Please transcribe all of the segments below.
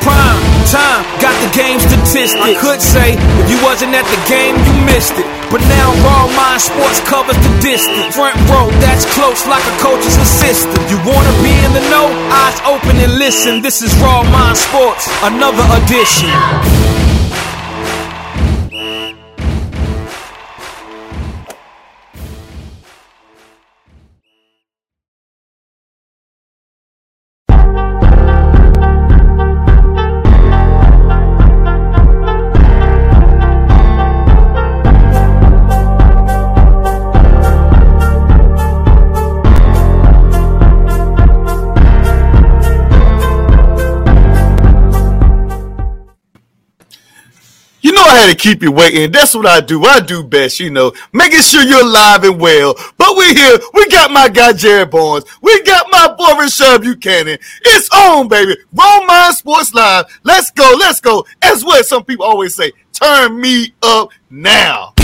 Prime time, got the game statistics. I could say if you wasn't at the game, you missed it. But now Raw Mind Sports covers the distance. Front row, that's close like a coach's assistant. You wanna be in the know? Eyes open and listen. This is Raw Mind Sports, another edition. Keep you waiting. That's what I do. I do best, you know, making sure you're alive and well. But we here. We got my guy Jared Barnes. We got my boy Rashad Buchanan. It's on, baby. Mind Sports Live. Let's go. Let's go. As what some people always say, turn me up now.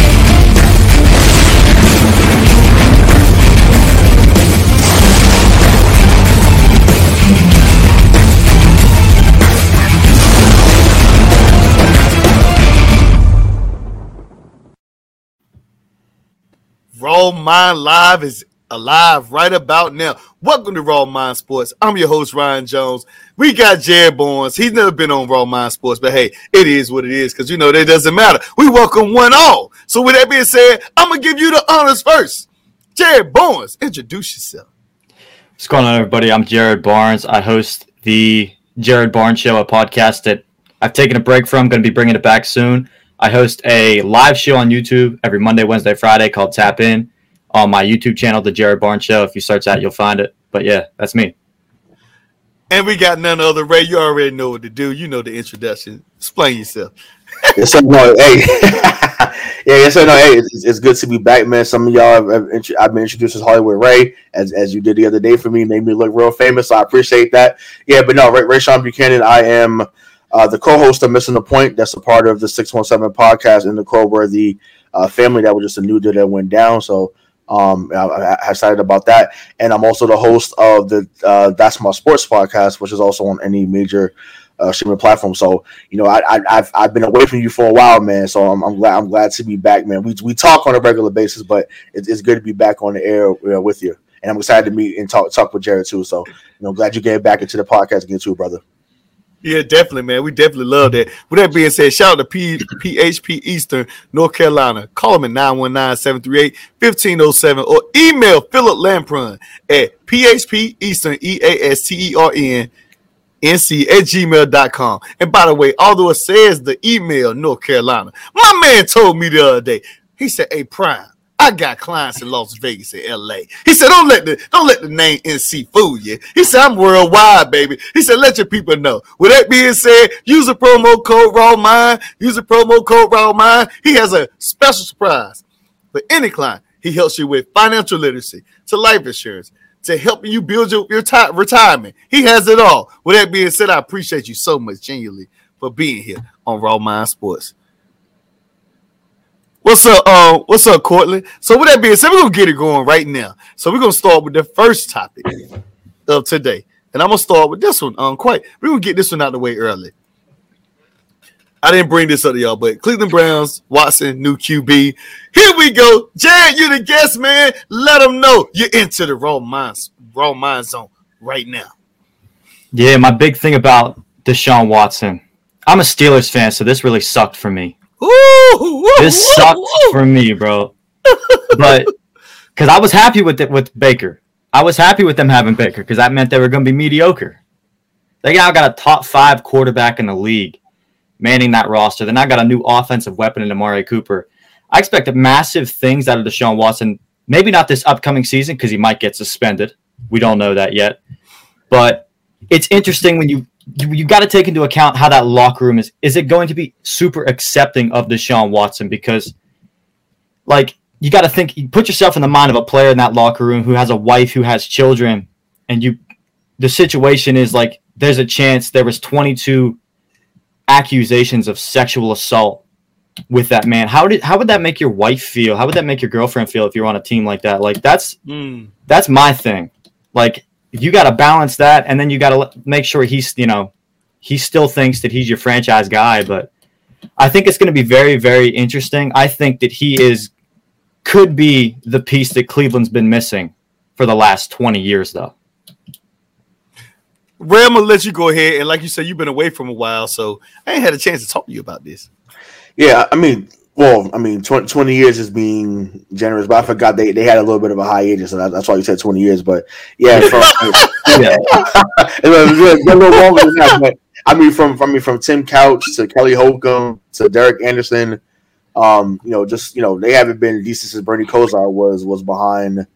Raw Mind Live is alive right about now. Welcome to Raw Mind Sports. I'm your host, Ryan Jones. We got Jared Barnes. He's never been on Raw Mind Sports, but hey, it is what it is because you know that doesn't matter. We welcome one all. So, with that being said, I'm going to give you the honors first. Jared Barnes, introduce yourself. What's going on, everybody? I'm Jared Barnes. I host the Jared Barnes Show, a podcast that I've taken a break from. Going to be bringing it back soon. I host a live show on YouTube every Monday, Wednesday, Friday called Tap In on my YouTube channel, The Jared Barnes Show. If you search that, you'll find it. But yeah, that's me. And we got none other. Ray, you already know what to do. You know the introduction. Explain yourself. yes, sir. No, hey, yeah, yes, sir. No, hey, it's, it's good to be back, man. Some of y'all, have, have intro- I've been introduced as Hollywood Ray, as as you did the other day for me, made me look real famous. So I appreciate that. Yeah, but no, Ray, Ray Sean Buchanan, I am uh, the co-host of Missing the Point. That's a part of the Six One Seven podcast in the Crowworthy uh, family. That was just a new deal that went down. So um, I, I'm excited about that, and I'm also the host of the uh, That's My Sports podcast, which is also on any major uh, streaming platform. So you know, I, I, I've been away from you for a while, man. So I'm, I'm glad I'm glad to be back, man. We we talk on a regular basis, but it's, it's good to be back on the air with you. And I'm excited to meet and talk talk with Jared too. So you know, glad you get back into the podcast again too, brother. Yeah, definitely, man. We definitely love that. With that being said, shout out to P- PHP Eastern, North Carolina. Call them at 919-738-1507 or email Philip Lampron at PHP Eastern, E-A-S-T-E-R-N, NC at gmail.com. And by the way, although it says the email North Carolina, my man told me the other day, he said, Hey Prime, I got clients in Las Vegas and LA. He said, Don't let the don't let the name NC fool you. He said, I'm worldwide, baby. He said, let your people know. With that being said, use the promo code Raw Mind. Use the promo code Raw Mind. He has a special surprise for any client. He helps you with financial literacy, to life insurance, to helping you build your, your ti- retirement. He has it all. With that being said, I appreciate you so much, genuinely, for being here on Raw Mind Sports. What's up, uh, what's up, Courtland? So with that being said, we're gonna get it going right now. So we're gonna start with the first topic of today. And I'm gonna start with this one. Um, quite we're gonna get this one out of the way early. I didn't bring this up to y'all, but Cleveland Browns, Watson, new QB. Here we go. Jared, you the guest, man. Let them know you're into the raw minds, raw mind zone right now. Yeah, my big thing about Deshaun Watson. I'm a Steelers fan, so this really sucked for me. Ooh, This sucked for me, bro. But because I was happy with it with Baker, I was happy with them having Baker because that meant they were going to be mediocre. They now got a top five quarterback in the league manning that roster. They now got a new offensive weapon in Amari Cooper. I expect massive things out of Deshaun Watson. Maybe not this upcoming season because he might get suspended. We don't know that yet. But it's interesting when you you, you got to take into account how that locker room is. Is it going to be super accepting of Deshaun Watson? Because, like, you got to think, you put yourself in the mind of a player in that locker room who has a wife, who has children, and you, the situation is like, there's a chance there was 22 accusations of sexual assault with that man. How did how would that make your wife feel? How would that make your girlfriend feel if you're on a team like that? Like that's Mm. that's my thing. Like you got to balance that, and then you got to make sure he's you know he still thinks that he's your franchise guy. But I think it's going to be very very interesting. I think that he is could be the piece that Cleveland's been missing for the last twenty years, though. Ray, I'm gonna let you go ahead, and like you said, you've been away from a while, so I ain't had a chance to talk to you about this. Yeah, I mean, well, I mean, 20, 20 years is being generous, but I forgot they, they had a little bit of a hiatus, so that's why you said 20 years. But yeah, from, Yeah. it a little longer than that. But I mean, from from I mean, from Tim Couch to Kelly Holcomb to Derek Anderson, um, you know, just you know, they haven't been decent since Bernie Kosar was was behind,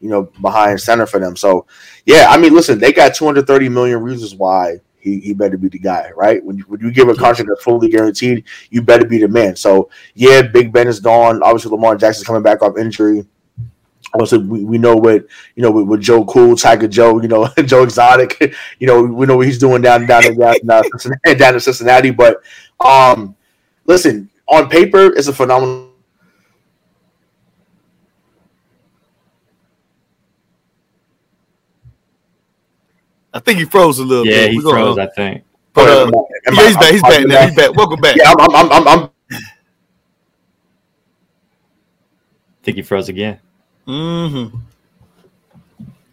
you know, behind center for them. So yeah, I mean, listen, they got 230 million reasons why he, he better be the guy, right? When you, when you give a contract that's fully guaranteed, you better be the man. So yeah, Big Ben is gone. Obviously, Lamar Jackson's coming back off injury. Also, we, we know what you know with, with Joe Cool, Tiger Joe, you know Joe Exotic, you know we know what he's doing down down in, down, Cincinnati, down in Cincinnati. But um, listen, on paper, it's a phenomenal. I think he froze a little bit. Yeah, bit. he We gonna- froze. I think. But, uh, Am I- am yeah, I- he's back. He's back now. He's back. Welcome back. Yeah, I'm, I'm, I'm, I'm, I think he froze again. Mm-hmm.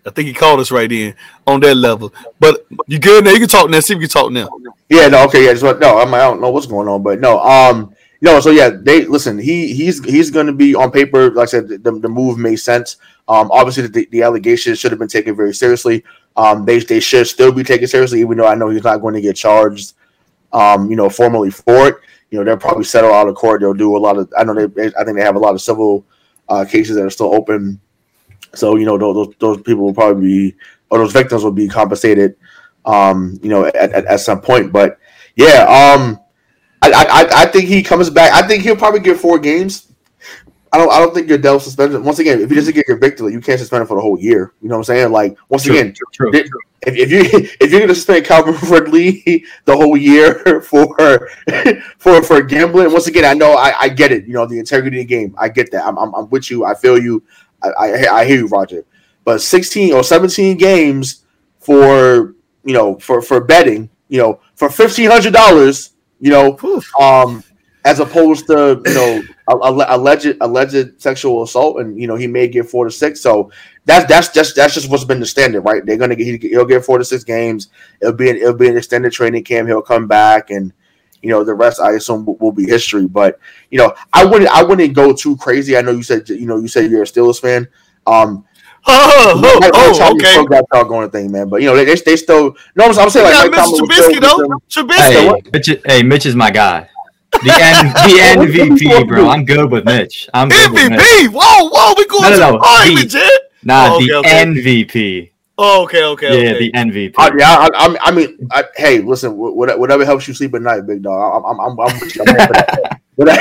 I think he called us right in on that level. But you good now? You can talk now. See if you can talk now. Yeah, no, okay, yeah, just what no, I'm, I don't know what's going on, but no, um, no, so yeah, they listen. He he's he's going to be on paper. Like I said, the, the move made sense. Um, obviously, the, the allegations should have been taken very seriously. Um, they they should still be taken seriously, even though I know he's not going to get charged. Um, you know, formally for it. You know, they'll probably settle out of court. They'll do a lot of. I know they. I think they have a lot of civil uh, cases that are still open. So you know, those those, those people will probably be, or those victims will be compensated. Um, you know, at, at, at some point, but yeah, um, I, I I think he comes back. I think he'll probably get four games. I don't I don't think Goodell suspended. Once again, if he doesn't get convicted, you can't suspend him for the whole year. You know what I'm saying? Like once True, again, True. if, if you if you're gonna suspend Calvin Ridley the whole year for for for gambling, once again, I know I, I get it. You know the integrity of the game. I get that. I'm I'm, I'm with you. I feel you. I, I I hear you, Roger. But 16 or 17 games for you know for for betting, you know, for fifteen hundred dollars, you know, um, as opposed to you know a, a, alleged alleged sexual assault, and you know he may get four to six. So that's that's just that's just what's been the standard, right? They're gonna get he'll get four to six games. It'll be an, it'll be an extended training camp. He'll come back, and you know the rest I assume will, will be history. But you know I wouldn't I wouldn't go too crazy. I know you said you know you said you're a Steelers fan. Um, Oh, Mike- oh, Mike oh, Tomlin okay. still got y'all going thing, man. But you know they they, they still no. I'm, I'm saying like Yeah, Mike Tomlin Mr. still Trubisky though. them. Trubisky. Hey, what? Mitch, hey, Mitch is my guy. The N, the MVP, bro. I'm good with Mitch. I'm good with Mitch. MVP. Whoa, whoa, we going No, no, to no. the party, He- legit. Nah, Oh, the okay, okay. MVP. Oh, okay, okay, Yeah, okay. the MVP. I, uh, yeah, I, I, I mean, I, hey, listen, whatever, whatever helps you sleep at night, big dog. I'm, I'm, I'm, I'm with you. I'm here for that. But, And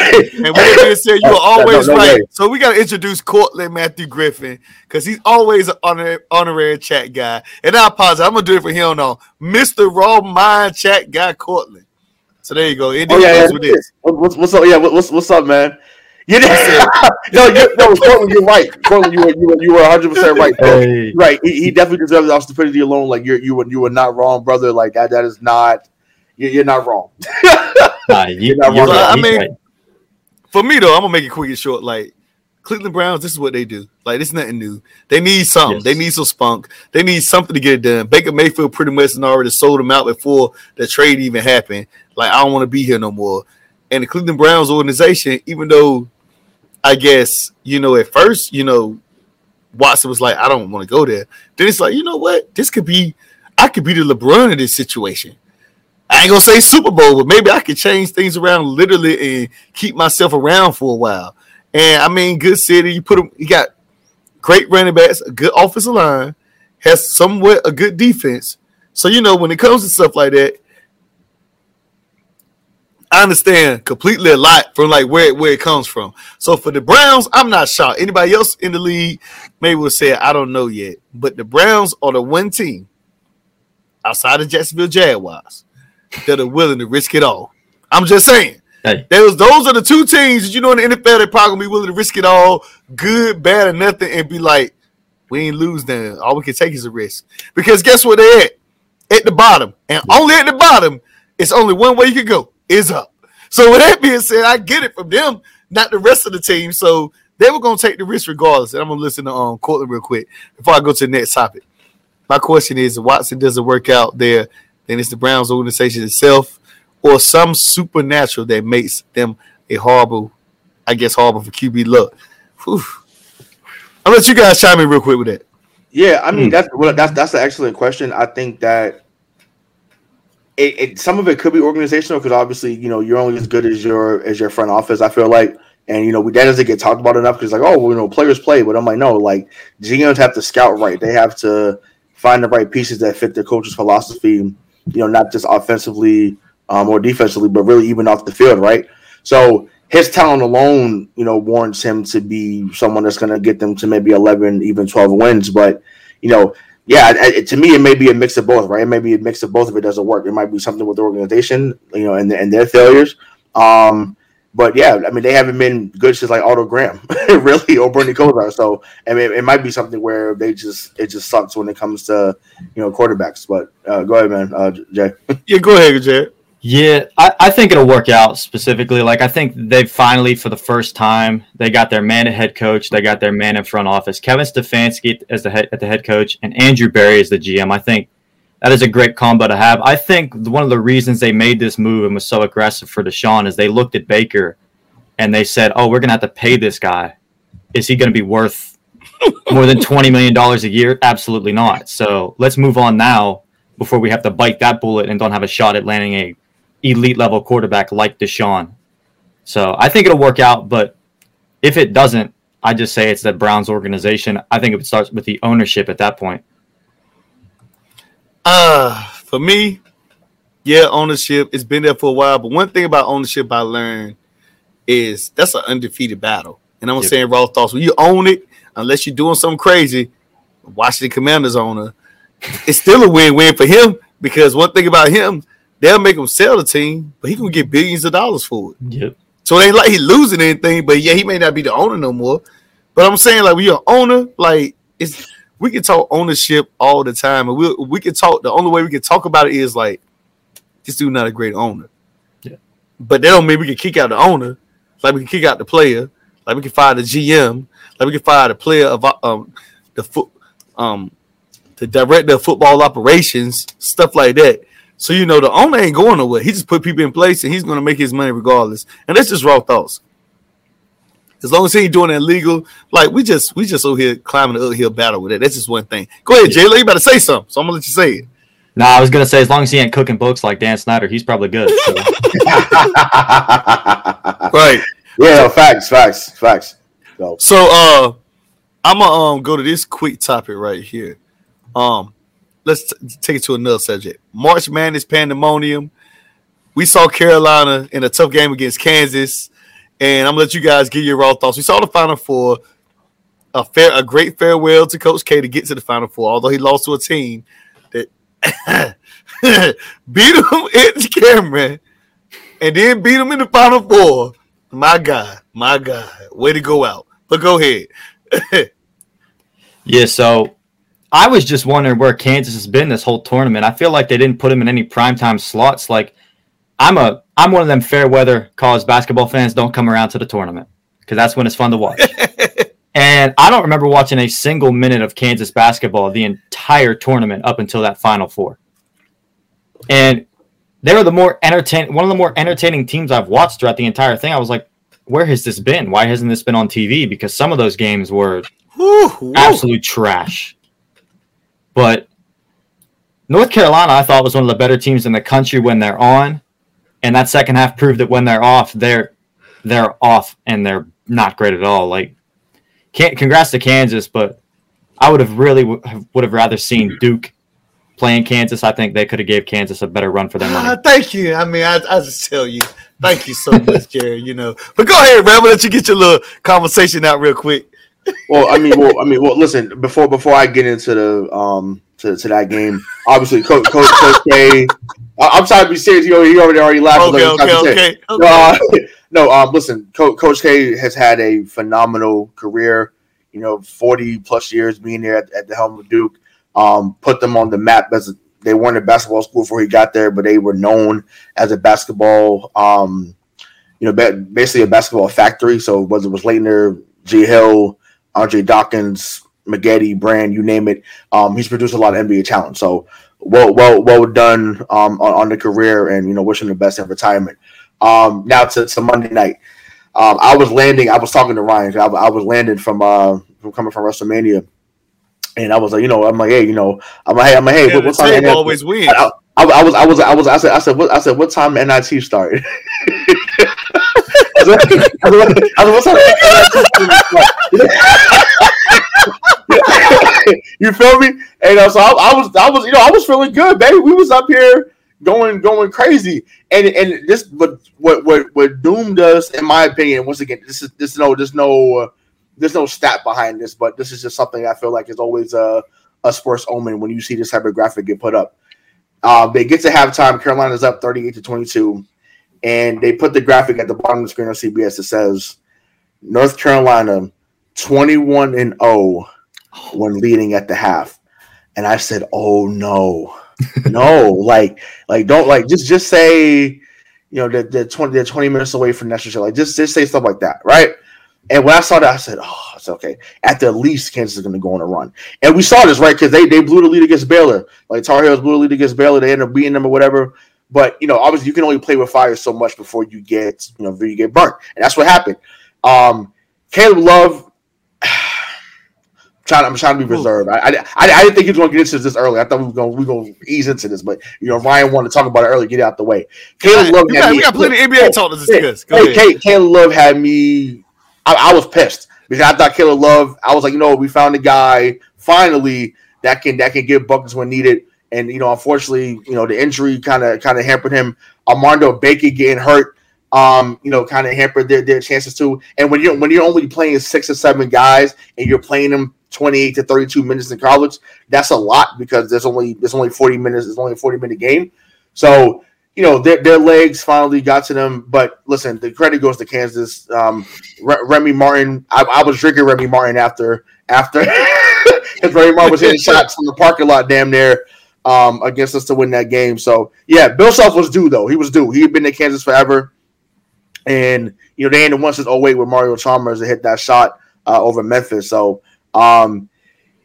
with that being said, you are always no, no right. way. So we got to introduce Cortland Matthew Griffin because he's always an honor, honorary chat guy. And I apologize. I'm gonna do it for him now, Mr. Raw Mind Chat Guy Cortland. So there you go. It oh yeah, yeah. is what it is. What- What's, what's up? Yeah, what's, what's up, man? You did no, you, no, Cortland, you're right. Cortland, you were, you were, you were 100 percent right. Hey, Right, he, he definitely deserves our stupidity alone. Like you're, you were, you were not wrong, brother. Like that, that is not. You're, you're not wrong. nah, you, You're not you're wrong. right. I mean- right. For me though, I'm gonna make it quick and short. Like Cleveland Browns, this is what they do. Like it's nothing new. They need something. Yes. They need some spunk. They need something to get it done. Baker Mayfield pretty much had already sold them out before the trade even happened. Like I don't want to be here no more. And the Cleveland Browns organization, even though I guess you know at first you know Watson was like I don't want to go there. Then it's like you know what this could be. I could be the LeBron in this situation. I ain't gonna say Super Bowl, but maybe I could change things around literally and keep myself around for a while. And I mean, good city. You put him. You got great running backs, a good offensive line, has somewhat a good defense. So you know when it comes to stuff like that, I understand completely a lot from like where where it comes from. So for the Browns, I'm not shocked. Anybody else in the league maybe will say I don't know yet, but the Browns are the one team outside of Jacksonville Jaguars that are willing to risk it all. I'm just saying. Hey. Those those are the two teams that you know in the NFL they're probably gonna be willing to risk it all, good, bad, or nothing, and be like, we ain't lose then. All we can take is a risk. Because guess where they're at? At the bottom. And only at the bottom, it's only one way you can go, is up. So with that being said, I get it from them, not the rest of the team. So they were gonna take the risk regardless. And I'm gonna listen to um Cortland real quick before I go to the next topic. My question is if Watson doesn't work out there, then it's the Browns organization itself or some supernatural that makes them a horrible, I guess, horrible for QB luck. Whew. I'll let you guys chime in real quick with that. Yeah, I mean hmm. that's well, that's that's an excellent question. I think that it, it some of it could be organizational because obviously you know you're only as good as your as your front office. I feel like, and you know that doesn't get talked about enough because like oh well, you know players play, but I'm like no, like GMs have to scout right. They have to find the right pieces that fit their coach's philosophy. You know, not just offensively um, or defensively, but really even off the field, right? So his talent alone, you know, warrants him to be someone that's going to get them to maybe 11, even 12 wins. But, you know, yeah, it, to me, it may be a mix of both, right? It may be a mix of both if it doesn't work. It might be something with the organization, you know, and, and their failures. Um, but yeah, I mean, they haven't been good since like Otto Graham, really, or Bernie Kosar. So I mean, it might be something where they just it just sucks when it comes to you know quarterbacks. But uh, go ahead, man, uh, Jay. Yeah, go ahead, Jay. Yeah, I, I think it'll work out specifically. Like I think they finally, for the first time, they got their man at head coach, they got their man in front office. Kevin Stefanski as the head at the head coach, and Andrew Berry as the GM. I think that is a great combo to have. I think one of the reasons they made this move and was so aggressive for Deshaun is they looked at Baker and they said, "Oh, we're gonna have to pay this guy. Is he gonna be worth more than twenty million dollars a year? Absolutely not. So let's move on now." Before we have to bite that bullet and don't have a shot at landing a elite level quarterback like Deshaun. So I think it'll work out, but if it doesn't, I just say it's the Browns organization. I think it starts with the ownership at that point. Uh for me, yeah, ownership. It's been there for a while, but one thing about ownership I learned is that's an undefeated battle. And I'm yep. saying raw thoughts. When you own it, unless you're doing something crazy, Washington Commanders owner, it's still a win-win for him because one thing about him, they'll make him sell the team, but he can get billions of dollars for it. Yep. So it ain't like he's losing anything, but yeah, he may not be the owner no more. But I'm saying like when you're owner, like it's we can talk ownership all the time, and we we can talk. The only way we can talk about it is like this dude not a great owner. Yeah. But that don't mean we can kick out the owner. Like we can kick out the player. Like we can fire the GM. Like we can fire the player of um the foot um the director of football operations, stuff like that. So you know the owner ain't going nowhere. He just put people in place and he's going to make his money regardless. And that's just raw thoughts. As long as he ain't doing it illegal, like we just we just over here climbing the uphill battle with it. That's just one thing. Go ahead, Jay. You better say something. So I'm gonna let you say it. No, nah, I was gonna say as long as he ain't cooking books like Dan Snyder, he's probably good. So. right. Yeah. Facts. Facts. Facts. So, so uh, I'm gonna um go to this quick topic right here. Um, let's t- take it to another subject. March Madness pandemonium. We saw Carolina in a tough game against Kansas, and I'm gonna let you guys give your raw thoughts. We saw the Final Four. A fair, a great farewell to Coach K to get to the Final Four, although he lost to a team that beat him in the Cameron and then beat him in the Final Four. My God, my God, way to go out. But go ahead. yeah, so I was just wondering where Kansas has been this whole tournament. I feel like they didn't put him in any primetime slots. Like I'm a I'm one of them fair weather college basketball fans. Don't come around to the tournament because that's when it's fun to watch. and I don't remember watching a single minute of Kansas basketball the entire tournament up until that Final Four. And they were the more entertain one of the more entertaining teams I've watched throughout the entire thing. I was like, where has this been? Why hasn't this been on TV? Because some of those games were absolute trash. But North Carolina, I thought was one of the better teams in the country when they're on, and that second half proved that when they're off, they're they're off and they're not great at all. Like, congrats to Kansas, but I would have really would have rather seen Duke playing Kansas. I think they could have gave Kansas a better run for their money. Uh, thank you. I mean, I, I just tell you, thank you so much, Jerry. You know, but go ahead, man. Let you get your little conversation out real quick. Well, I mean, well, I mean, well, listen. Before before I get into the um to, to that game, obviously, Coach Coach, Coach K. I'm sorry to be serious. You already, he already, already laughed. Okay, okay, okay, okay. Uh, no, um, listen, Co- Coach K has had a phenomenal career. You know, 40 plus years being there at, at the helm of Duke. Um, put them on the map as a, they weren't a basketball school before he got there, but they were known as a basketball, um, you know, basically a basketball factory. So whether it was Laettner, G Hill, Andre Dawkins, Maggette, Brand, you name it. Um, he's produced a lot of NBA talent. So well, well, well done um, on, on, the career, and you know, wishing the best in retirement. Um, now to, to Monday night. Um, I was landing. I was talking to Ryan. I, I was landing from uh, from coming from WrestleMania, and I was like, you know, I'm like, hey, you know, I'm like, hey, I'm like, hey, yeah, what, what time? Always win. I, I, I, was, I was, I was, I said, I said, what, I said, what time NIT started? Said, you feel me? And uh, so I, I, was, I was, you know, I was feeling good, baby. We was up here going, going crazy, and and this, what, what, what, what Doom us, in my opinion, once again, this is, this no, there's no, uh, there's no stat behind this, but this is just something I feel like is always a, a sports omen when you see this type of graphic get put up. Uh, they get to halftime. Carolina's up 38 to 22, and they put the graphic at the bottom of the screen on CBS. It says North Carolina 21 and 0 when leading at the half. And I said, "Oh no, no! like, like don't like just just say, you know, they're, they're twenty they're twenty minutes away from national Like, just just say stuff like that, right?" And when I saw that, I said, "Oh, it's okay. At the least, Kansas is going to go on a run." And we saw this right because they they blew the lead against Baylor. Like Tar Heels blew the lead against Baylor. They ended up beating them or whatever. But you know, obviously, you can only play with fire so much before you get you know you get burnt, and that's what happened. Um, Caleb Love trying. I'm trying to be reserved. I, I, I, didn't think he was going to get into this early. I thought we were going we going to ease into this, but you know Ryan wanted to talk about it early. Get it out the way. Caleb Love. Got, we got plenty of NBA talk to discuss. Go hey. Caleb Love had me. I, I, was pissed because I thought Caleb Love. I was like, you know, we found a guy finally that can that can give buckets when needed. And you know, unfortunately, you know, the injury kind of kind of hampered him. Armando Bacot getting hurt um, you know, kind of hampered their, their chances too. And when you're when you're only playing six or seven guys and you're playing them 28 to 32 minutes in college, that's a lot because there's only there's only 40 minutes, it's only a 40 minute game. So, you know, their, their legs finally got to them. But listen, the credit goes to Kansas. Um, Remy Martin, I, I, was drinking Remy Martin after after because Remy Martin was hitting shots from the parking lot damn near um, against us to win that game. So yeah, Bill Self was due though. He was due. He had been in Kansas forever. And you know, they ended once since 08 with Mario Chalmers to hit that shot uh, over Memphis. So um,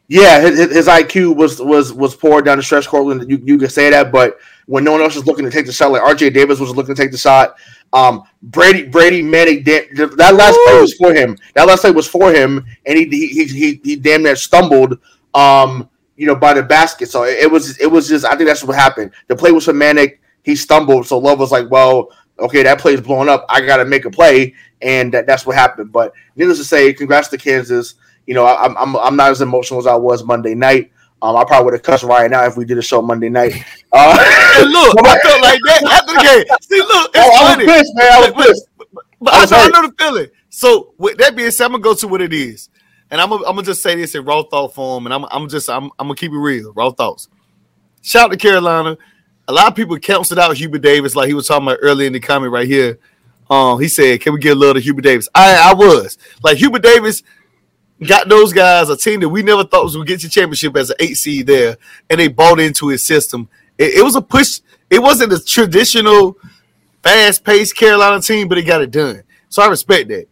yeah, his, his, IQ was was was poor down the stretch, Courtland. You you can say that, but when no one else was looking to take the shot, like RJ Davis was looking to take the shot. Um, Brady Brady Manek that last play was for him. That last play was for him, and he he he he damn near stumbled. Um, you know, by the basket. So it, it was it was just I think that's what happened. The play was for Manek. He stumbled, so Love was like, "Well, okay, that play is blowing up. I got to make a play," and that, that's what happened. But needless to say, congrats to Kansas you know, I, am I'm, I'm not as emotional as I was Monday night. Um, I probably would have cussed right now if we did a show Monday night. Uh, look, I felt like that after the game. See, look, it's oh, I was pissed, man. I was but, pissed. But, but I, I, know the feeling. So with that being said, I'm gonna go to what it is, and I'm gonna, just say this in raw thought form, and I'm I'm just I'm, I'm gonna keep it real, raw thoughts. Shout out to Carolina. A lot of people canceled out Hubert Davis, like he was talking about earlier in the comment right here. Um, he said, "Can we get a little to Hubert Davis?" I I was like Hubert Davis got those guys a team that we never thought was to get to championship as an eight seed there, and they bought into his system. It, it was a push. It wasn't a traditional fast paced Carolina team, but it got it done. So I respect that.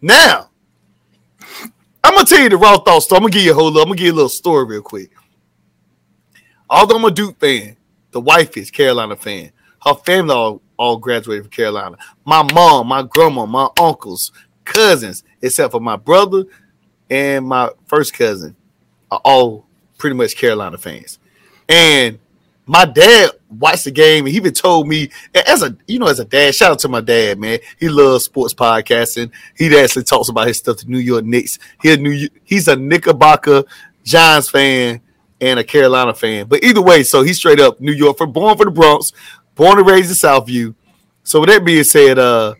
Now, I'm gonna tell you the raw thought story. I'm gonna give you a whole. I'm gonna give you a little story real quick. Although I'm a Duke fan, the wife is Carolina fan. Her family all, all graduated from Carolina. My mom, my grandma, my uncles, cousins, except for my brother, and my first cousin are all pretty much Carolina fans. And my dad watched the game and he even told me as a you know as a dad shout out to my dad man he loves sports podcasting he actually talks about his stuff to New York Knicks he's a New he's a Knickerbocker Giants fan and a Carolina fan. But either way, so he's straight up New York for born for the Bronx, born and raised in Southview. So with that being said, uh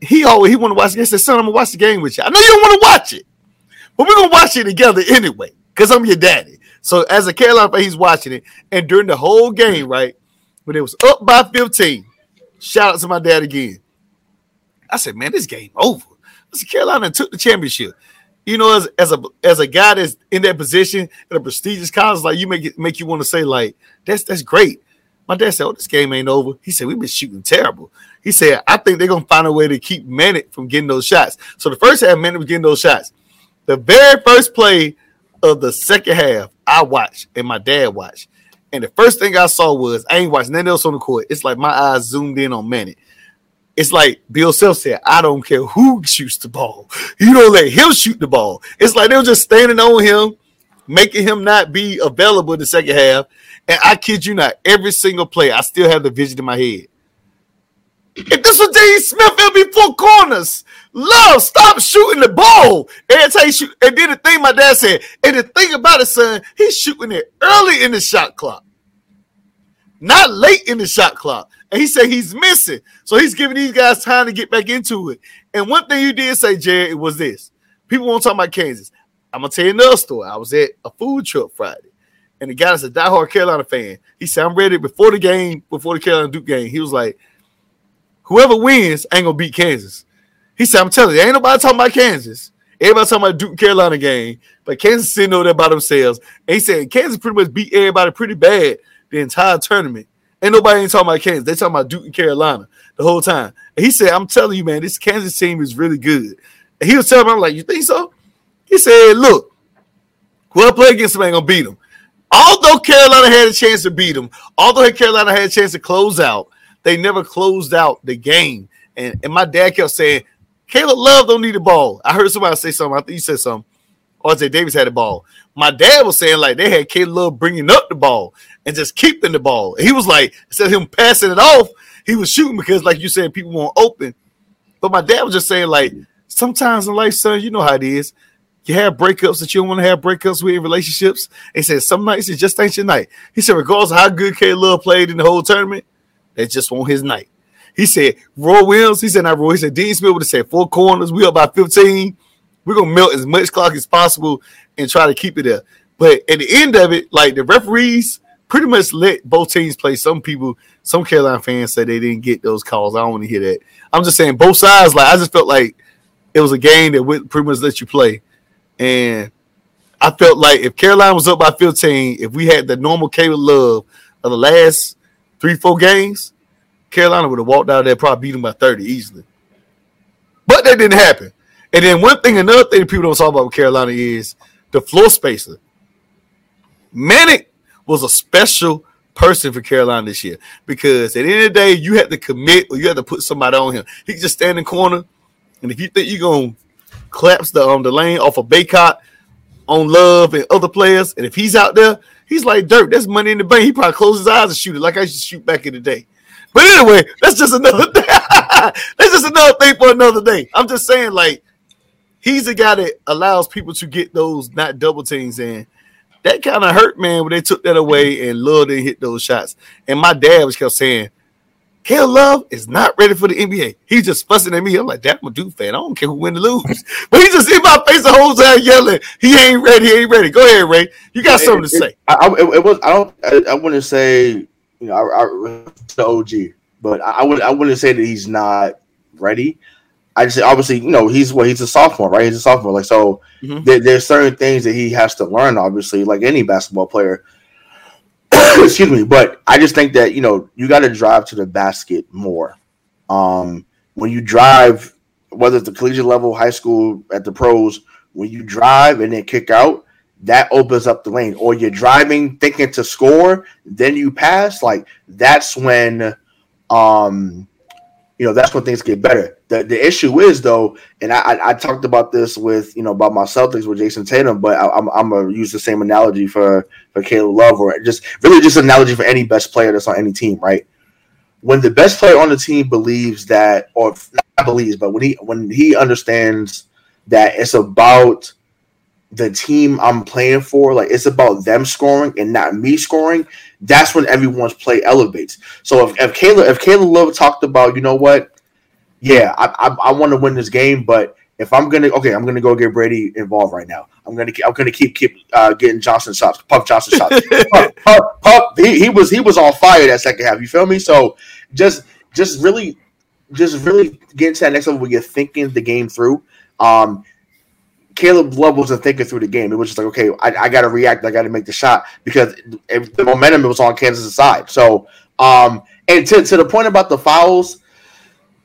he always he want to watch the game. Said, son, I'm gonna watch the game with you. I know you don't want to watch it, but we're gonna watch it together anyway, because I'm your daddy. So as a Carolina fan, he's watching it. And during the whole game, mm. right, when it was up by 15, shout out to my dad again. I said, man, this game over. This Carolina took the championship. You know, as, as a as a guy that's in that position at a prestigious college, like you make it make you want to say, like, that's that's great. My dad said, Oh, this game ain't over. He said, We've been shooting terrible. He said, I think they're gonna find a way to keep Manek from getting those shots. So the first half, Manek was getting those shots. The very first play of the second half, I watched and my dad watched. And the first thing I saw was I ain't watching nothing else on the court. It's like my eyes zoomed in on Manek. It's like Bill Self said, I don't care who shoots the ball. You don't let him shoot the ball. It's like they were just standing on him, making him not be available in the second half. And I kid you not, every single play, I still have the vision in my head. If this was James Smith, it'd be four corners. Love, stop shooting the ball. Every time shoot. And then the thing my dad said, and the thing about it, son, he's shooting it early in the shot clock, not late in the shot clock. And he said he's missing. So he's giving these guys time to get back into it. And one thing you did say, Jared, was this. People won't talk about Kansas. I'm gonna tell you another story. I was at a food truck Friday and the guy that's a diehard Carolina fan, he said, I'm ready before the game, before the Carolina Duke game. He was like, whoever wins ain't gonna beat Kansas. He said, I'm telling you, ain't nobody talking about Kansas. Everybody talking about Duke Carolina game, but Kansas sitting over there by themselves. And he said Kansas pretty much beat everybody pretty bad the entire tournament. Ain't nobody ain't talking about Kansas. They talking about Duke and Carolina the whole time. And he said, I'm telling you, man, this Kansas team is really good. And he was telling me, I'm like, you think so? He said, look, whoever play against them ain't gonna beat them although Carolina had a chance to beat them, although Carolina had a chance to close out, they never closed out the game. And, and my dad kept saying, Caleb Love don't need the ball. I heard somebody say something. I think you said something. RJ Davis had the ball. My dad was saying like they had Caleb Love bringing up the ball and just keeping the ball. And he was like, instead of him passing it off, he was shooting because, like you said, people won't open. But my dad was just saying like, sometimes in life, son, you know how it is you have breakups that you don't want to have breakups with in relationships. he said some nights it just ain't your night. He said, regardless of how good K Love played in the whole tournament, that just won't his night. He said, Roy Williams, he said, not Roy, he said, Dean Smith would have said four corners, we up by 15. We're gonna melt as much clock as possible and try to keep it there. But at the end of it, like the referees pretty much let both teams play. Some people, some Carolina fans said they didn't get those calls. I don't want to hear that. I'm just saying both sides, like I just felt like it was a game that would pretty much let you play. And I felt like if Carolina was up by 15, if we had the normal Caleb Love of the last three, four games, Carolina would have walked out there, probably beat them by 30 easily. But that didn't happen. And then one thing, another thing people don't talk about with Carolina is the floor spacer. Manek was a special person for Carolina this year because at the end of the day, you had to commit or you had to put somebody on him. He just stand in corner, and if you think you're gonna collapse the um the lane off of Bacot on Love and other players. And if he's out there, he's like dirt. That's money in the bank. He probably close his eyes and shoot it like I used to shoot back in the day. But anyway, that's just another thing. that's just another thing for another day. I'm just saying, like, he's a guy that allows people to get those not double teams in. That kind of hurt, man, when they took that away and Love didn't hit those shots. And my dad was kept saying, Caleb Love is not ready for the NBA. He's just fussing at me. I'm like, that's my dude fan. I don't care who win or lose. But he just in my face the whole time yelling, he ain't ready, he ain't ready. Go ahead, Ray. You got something to say. I, I, it, was I don't I, I wouldn't say you know I, I the OG, but I, I would I wouldn't say that he's not ready. I just obviously you know he's what well, he's a sophomore, right? He's a sophomore, like so. Mm-hmm. There, there's certain things that he has to learn, obviously, like any basketball player. excuse me, but I just think that you know you got to drive to the basket more. Um, when you drive, whether it's the collegiate level, high school, at the pros, when you drive and then kick out, that opens up the lane. Or you're driving thinking to score, then you pass. Like that's when, um, you know, that's when things get better. The the issue is though, and I, I, talked about this with you know about my Celtics with Jayson Tatum, but I, am I'm, I'm gonna use the same analogy for for Caleb Love or just really just an analogy for any best player that's on any team, right? When the best player on the team believes that, or not believes, but when he when he understands that it's about the team I'm playing for, like it's about them scoring and not me scoring, that's when everyone's play elevates. So if, if Kayla if Caleb Love talked about, you know what, yeah, I I, I want to win this game, but if I'm gonna okay, I'm gonna go get Brady involved right now. I'm gonna I'm gonna keep keep uh, getting Johnson shots, Puff Johnson shots. Puff, Puff, Puff, he, he was he was on fire that second half. You feel me? So just just really just really getting to that next level where you're thinking the game through. Um, Caleb Love wasn't thinking through the game. It was just like, okay, I, I got to react. I got to make the shot because it, the momentum was on Kansas' side. So, um, and to, to the point about the fouls,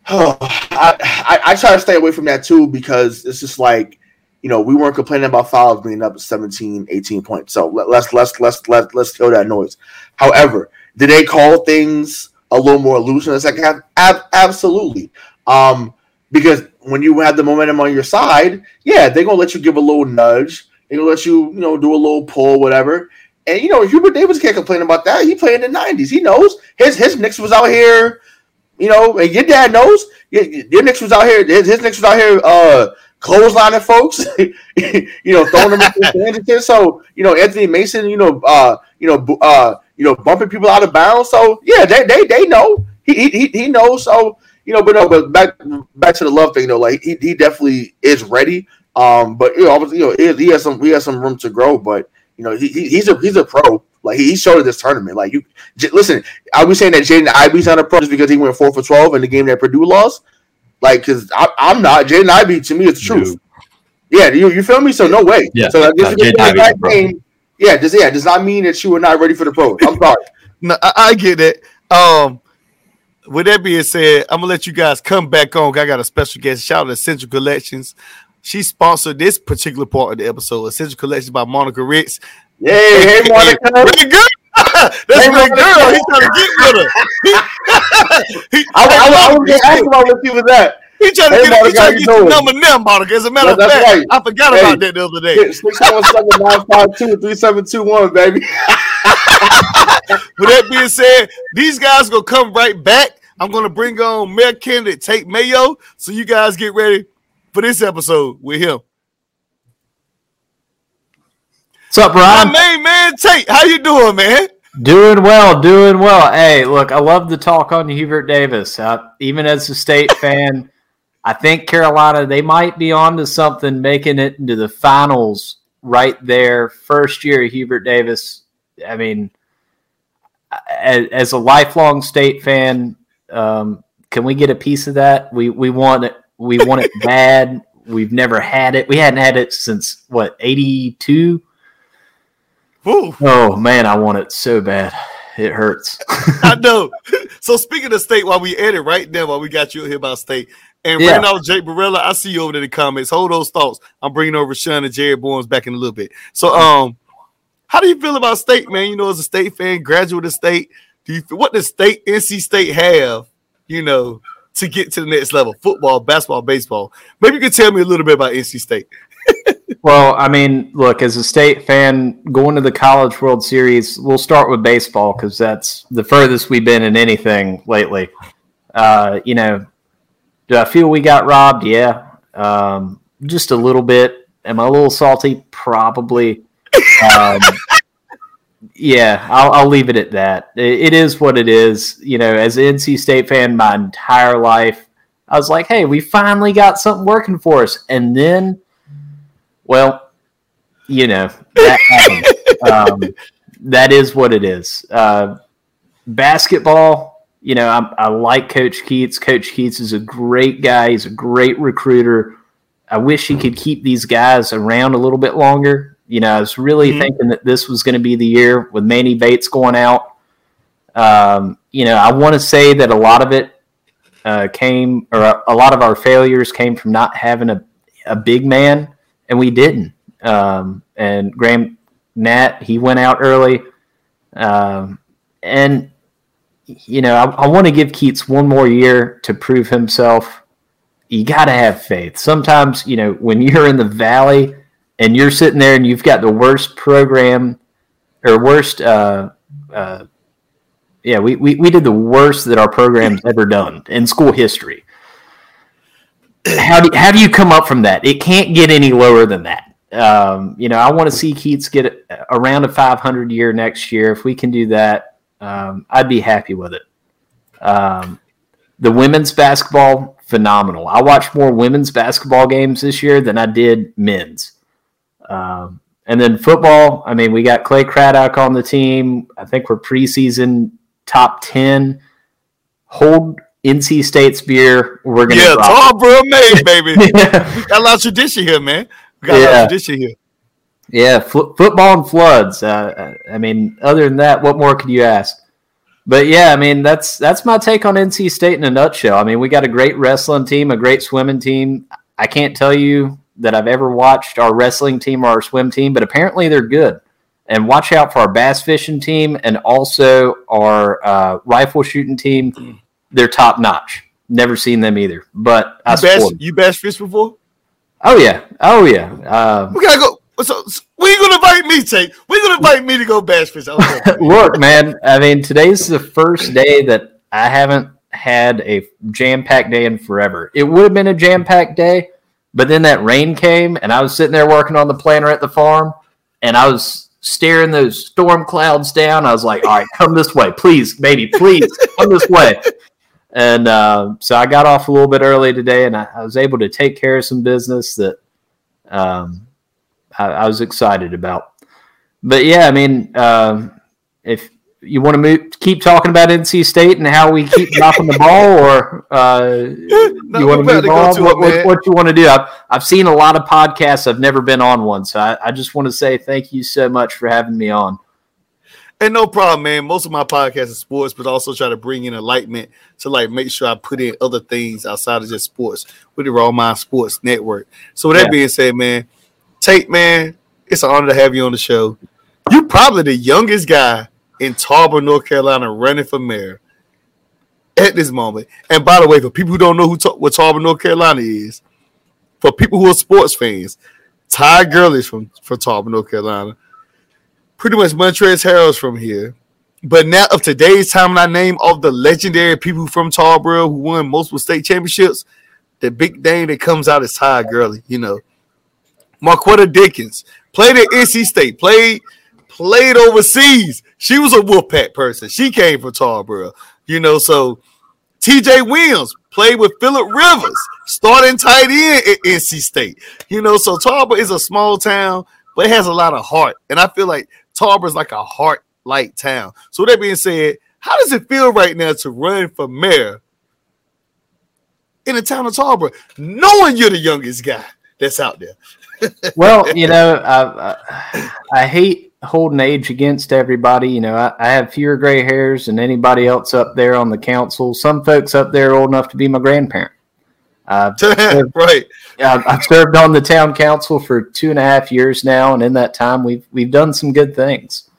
oh, I, I, I try to stay away from that too because it's just like, you know, we weren't complaining about fouls being up 17, 18 points. So let, let's let's let's let's let's kill that noise. However, did they call things a little more loose in the second half? Ab- absolutely. Um, because when you have the momentum on your side, yeah, they're gonna let you give a little nudge. They're gonna let you, you know, do a little pull, whatever. And you know, Hubert Davis can't complain about that. He played in the '90s. He knows his his Knicks was out here. You know, and your dad knows your, your Knicks was out here. His, his Knicks was out here, uh, clotheslining folks. you know, throwing them into So you know, Anthony Mason. You know, uh, you know, uh, you know, bumping people out of bounds. So yeah, they they they know. He he he knows. So you know, but no, but back back to the love thing, though. like he, he definitely is ready. Um, but you know, obviously, you know, he has some he has some room to grow, but you know, he, he's a he's a pro. Like he showed at this tournament. Like you j- listen, I was saying that Jaden Ivey's not a pro just because he went four for twelve in the game that Purdue lost. Like, because I'm not Jaden Ivey. To me, it's the truth. Yeah, you, you feel me? So no way. Yeah. So just uh, that game, yeah, does yeah does not mean that you were not ready for the pro. I'm sorry. no, I, I get it. Um, with that being said, I'm gonna let you guys come back on. I got a special guest. Shout out to Essential Collections. She sponsored this particular part of the episode. Essential Collections by Monica Ritz. Yeah, hey, hey Monica. Really good. That's hey, my girl. He's trying to get with her. he, I, I, I, I was just asking about what she was at. He trying to hey, get, Monica, he trying to get your number now, Monica. As a matter yeah, of fact, right. I forgot hey, about that the other day. Six one seven nine five two three seven two one, baby. With that being said, these guys gonna come right back. I'm gonna bring on Mayor candidate Tate Mayo, so you guys get ready for this episode with him. What's up, Brian? My main man Tate, how you doing, man? Doing well, doing well. Hey, look, I love the talk on Hubert Davis. Uh, even as a state fan, I think Carolina they might be on to something, making it into the finals right there. First year, Hubert Davis. I mean, as, as a lifelong state fan, um, can we get a piece of that? We we want it. We want it bad. We've never had it. We hadn't had it since what eighty two. Oh man, I want it so bad. It hurts. I know. So speaking of state, while we edit right now, while we got you here about state, and yeah. right now, Jake Barella, I see you over there in the comments. Hold those thoughts. I'm bringing over Sean and Jared Barnes back in a little bit. So, um, how do you feel about state, man? You know, as a state fan, graduate of state, do you what does state NC State have? You know, to get to the next level, football, basketball, baseball. Maybe you could tell me a little bit about NC State. well, I mean, look, as a state fan, going to the College World Series, we'll start with baseball because that's the furthest we've been in anything lately. Uh, you know, do I feel we got robbed? Yeah. Um, just a little bit. Am I a little salty? Probably. Um, yeah, I'll, I'll, leave it at that. It, it is what it is. You know, as an NC State fan, my entire life, I was like, hey, we finally got something working for us. And then, well, you know, that um, that is what it is. Uh, basketball, you know, I, I like Coach Keatts. Coach Keatts is a great guy. He's a great recruiter. I wish he could keep these guys around a little bit longer. You know, I was really mm-hmm. thinking that this was going to be the year with Manny Bates going out. Um, you know, I want to say that a lot of it uh, came, or a, a, lot of our failures came from not having a, a big man, and we didn't. Um, and Graham Nat, he went out early. Um, and you know, I, I want to give Keatts one more year to prove himself. You got to have faith. Sometimes, you know, when you're in the valley and you're sitting there and you've got the worst program or worst, uh, uh, yeah, we, we, we did the worst that our program's ever done in school history. How do, how do you come up from that? It can't get any lower than that. um, you know, I want to see Keatts get around a 500 year next year. If we can do that, um, I'd be happy with it. Um, the women's basketball, phenomenal. I watched more women's basketball games this year than I did men's. Um, and then football, I mean, we got Clay Craddock on the team. I think we're preseason top 10. Hold NC State's beer. We're going to Yeah, drop Tarboro made, baby. we got a lot of tradition here, man. We got a lot of tradition here. Yeah, fo- football and floods. Uh, I mean, other than that, what more could you ask? But yeah, I mean, that's that's my take on NC State in a nutshell. I mean, we got a great wrestling team, a great swimming team. I can't tell you that I've ever watched our wrestling team or our swim team, but apparently they're good. And watch out for our bass fishing team and also our uh, rifle shooting team. They're top notch. Never seen them either, but I You bash, 'em. you bass fish before? Oh yeah, oh yeah. Um, We gotta go. So, so you gonna invite me, Tate? You gonna invite me to go bass fish? I. Look, man, I mean, today's the first day that I haven't had a jam packed day in forever. It would have been a jam packed day, but then that rain came, and I was sitting there working on the planter at the farm, and I was staring those storm clouds down. I was like, all right, come this way, please, baby, please, come this way. And uh, so I got off a little bit early today, and I, I was able to take care of some business that um, I, I was excited about. But yeah, I mean, um, if you want to move, keep talking about NC State and how we keep dropping the ball, or uh, No, you want to move on? to What, what, what you want to do? I've, I've seen a lot of podcasts. I've never been on one, so I, I just want to say thank you so much for having me on. And no problem, man. Most of my podcasts are sports, but also try to bring in enlightenment to like make sure I put in other things outside of just sports with the Raw Mind Sports Network. So with that Yeah. being said, man, Tate, man, it's an honor to have you on the show. You're probably the youngest guy in Tarboro, North Carolina, running for mayor at this moment. And by the way, for people who don't know who what Tarboro, North Carolina is, for people who are sports fans, Ty Gurley from from Tarboro, North Carolina. Pretty much Montrezl Harrell's from here. But now of today's time, I name all the legendary people from Tarboro who won multiple state championships, the big name that comes out is Ty Gurley. You know, Marquetta Dickens played at NC State, played played overseas. She was a Wolfpack person. She came from Tarboro. You know, so TJ Williams played with Philip Rivers, starting tight end at NC State. You know, so Tarboro is a small town, but it has a lot of heart. And I feel like Tarboro is like a heart light town. So with that being said, how does it feel right now to run for mayor in the town of Tarboro, knowing you're the youngest guy that's out there? well, you know, I, I, I hate holding age against everybody. You know, I, I have fewer gray hairs than anybody else up there on the council. Some folks up there are old enough to be my grandparent. Uh, right. I've, I've served on the town council for two and a half years now, and in that time, we've we've done some good things.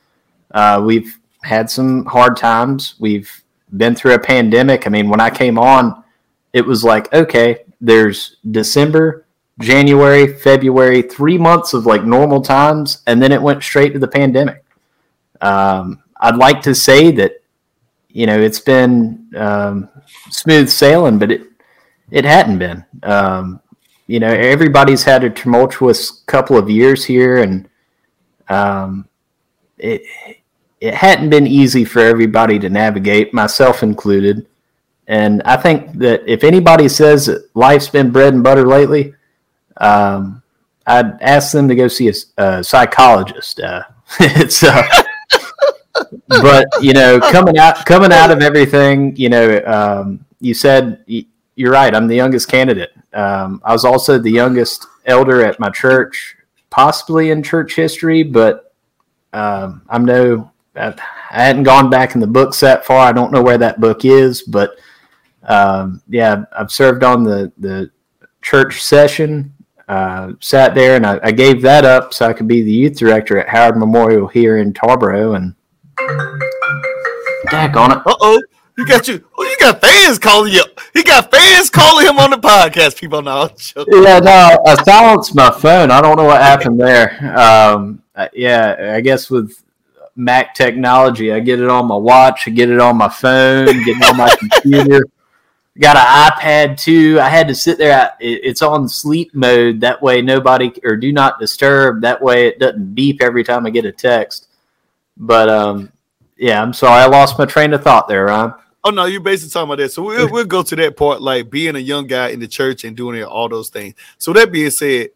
Uh, we've had some hard times. We've been through a pandemic. I mean, when I came on, it was like, okay, there's December, January, February, three months of like normal times, and then it went straight to the pandemic. Um, I'd like to say that, you know, it's been um, smooth sailing, but it it hadn't been. Um, you know, everybody's had a tumultuous couple of years here, and um, it it hadn't been easy for everybody to navigate, myself included. And I think that if anybody says that life's been bread and butter lately, um, I'd ask them to go see a, a psychologist. Uh, it's uh, but you know, coming out coming out of everything, you know, um, you said you're right. I'm the youngest candidate. Um, I was also the youngest elder at my church, possibly in church history, but um, I'm no. I, I hadn't gone back in the books that far. I don't know where that book is, but um, yeah, I've served on the the church session. Uh, sat there and I, I gave that up so I could be the youth director at Howard Memorial here in Tarboro. And Dack on it. Uh oh. You got you. Oh, you got fans calling you. He got fans calling him on the podcast. People know. I'm. Yeah, no, I silenced my phone. I don't know what happened there. Um, uh, yeah, I guess with Mac technology, I get it on my watch, I get it on my phone, get it on my computer. Got an iPad too. I had to sit there. It's on sleep mode. That way, nobody or do not disturb. That way, it doesn't beep every time I get a text. But um, yeah, I'm sorry. I lost my train of thought there, Ryan. Oh no, you're basically talking about that. So we'll, we'll go to that part, like being a young guy in the church and doing all those things. So that being said,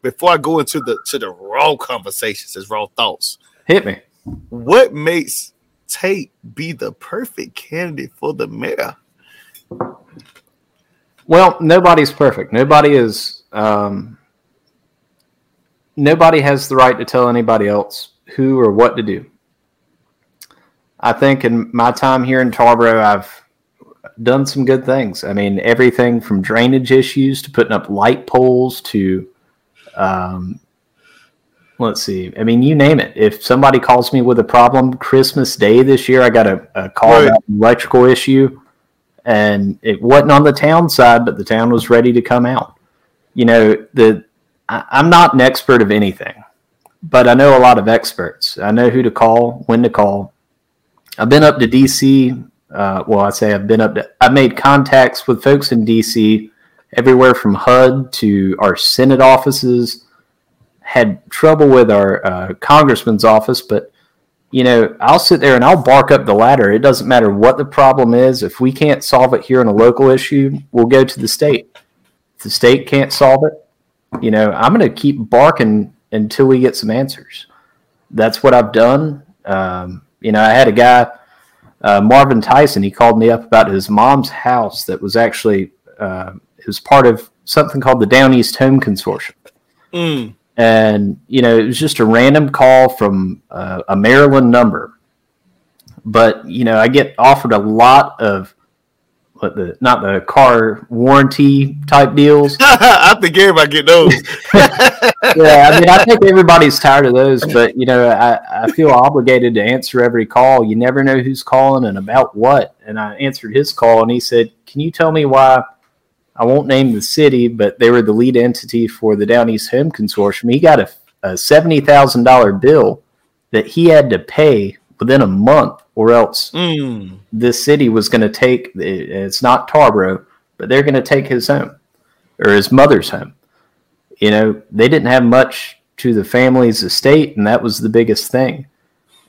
before I go into the to the raw conversations, as raw thoughts, hit me. What makes Tate be the perfect candidate for the mayor? Well, nobody's perfect. Nobody is. Um, nobody has the right to tell anybody else who or what to do. I think in my time here in Tarboro, I've done some good things. I mean, everything from drainage issues to putting up light poles to, um, let's see. I mean, you name it. If somebody calls me with a problem, Christmas Day this year, I got a, a call right. about an electrical issue and it wasn't on the town side, but the town was ready to come out. You know, the I, I'm not an expert of anything, but I know a lot of experts. I know who to call, when to call. I've been up to DC. Uh, well, I say I've been up to. I've made contacts with folks in DC, everywhere from HUD to our Senate offices. Had trouble with our uh, congressman's office, but you know, I'll sit there and I'll bark up the ladder. It doesn't matter what the problem is. If we can't solve it here in a local issue, we'll go to the state. If the state can't solve it, you know, I'm going to keep barking until we get some answers. That's what I've done. Um, you know, I had a guy, uh, Marvin Tyson, he called me up about his mom's house that was actually, uh, it was part of something called the Down East Home Consortium. Mm and you know it was just a random call from uh, a Maryland number. But you know, I get offered a lot of what the not the car warranty type deals. I think everybody get those. yeah, I mean, I think everybody's tired of those, but you know, I, I feel obligated to answer every call. You never know who's calling and about what. And I answered his call, and he said, "Can you tell me why?" I won't name the city, but they were the lead entity for the Down East Home Consortium. He got a, a seventy thousand dollar bill that he had to pay within a month, or else mm. this city was going to take. It's not Tarboro, but they're going to take his home or his mother's home. You know, they didn't have much to the family's estate, and that was the biggest thing.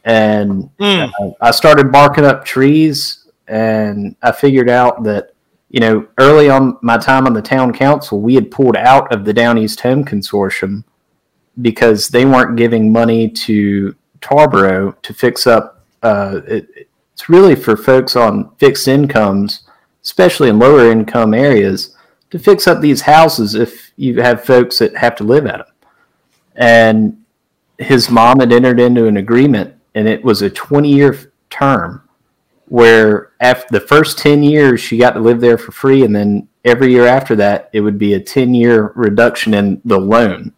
And mm. uh, I started barking up trees, and I figured out that you know, early on my time on the town council, we had pulled out of the Down East Home Consortium because they weren't giving money to Tarboro to fix up. Uh, it, it's really for folks on fixed incomes, especially in lower income areas, to fix up these houses if you have folks that have to live at them. And his mom had entered into an agreement, and it was a 20 year term where after the first 10 years she got to live there for free and then every year after that it would be a 10 year reduction in the loan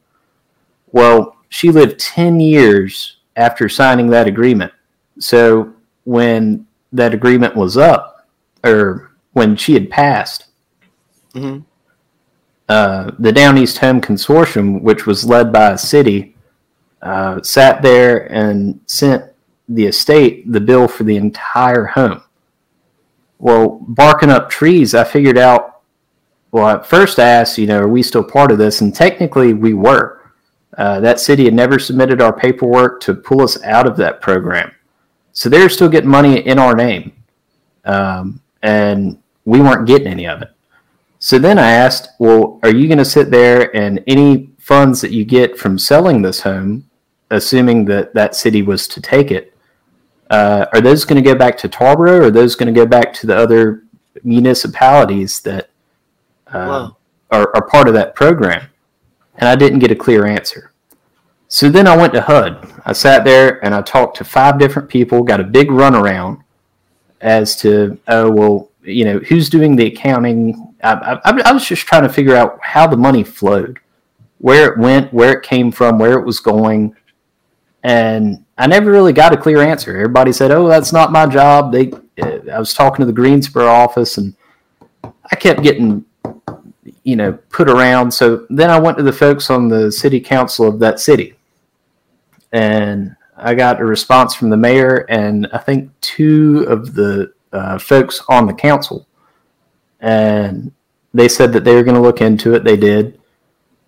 well she lived 10 years after signing that agreement so when that agreement was up or when she had passed mm-hmm. uh, the down east home consortium which was led by a city uh, sat there and sent the estate the bill for the entire home. Well, barking up trees, I figured out. Well, at first I asked, you know, are we still part of this? And technically, we were. Uh, that city had never submitted our paperwork to pull us out of that program, so they're still getting money in our name, um, and we weren't getting any of it. So then I asked, well, are you going to sit there and any funds that you get from selling this home, assuming that that city was to take it, uh, are those going to go back to Tarboro or are those going to go back to the other municipalities that uh, are, are part of that program? And I didn't get a clear answer. So then I went to HUD. I sat there and I talked to five different people, got a big runaround as to, oh, well, you know, who's doing the accounting. I, I, I was just trying to figure out how the money flowed, where it went, where it came from, where it was going. And I never really got a clear answer. Everybody said, "Oh, that's not my job." They, I was talking to the Greensboro office, and I kept getting, you know, put around. So then I went to the folks on the city council of that city, and I got a response from the mayor and I think two of the uh, folks on the council. and they said that they were going to look into it. They did.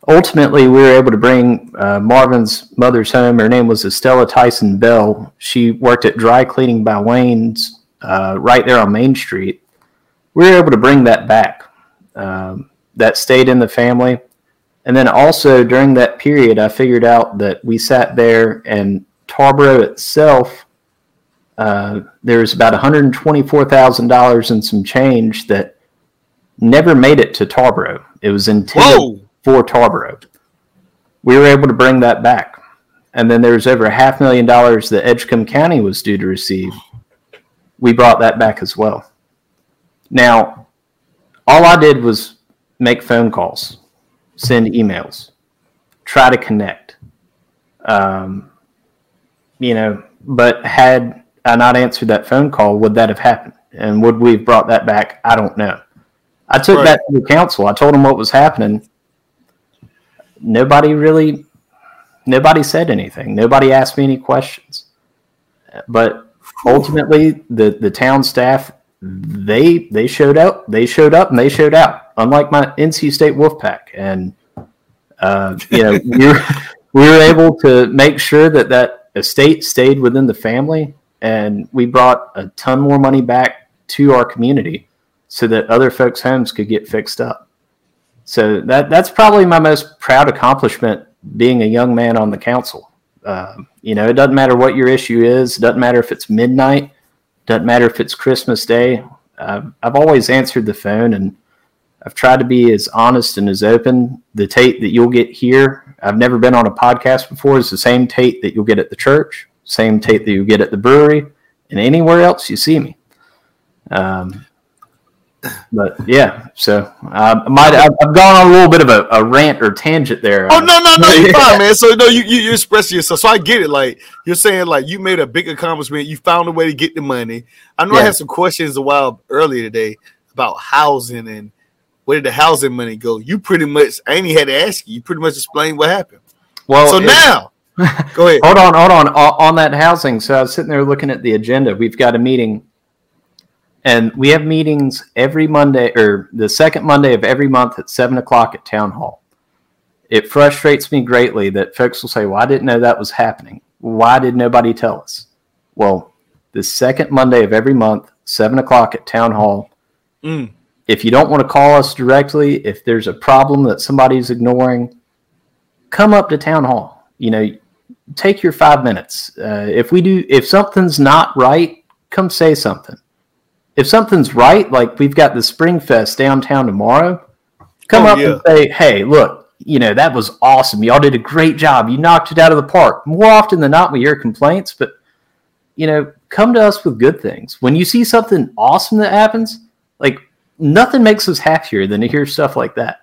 Ultimately, we were able to bring uh, Marvin's mother's home. Her name was Estella Tyson Bell. She worked at Dry Cleaning by Wayne's uh, right there on Main Street. We were able to bring that back. Um, that stayed in the family. And then also during that period, I figured out that we sat there and Tarboro itself, uh, was about $124,000 and some change that never made it to Tarboro. It was intended Whoa. For Tarboro. We were able to bring that back. And then there was over a half million dollars that Edgecombe County was due to receive. We brought that back as well. Now, all I did was make phone calls, send emails, try to connect. Um, you know, but had I not answered that phone call, would that have happened? And would we have brought that back? I don't know. I took Right. that to the council. I told them what was happening. Nobody really, nobody said anything. Nobody asked me any questions. But ultimately, the the town staff they they showed up. They showed up and they showed out. Unlike my NC State Wolfpack, and uh, you know we were, we were able to make sure that that estate stayed within the family, and we brought a ton more money back to our community so that other folks' homes could get fixed up. So that that's probably my most proud accomplishment being a young man on the council. Um, you know, it doesn't matter what your issue is. Doesn't matter if it's midnight. Doesn't matter if it's Christmas Day. Um, I've always answered the phone and I've tried to be as honest and as open. The Tate that you'll get here, I've never been on a podcast before, is the same Tate that you'll get at the church, same Tate that you'll get at the brewery, and anywhere else you see me. Um, but yeah, so uh, I might I've I've gone on a little bit of a, a rant or tangent there. Oh no, no, no, you're fine, man. So no, you you you expressing yourself. So I get it. Like you're saying, like you made a big accomplishment. You found a way to get the money. I know I had some questions a while earlier today about housing and where did the housing money go. You pretty much I ain't even had to ask you. You pretty much explained what happened. Well, so it- now, go ahead. Hold on, hold on. O- On that housing, so I was sitting there looking at the agenda. We've got a meeting, and we have meetings every Monday or the second Monday of every month at seven o'clock at town hall. It frustrates me greatly that folks will say, "Well, I didn't know that was happening. Why did nobody tell us?" Well, the second Monday of every month, seven o'clock at town hall. Mm. If you don't want to call us directly, if there's a problem that somebody's ignoring, come up to town hall. You know, take your five minutes. Uh, if we do, if something's not right, come say something. If something's right, like we've got the Spring Fest downtown tomorrow, come Oh, up yeah. and say, "Hey, look, you know that was awesome. Y'all did a great job. You knocked it out of the park." More often than not, we hear complaints, but you know, come to us with good things. When you see something awesome that happens, like nothing makes us happier than to hear stuff like that.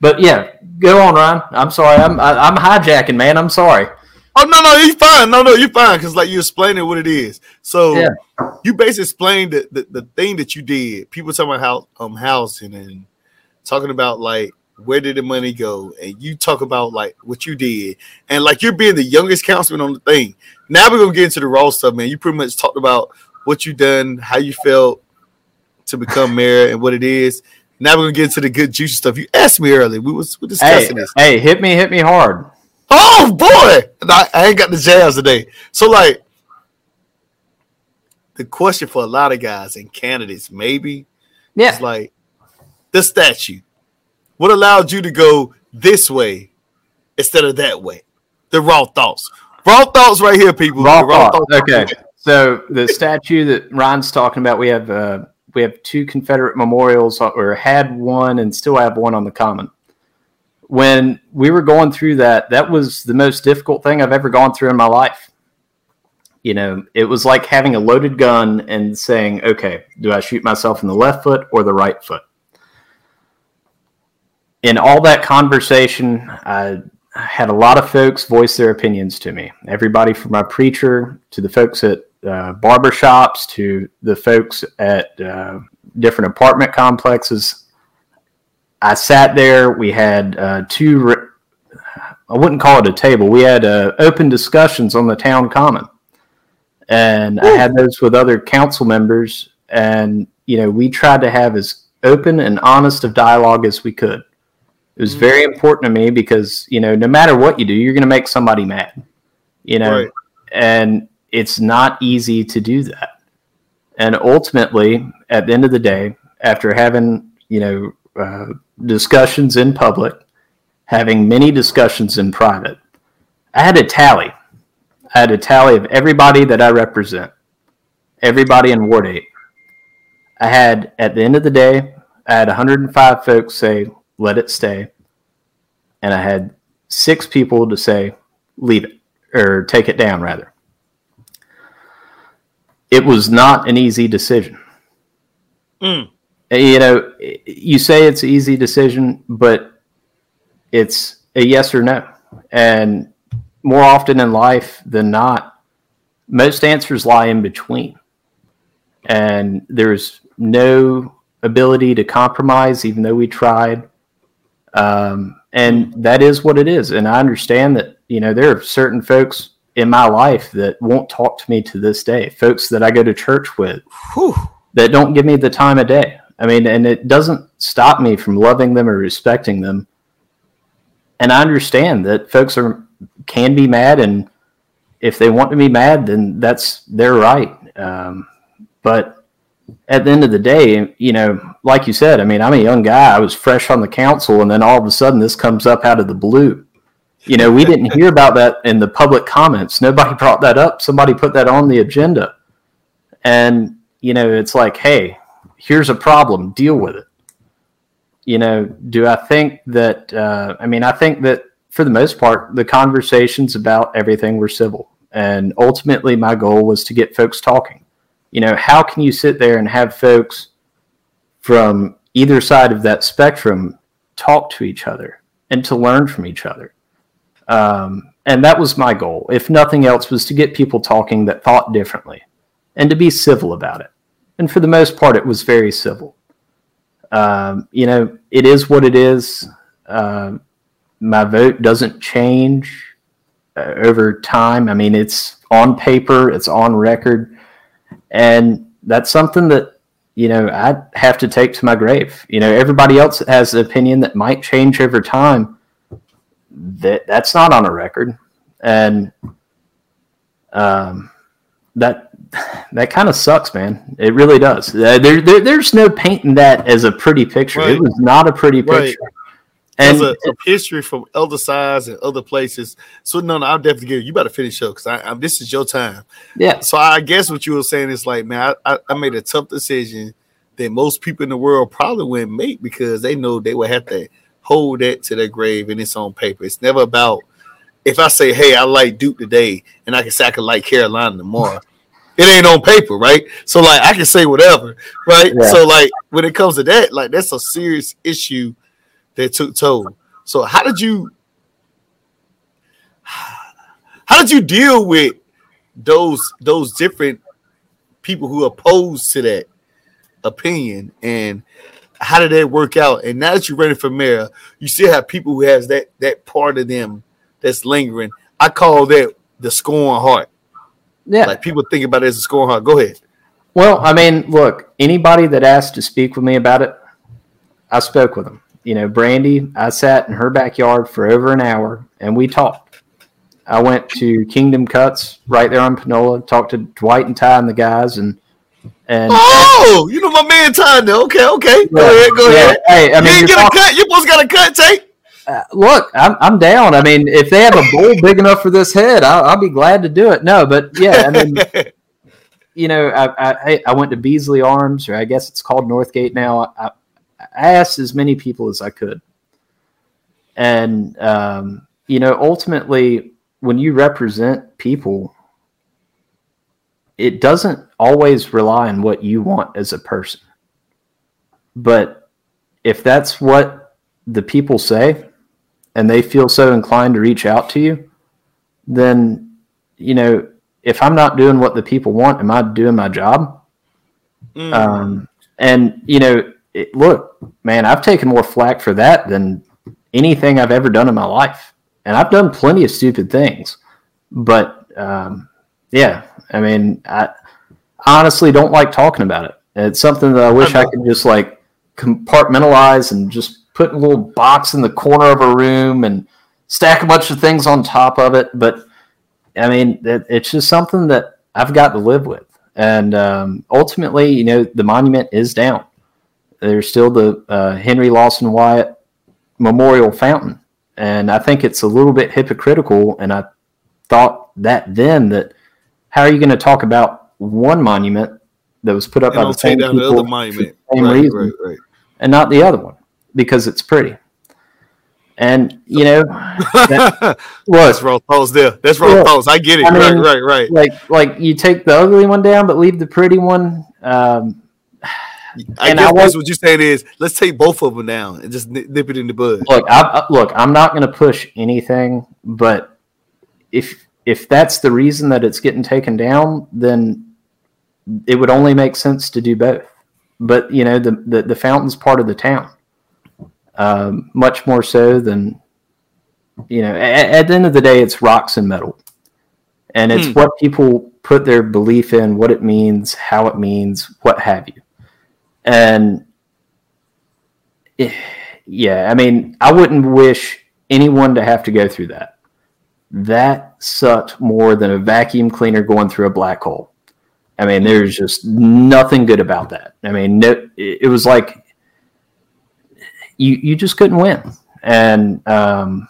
But yeah, go on, Ryan. I'm sorry. I'm I, I'm hijacking, man. I'm sorry. Oh no, no, you're fine. No, no, you're fine because like you're explaining what it is. So Yeah. you basically explained the, the the thing that you did. People talking about how um housing and talking about like where did the money go, and you talk about like what you did, and like you're being the youngest councilman on the thing. Now we're gonna get into the raw stuff, man. You pretty much talked about what you done, how you felt to become mayor, and what it is. Now we're gonna get into the good juicy stuff. You asked me earlier. We was we Hey, discussing this. hey, hit me, hit me hard. Oh boy, And I, I ain't got the jazz today. So like, the question for a lot of guys and candidates maybe Yeah. is like the statue. What allowed you to go this way instead of that way? The raw thoughts. Raw thoughts right here, people. Raw raw thought. thoughts. Okay. So the statue that Ryan's talking about, we have uh, we have two Confederate memorials, or had one, and still have one on the common. When we were going through that, that was the most difficult thing I've ever gone through in my life. You know, it was like having a loaded gun and saying, "Okay, do I shoot myself in the left foot or the right foot?" In all that conversation, I had a lot of folks voice their opinions to me. Everybody from my preacher to the folks at uh, barber shops to the folks at uh, different apartment complexes. I sat there. We had uh, two. Re- I wouldn't call it a table. We had uh, open discussions on the town common, and I had those with other council members. And you know, we tried to have as open and honest of dialogue as we could. It was very important to me because you know no matter what you do, you're going to make somebody mad. You know, Right. and it's not easy to do that. And ultimately, at the end of the day, after having you know uh, discussions in public, having many discussions in private, I had a tally. I had a tally of everybody that I represent, everybody in Ward 8. I had, at the end of the day, I had 105 folks say, let it stay. And I had six people to say, leave it, or take it down, rather. It was not an easy decision. Mm. You know, you say it's an easy decision, but it's a yes or no. And more often in life than not, most answers lie in between. And there's no ability to compromise, even though we tried. Um, and that is what it is. And I understand that, you know, there are certain folks in my life that won't talk to me to this day, folks that I go to church with Whew. that don't give me the time of day. I mean, and it doesn't stop me from loving them or respecting them. And I understand that folks are can be mad, and if they want to be mad, then that's their right. Um, but at the end of the day, you know, like you said, I mean, I'm a young guy. I was fresh on the council, and then all of a sudden, this comes up out of the blue. You know, we didn't hear about that in the public comments. Nobody brought that up. Somebody put that on the agenda, and you know, it's like, hey, here's a problem. Deal with it. You know, do I think that? Uh, I mean, I think that for the most part, the conversations about everything were civil, and ultimately, my goal was to get folks talking. You know, how can you sit there and have folks from either side of that spectrum talk to each other and to learn from each other? Um, and that was my goal. If nothing else, was to get people talking that thought differently and to be civil about it. And for the most part, it was very civil. Um, you know, it is what it is. Um my vote doesn't change uh, over time. I mean, it's on paper, it's on record, and that's something that you know I have to take to my grave. You know, everybody else has an opinion that might change over time. That that's not on a record, and um, that that kind of sucks, man. It really does. Uh, there, there, there's no painting that as a pretty picture. Right. It was not a pretty Right. picture. And a, a history from elder sides and other places. So no, no, I'll definitely give you. You better finish up because this is your time. yeah, So I guess what you were saying is like, man, I, I, I made a tough decision that most people in the world probably wouldn't make because they know they would have to hold that to their grave and it's on paper. It's never about if I say, hey, I like Duke today, and I can say I can like Carolina tomorrow. It ain't on paper, right? So like I can say whatever, right? Yeah. So like when it comes to that, like that's a serious issue that took toll. So how did you how did you deal with those those different people who opposed to that opinion and how did that work out? And now that you're running for mayor, you still have people who has that that part of them that's lingering. I call that the scorn heart. Yeah. Like people think about it as a scorn heart. Go ahead. Well, I mean, look, anybody that asked to speak with me about it, I spoke with them. You know, Brandy, I sat in her backyard for over an hour and we talked. I went to Kingdom Cuts right there on Panola, talked to Dwight and Ty and the guys, and and Oh, you know my man Tanya. Okay, okay. Go ahead, go yeah. ahead. Hey, I you mean, didn't you're get a cut. You supposed to got a cut, Tate. Uh, look, I'm I'm down. I mean, if they have a bowl big enough for this head, I'll, I'll be glad to do it. No, but yeah, I mean, you know, I, I I went to Beasley Arms, or I guess it's called Northgate now. I, I asked as many people as I could, and um, you know, ultimately, when you represent people, it doesn't always rely on what you want as a person, but if that's what the people say, and they feel so inclined to reach out to you, then you know if I'm not doing what the people want, am I doing my job? Mm. Um, and you know, it, look, man, I've taken more flack for that than anything I've ever done in my life, and I've done plenty of stupid things. But um, yeah, I mean, I honestly don't like talking about it. It's something that I wish I, could just like compartmentalize and just put a little box in the corner of a room and stack a bunch of things on top of it. But I mean, it, it's just something that I've got to live with. And um, ultimately, you know, the monument is down. There's still the uh, Henry Lawson Wyatt Memorial Fountain. And I think it's a little bit hypocritical. And I thought that then that how are you going to talk about one monument that was put up And by the same people the other for the same Right, reason right, right. and not the other one because it's pretty. And you know, that, That's look, raw thoughts there. That's raw Well, thoughts. I get it. I right, mean- right, right. like like you take the ugly one down, but leave the pretty one. Um, I and guess I that's was- what you're saying is let's take both of them down and just nip, it in the bud. look, I, I- look, I'm not going to push anything, but if if that's the reason that it's getting taken down, then it would only make sense to do both. But you know, the the, the fountain's part of the town, um, much more so than you know. At, at the end of the day, it's rocks and metal, and it's Hmm. what people put their belief in, what it means, how it means, what have you, and. eh, Yeah, I mean, I wouldn't wish anyone to have to go through that. That sucked more than a vacuum cleaner going through a black hole. I mean, there's just nothing good about that. I mean, no, it, it was like you you just couldn't win, and um,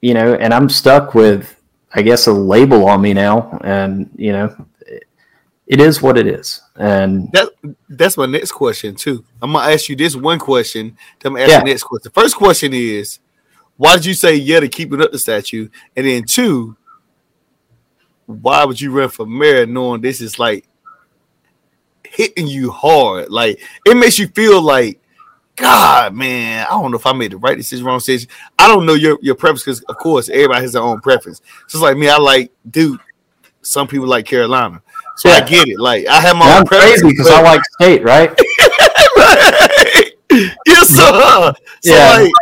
you know, and I'm stuck with, I guess, a label on me now, and you know, it, it is what it is, and That that's my next question too. I'm gonna ask you this one question. Then I'm gonna ask Yeah. the next question. First question is, why did you say yeah to keeping up the statue? And then two, why would you run for mayor knowing this is like hitting you hard? Like it makes you feel like, God, man, I don't know if I made the right decision, wrong decision. I don't know your your preference because of course everybody has their own preference. Just like me, I like Duke. Some people like Carolina, so I get it. Like I have my I'm own preference crazy because I like state, right? right. yes, sir. So Yeah. like,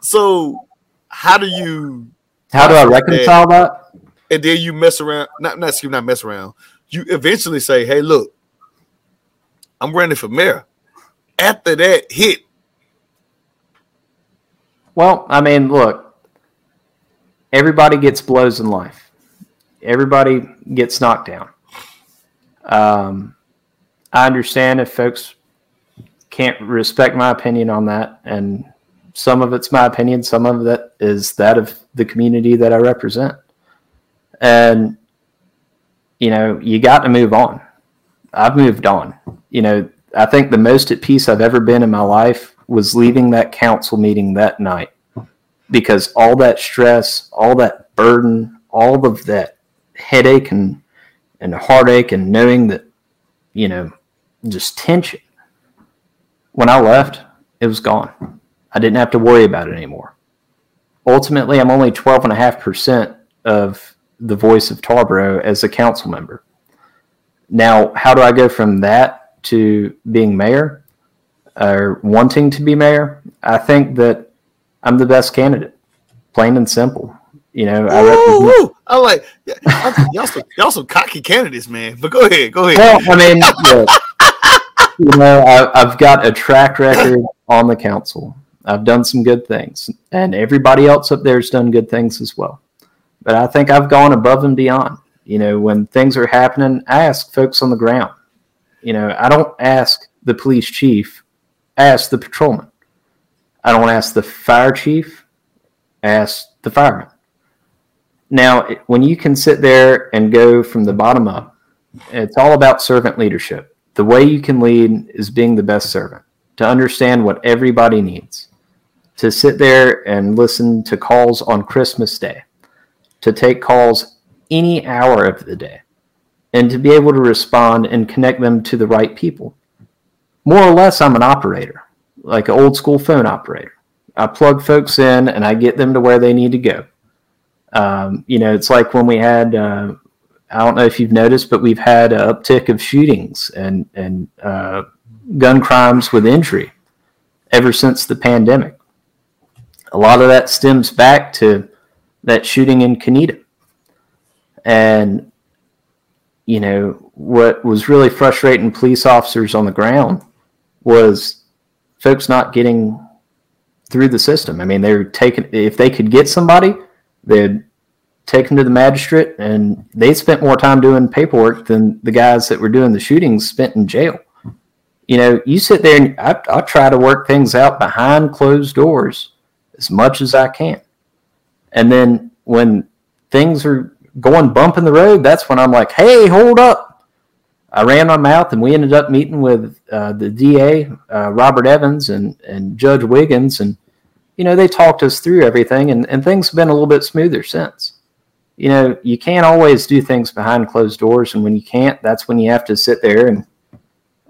so how do you How do I reconcile that? and then you mess around? Not not excuse me, not mess around. You eventually say, "Hey, look, I'm running for mayor." After that hit, Well, I mean, look, everybody gets blows in life. Everybody gets knocked down. Um, I understand if folks can't respect my opinion on that, and some of it's my opinion, some of that is that of the community that I represent. And, you know, you got to move on. I've moved on. You know, I think the most at peace I've ever been in my life was leaving that council meeting that night because all that stress, all that burden, all of that headache and and heartache and knowing that you know just tension when I left, it was gone. I didn't have to worry about it anymore. Ultimately, I'm only 12.5% of the voice of Tarboro as a council member. Now, how do I go from that to being mayor or wanting to be mayor? I think that I'm the best candidate, plain and simple. You know, I represent. I like y'all, some y'all some cocky candidates, man. But go ahead, go ahead. Well, I mean, look, you know, I, I've got a track record on the council. I've done some good things, and everybody else up there has done good things as well. But I think I've gone above and beyond. You know, when things are happening, I ask folks on the ground. You know, I don't ask the police chief, I ask the patrolman. I don't ask the fire chief, I ask the fireman. Now, when you can sit there and go from the bottom up, it's all about servant leadership. The way you can lead is being the best servant, to understand what everybody needs, to sit there and listen to calls on Christmas Day, to take calls any hour of the day, and to be able to respond and connect them to the right people. More or less, I'm an operator, like an old school phone operator. I plug folks in and I get them to where they need to go. Um, you know, it's like when we had uh, I don't know if you've noticed, but we've had an uptick of shootings and and uh, gun crimes with injury ever since the pandemic. A lot of that stems back to that shooting in Canita, and you know what was really frustrating police officers on the ground was folks not getting through the system. I mean, they were taking if they could get somebody, they'd take them to the magistrate, and they spent more time doing paperwork than the guys that were doing the shootings spent in jail. You know, you sit there and I, I try to work things out behind closed doors as much as I can, and then when things are going bump in the road, that's when I'm like, hey, hold up. I ran my mouth, and we ended up meeting with uh, the DA, uh, Robert Evans, and, and Judge Wiggins. And, you know, they talked us through everything, and, and things have been a little bit smoother since. You know, you can't always do things behind closed doors. And when you can't, that's when you have to sit there and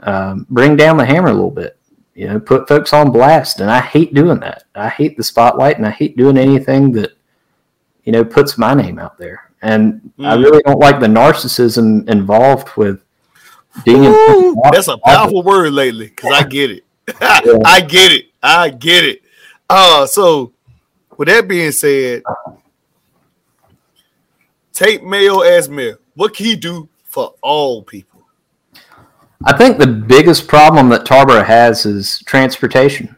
um, bring down the hammer a little bit. You know, put folks on blast. And I hate doing that. I hate the spotlight, and I hate doing anything that, you know, puts my name out there and mm. I really don't like the narcissism involved with being. Ooh, that's a powerful word lately because I get it. I get it. I get it. Uh, so with that being said, take Mayo as mayor. What can he do for all people? I think the biggest problem that Tarboro has is transportation.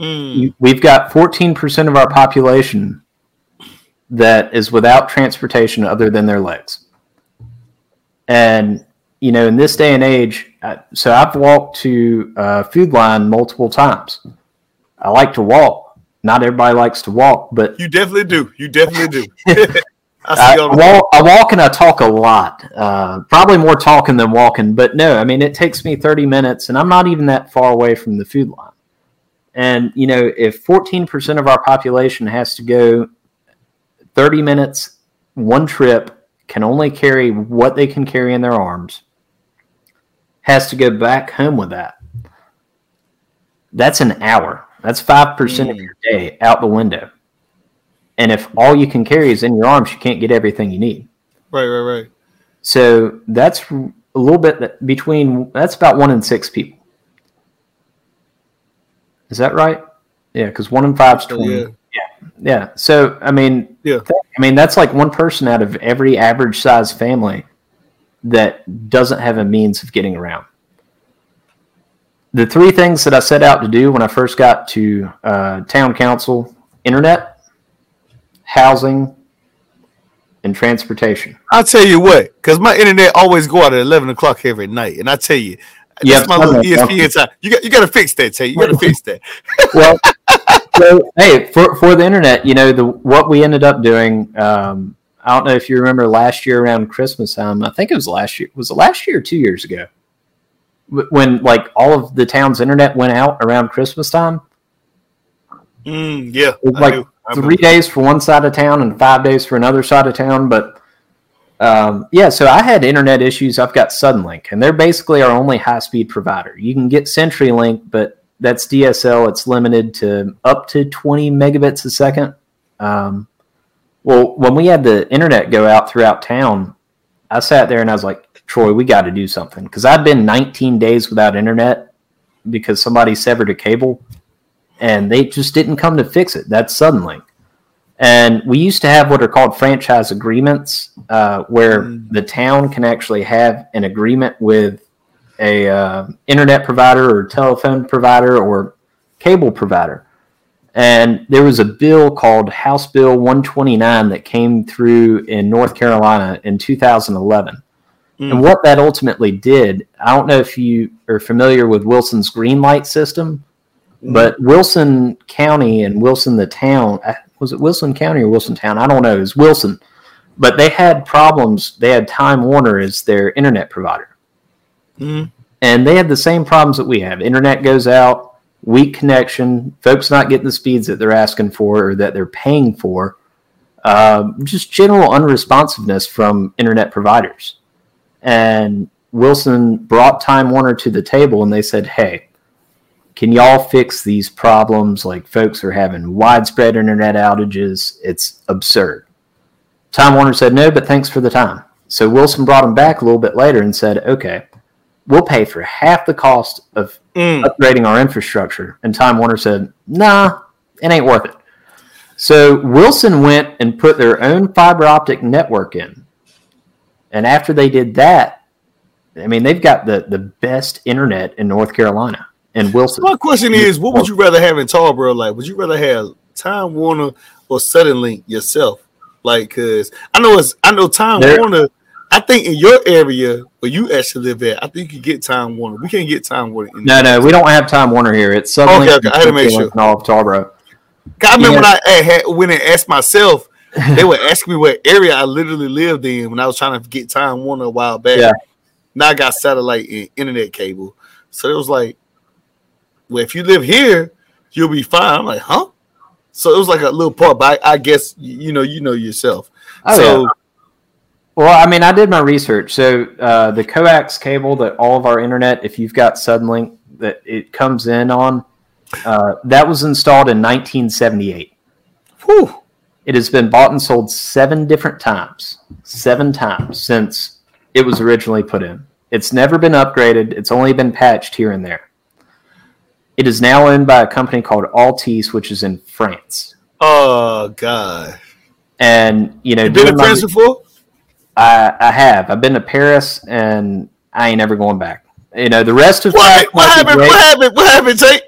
Mm. We've got 14% of our population that is without transportation other than their legs. And, you know, in this day and age, so I've walked to uh, Food Lion multiple times. I like to walk. Not everybody likes to walk, but you definitely do. You definitely do. I, I, walk, I, walk, and I talk a lot. Uh, probably more talking than walking, but no, I mean it takes me 30 minutes, and I'm not even that far away from the Food Lion. And you know, if 14% of our population has to go 30 minutes, one trip, can only carry what they can carry in their arms, has to go back home with that. That's an hour. That's 5% mm. of your day out the window. And if all you can carry is in your arms, you can't get everything you need. Right, right, right. So that's a little bit between, that's about one in six people. Is that right? Yeah, because one in five is 20. Yeah. Yeah. Yeah. So, I mean, yeah. I mean, that's like one person out of every average size family that doesn't have a means of getting around. The three things that I set out to do when I first got to uh, town council internet, housing, and transportation. I'll tell you what, because my internet always go out at 11 o'clock every night. And I tell you, that's my little ESPN time. You got, you got to fix that, Tay. You got to fix that. well, so hey, for for the internet, you know the what we ended up doing. Um, I don't know if you remember last year around Christmas time. I think it was last year. Was it last year or two years ago? When like all of the town's internet went out around Christmas time. Mm, yeah, like three days for one side of town and five days for another side of town. But um, yeah, so I had internet issues. I've got Suddenlink, and they're basically our only high speed provider. You can get CenturyLink, but that's DSL. It's limited to up to 20 megabits a second. Um, well, when we had the internet go out throughout town, I sat there and I was like, Troy, we got to do something because I'd been 19 days without internet because somebody severed a cable and they just didn't come to fix it. That's Suddenlink. And we used to have what are called franchise agreements, uh, where mm. the town can actually have an agreement with a uh, internet provider or telephone provider or cable provider. And there was a bill called House Bill 129 that came through in North Carolina in 2011. Mm. And what that ultimately did, I don't know if you are familiar with Wilson's Greenlight system, mm. but Wilson County and Wilson the town, uh, was it Wilson County or Wilson Town? I don't know. It was Wilson. But they had problems. They had Time Warner as their internet provider. Mm-hmm. And they have the same problems that we have. Internet goes out, weak connection, folks not getting the speeds that they're asking for or that they're paying for. Uh, just general unresponsiveness from internet providers. And Wilson brought Time Warner to the table and they said, hey, can y'all fix these problems? Like folks are having widespread internet outages. It's absurd. Time Warner said no, but thanks for the time. So Wilson brought him back a little bit later and said, okay, we'll pay for half the cost of mm. upgrading our infrastructure. And Time Warner said, nah, it ain't worth it. So Wilson went and put their own fiber optic network in. And after they did that, I mean, they've got the the best internet in North Carolina and Wilson. My question is, what would you rather have in Tarboro? Like, would you rather have Time Warner or Suddenlink yourself? Like, cause I know it's I know Time There- Warner. I think in your area where you actually live at, I think you get Time Warner. We can't get Time Warner. In No, no, we don't have Time Warner here. It's Suddenlink Okay, okay, I had to make sure. and all of Tarboro. I remember Yeah. when I had, went and asked myself, they would ask me what area I literally lived in when I was trying to get Time Warner a while back. Yeah. Now I got satellite and internet cable. So it was like, well, if you live here, you'll be fine. I'm like, huh? So it was like a little part, but I, I guess you know, you know yourself. Oh, so yeah. Well, I mean, I did my research. So uh, the coax cable that all of our internet, if you've got Suddenlink, that it comes in on, uh, that was installed in 1978. whew, It has been bought and sold seven different times, seven times since it was originally put in. It's never been upgraded. It's only been patched here and there. It is now owned by a company called Altice, which is in France. oh god. And you know, You been in France re- before? I, I have. I've been to Paris, and I ain't ever going back. You know, the rest of What? What might be happened? great. What happened? What happened?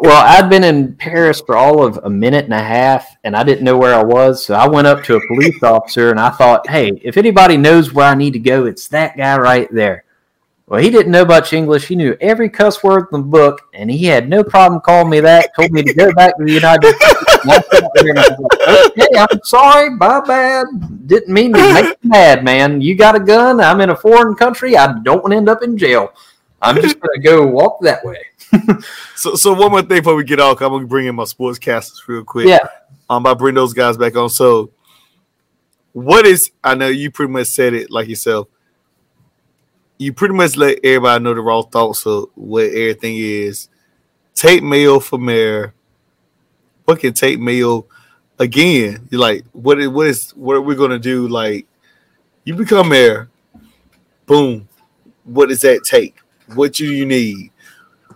Well, I'd been in Paris for all of a minute and a half, and I didn't know where I was. So I went up to a police officer, and I thought, "Hey, if anybody knows where I need to go, it's that guy right there." Well, he didn't know much English. He knew every cuss word in the book, and he had no problem calling me that. Told me to go back to the United States. And I sat there and I was like, okay, I'm sorry, my bad. Didn't mean to make you mad, man. You got a gun. I'm in a foreign country. I don't want to end up in jail. I'm just gonna go walk that way. So, so one more thing before we get off, I'm gonna bring in my sportscasters real quick. Yeah. Um, I bring those guys back on. So, what is? I know you pretty much said it like yourself. You pretty much let everybody know the raw thoughts of what everything is. Tate Mayo for mayor. What can Tate Mayo again? You're like, what is what is what are we gonna do? Like, you become mayor. Boom. What does that take? What do you need?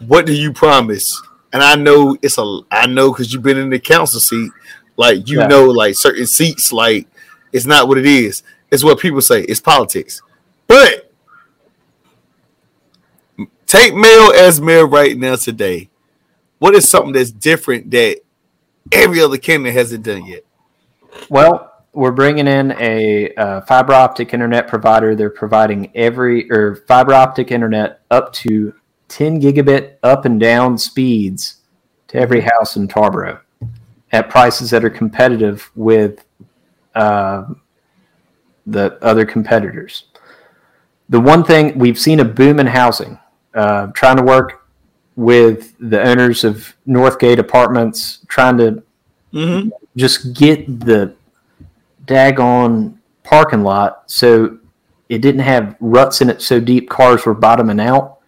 What do you promise? And I know it's a I know because you've been in the council seat, like you Yeah. know, like certain seats, like it's not what it is. It's what people say. It's politics. But Tate Mayo as mayor right now today. What is something that's different that every other candidate hasn't done yet? Well, we're bringing in a uh, fiber optic internet provider. They're providing every or fiber optic internet up to 10 gigabit up and down speeds to every house in Tarboro at prices that are competitive with uh, the other competitors. The one thing we've seen a boom in housing, uh, trying to work with the owners of Northgate Apartments, trying to Mm-hmm. just get the daggone parking lot so it didn't have ruts in it so deep cars were bottoming out.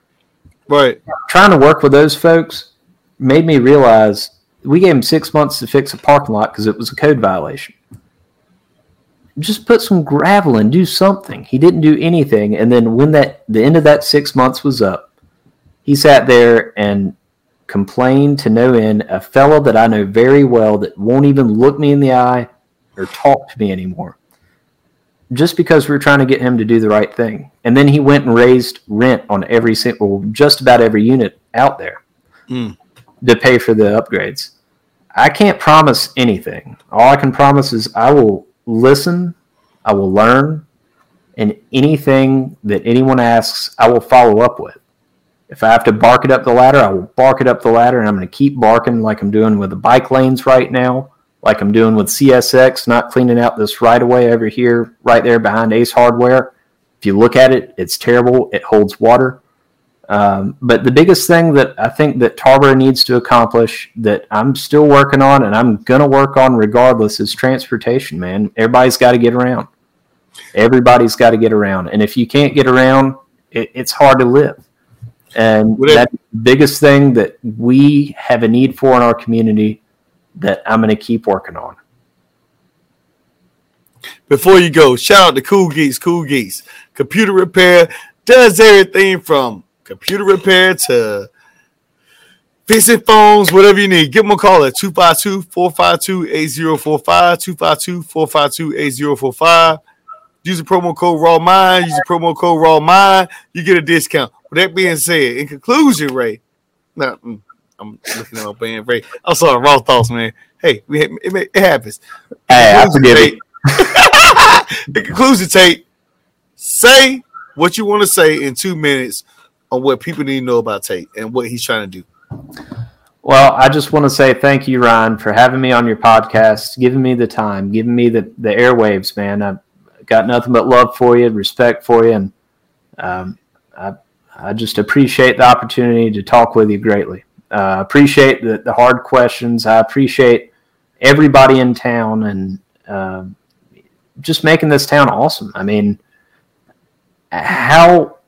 Right. Trying to work with those folks made me realize we gave them six months to fix a parking lot because it was a code violation. Just put some gravel and do something. He didn't do anything, and then when that the end of that six months was up, he sat there and complained to no end. A fellow that I know very well that won't even look me in the eye or talk to me anymore. Just because we are trying to get him to do the right thing. And then he went and raised rent on every single, just about every unit out there Mm. to pay for the upgrades. I can't promise anything. All I can promise is I will listen, I will learn, and anything that anyone asks, I will follow up with. If I have to bark it up the ladder, I will bark it up the ladder, and I'm going to keep barking like I'm doing with the bike lanes right now, like I'm doing with CSX, not cleaning out this right away over here, right there behind Ace Hardware. If you look at it, it's terrible. It holds water. Um, but the biggest thing that I think that Tarboro needs to accomplish that I'm still working on and I'm going to work on regardless is transportation, man. Everybody's got to get around. Everybody's got to get around. And if you can't get around, it, it's hard to live. And Would it- that's the biggest thing that we have a need for in our community that I'm going to keep working on. Before you go, shout out to Cool Geeks. Cool Geeks. Computer repair does everything from computer repair to fixing phones, whatever you need. Give them a call at 252 452 8045. 252 452 8045. Use the promo code Raw Mind. Use the promo code Raw Mind. You get a discount. With that being said, in conclusion, Ray. Now mm, I'm looking at my band, Ray. I'm sorry, Raw thoughts, man. Hey, we it, it, it happens. Hey, I forgive Tate, in conclusion, Tate, say what you want to say in two minutes on what people need to know about Tate and what he's trying to do. Well, I just want to say thank you, Ryan, for having me on your podcast, giving me the time, giving me the, the airwaves, man. I've got nothing but love for you, respect for you, and um, I, I just appreciate the opportunity to talk with you greatly. Uh, appreciate the, the hard questions. I appreciate everybody in town and uh, just making this town awesome. I mean, how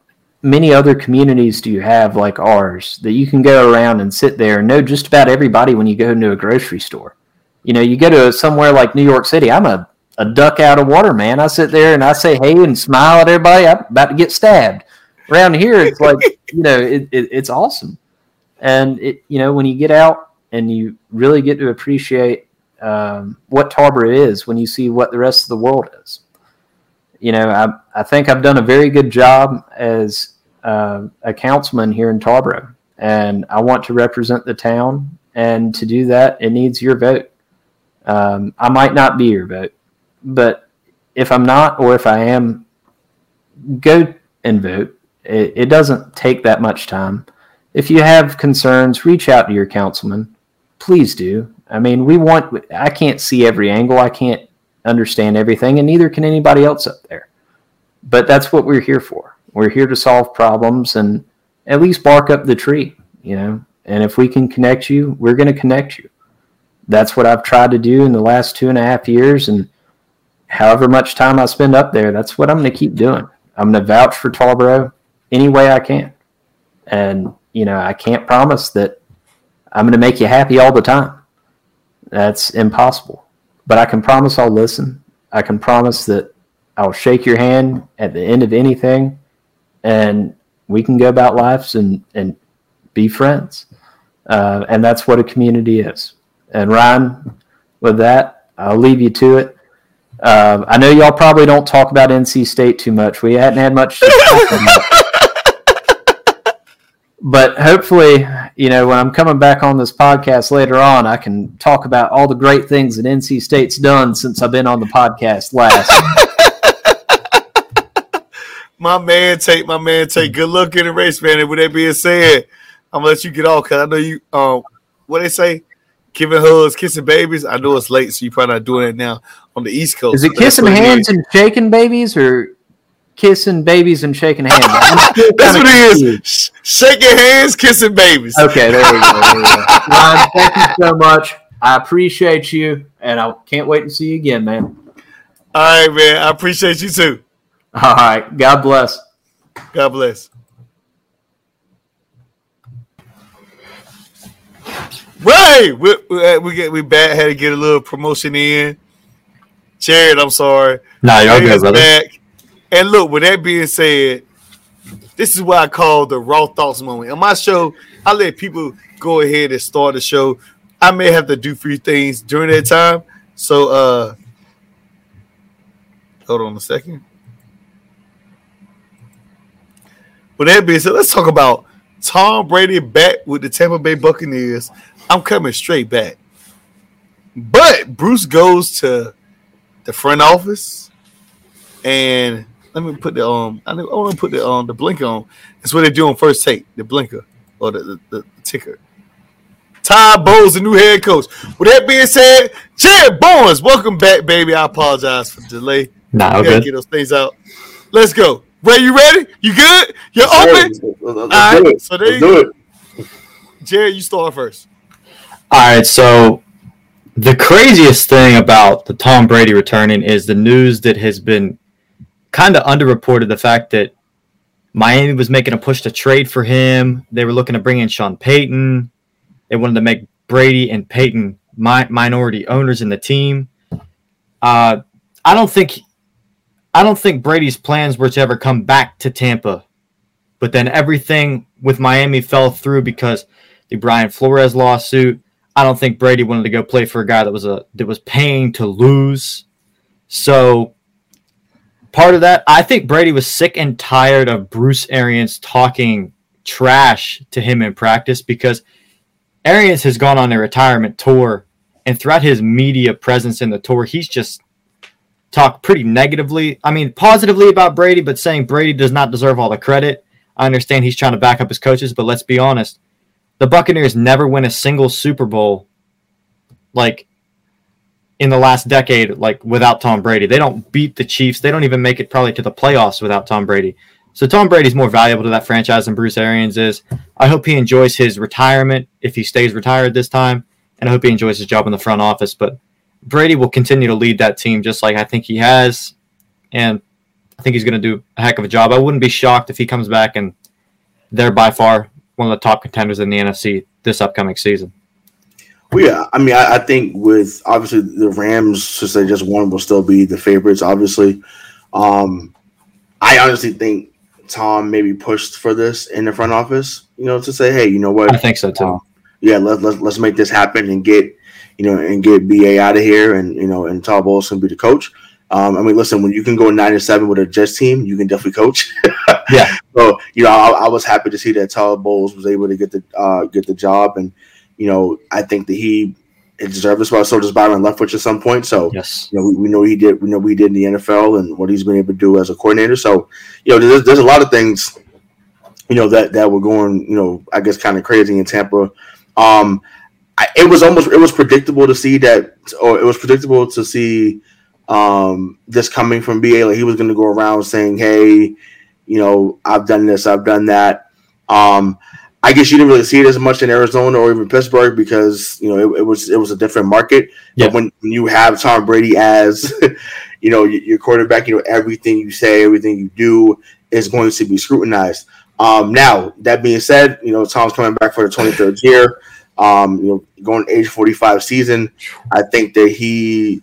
many other communities do you have like ours that you can go around and sit there and know just about everybody when you go into a grocery store? You know, you go to somewhere like New York City. I'm a, a duck out of water, man. I sit there and I say hey and smile at everybody. I'm about to get stabbed. Around here, it's like, you know, it, it, it's awesome. And, it, you know, when you get out and you really get to appreciate um, what Tarboro is when you see what the rest of the world is. You know, I, I think I've done a very good job as uh, a councilman here in Tarboro, and I want to represent the town. And to do that, it needs your vote. Um, I might not be your vote, but if I'm not, or if I am, go and vote. It, it doesn't take that much time. If you have concerns, reach out to your councilman. Please do. I mean, we want. I can't see every angle. I can't understand everything, and neither can anybody else up there. But that's what we're here for. We're here to solve problems and at least bark up the tree, you know. And if we can connect you, we're going to connect you. That's what I've tried to do in the last two and a half years. And however much time I spend up there, that's what I'm going to keep doing. I'm going to vouch for Tarboro any way I can. And, you know, I can't promise that I'm going to make you happy all the time. That's impossible. But I can promise I'll listen. I can promise that I'll shake your hand at the end of anything and we can go about lives and and be friends. Uh, and that's what a community is. And Ryan, with that, I'll leave you to it. Uh, I know y'all probably don't talk about NC State too much. We hadn't had much. but hopefully, you know, when I'm coming back on this podcast later on, I can talk about all the great things that NC State's done since I've been on the podcast last my man Tate my man Tate good luck in the race, man. And with that being said, I'm gonna let you get off because I know you um what they say, giving hugs, kissing babies. I know it's late, so you're probably not doing it now on the East Coast. Is it kissing hands and shaking babies or kissing babies and shaking hands? That's what it is. Shaking hands, kissing babies. Okay, there we go. There we go. Ron, thank you so much. I appreciate you, and I can't wait to see you again, man. All right, man. I appreciate you too. All right. God bless. God bless. Right, we we, we get we bad had to get a little promotion in. Jared, I'm sorry. Nah, y'all good, brother. Back. And look, with that being said, this is what I call the raw thoughts moment. On my show, I let people go ahead and start the show. I may have to do few things during that time. So uh hold on a second. With that being said, let's talk about Tom Brady back with the Tampa Bay Buccaneers. I'm coming straight back. But Bruce goes to the front office and let me put the um I want to put the um the blinker on. That's what they do on first take, the blinker or the, the, the ticker. Todd Bowles, the new head coach. With that being said, Jared Barnes, welcome back, baby. I apologize for the delay. Nah, okay. Get those things out. Let's go. Ray, you ready? You good? You're open? All right. So there you go. Jared, you start first. All right. So the craziest thing about the Tom Brady returning is the news that has been kind of underreported the fact that Miami was making a push to trade for him. They were looking to bring in Sean Payton. They wanted to make Brady and Payton mi- minority owners in the team. Uh, I don't think I don't think Brady's plans were to ever come back to Tampa. But then everything with Miami fell through because the Brian Flores lawsuit. I don't think Brady wanted to go play for a guy that was a that was paying to lose. So part of that, I think Brady was sick and tired of Bruce Arians talking trash to him in practice because Arians has gone on a retirement tour, and throughout his media presence in the tour, he's just talked pretty negatively. I mean, positively about Brady, but saying Brady does not deserve all the credit. I understand he's trying to back up his coaches, but let's be honest. The Buccaneers never win a single Super Bowl like in the last decade, like without Tom Brady. They don't beat the Chiefs. They don't even make it probably to the playoffs without Tom Brady. So Tom Brady's more valuable to that franchise than Bruce Arians is. I hope he enjoys his retirement if he stays retired this time, and I hope he enjoys his job in the front office. But Brady will continue to lead that team just like I think he has, and I think he's going to do a heck of a job. I wouldn't be shocked if he comes back and they're by far one of the top contenders in the NFC this upcoming season. Well, yeah, I mean, I, I, think with obviously the Rams, since they just won, will still be the favorites. Obviously, um, I honestly think Tom maybe pushed for this in the front office. You know, to say, hey, you know what? I think so too. Um, yeah, let, let, let's make this happen and get you know and get BA out of here, and you know, and Todd Bowles can be the coach. Um, I mean, listen, when you can go nine and seven with a Jets team, you can definitely coach. yeah. So you know, I, I, was happy to see that Todd Bowles was able to get the uh, get the job, and you know, I think that he deserved this spot. So does Byron Leftwich at some point. So yes, you know, we, we, know he did. We know we did in the NFL and what he's been able to do as a coordinator. So you know, there's, there's a lot of things, you know, that that were going, you know, I guess kind of crazy in Tampa. Um, I, it was almost it was predictable to see that, or it was predictable to see um this coming from BA. Like he was going to go around saying, "Hey, you know, I've done this, I've done that." Um, I guess you didn't really see it as much in Arizona or even Pittsburgh because you know it, it was it was a different market. Yeah. But when, when you have Tom Brady as you know your quarterback, you know everything you say, everything you do is going to be scrutinized. Um, now that being said, you know Tom's coming back for the 23rd year. Um, you know, going age 45 season, I think that he,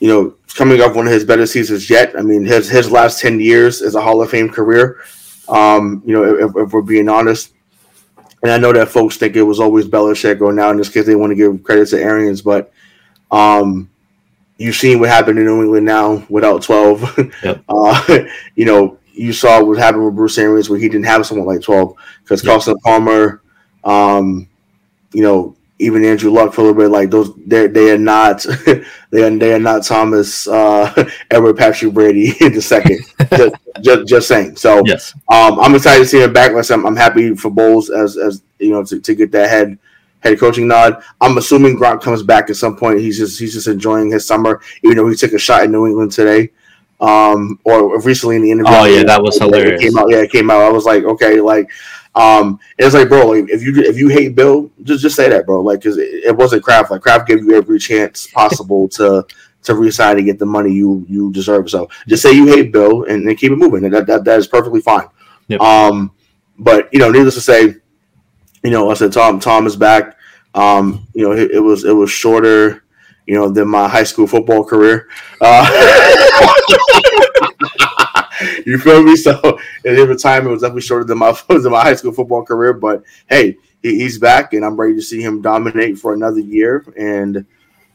you know, coming off one of his better seasons yet. I mean, his his last 10 years is a Hall of Fame career. Um, you know, if, if we're being honest and I know that folks think it was always Belichick, or now in this case they want to give credit to Arians, but um, you've seen what happened in New England now without twelve. Yep. uh, you know, you saw what happened with Bruce Arians where he didn't have someone like twelve because yep. Carson Palmer, um, you know, even Andrew Luck for a little bit. Like those, they they are not they are they are not Thomas uh, Edward Patrick Brady in the second. just, just, just saying. So yes, um, I'm excited to see him back. I'm, I'm happy for Bowles as as you know to, to get that head head coaching nod. I'm assuming Gronk comes back at some point. He's just he's just enjoying his summer, even though he took a shot in New England today. Um, or recently in the interview. Oh yeah, that was hilarious. It came out. Yeah, it came out. I was like, okay, like um, it's like, bro, like if you if you hate Bill, just just say that, bro. Like, because it, it, wasn't Kraft. Like Kraft gave you every chance possible to to resign and get the money you you deserve. So just say you hate Bill and, and keep it moving. And that that, that is perfectly fine. Yep. Um, but you know, needless to say, you know, I said Tom Tom is back. Um, you know, it, it was it was shorter, you know, than my high school football career. Uh, you feel me? So in his retirement was definitely shorter than my than my high school football career. But hey, he, he's back, and I'm ready to see him dominate for another year. And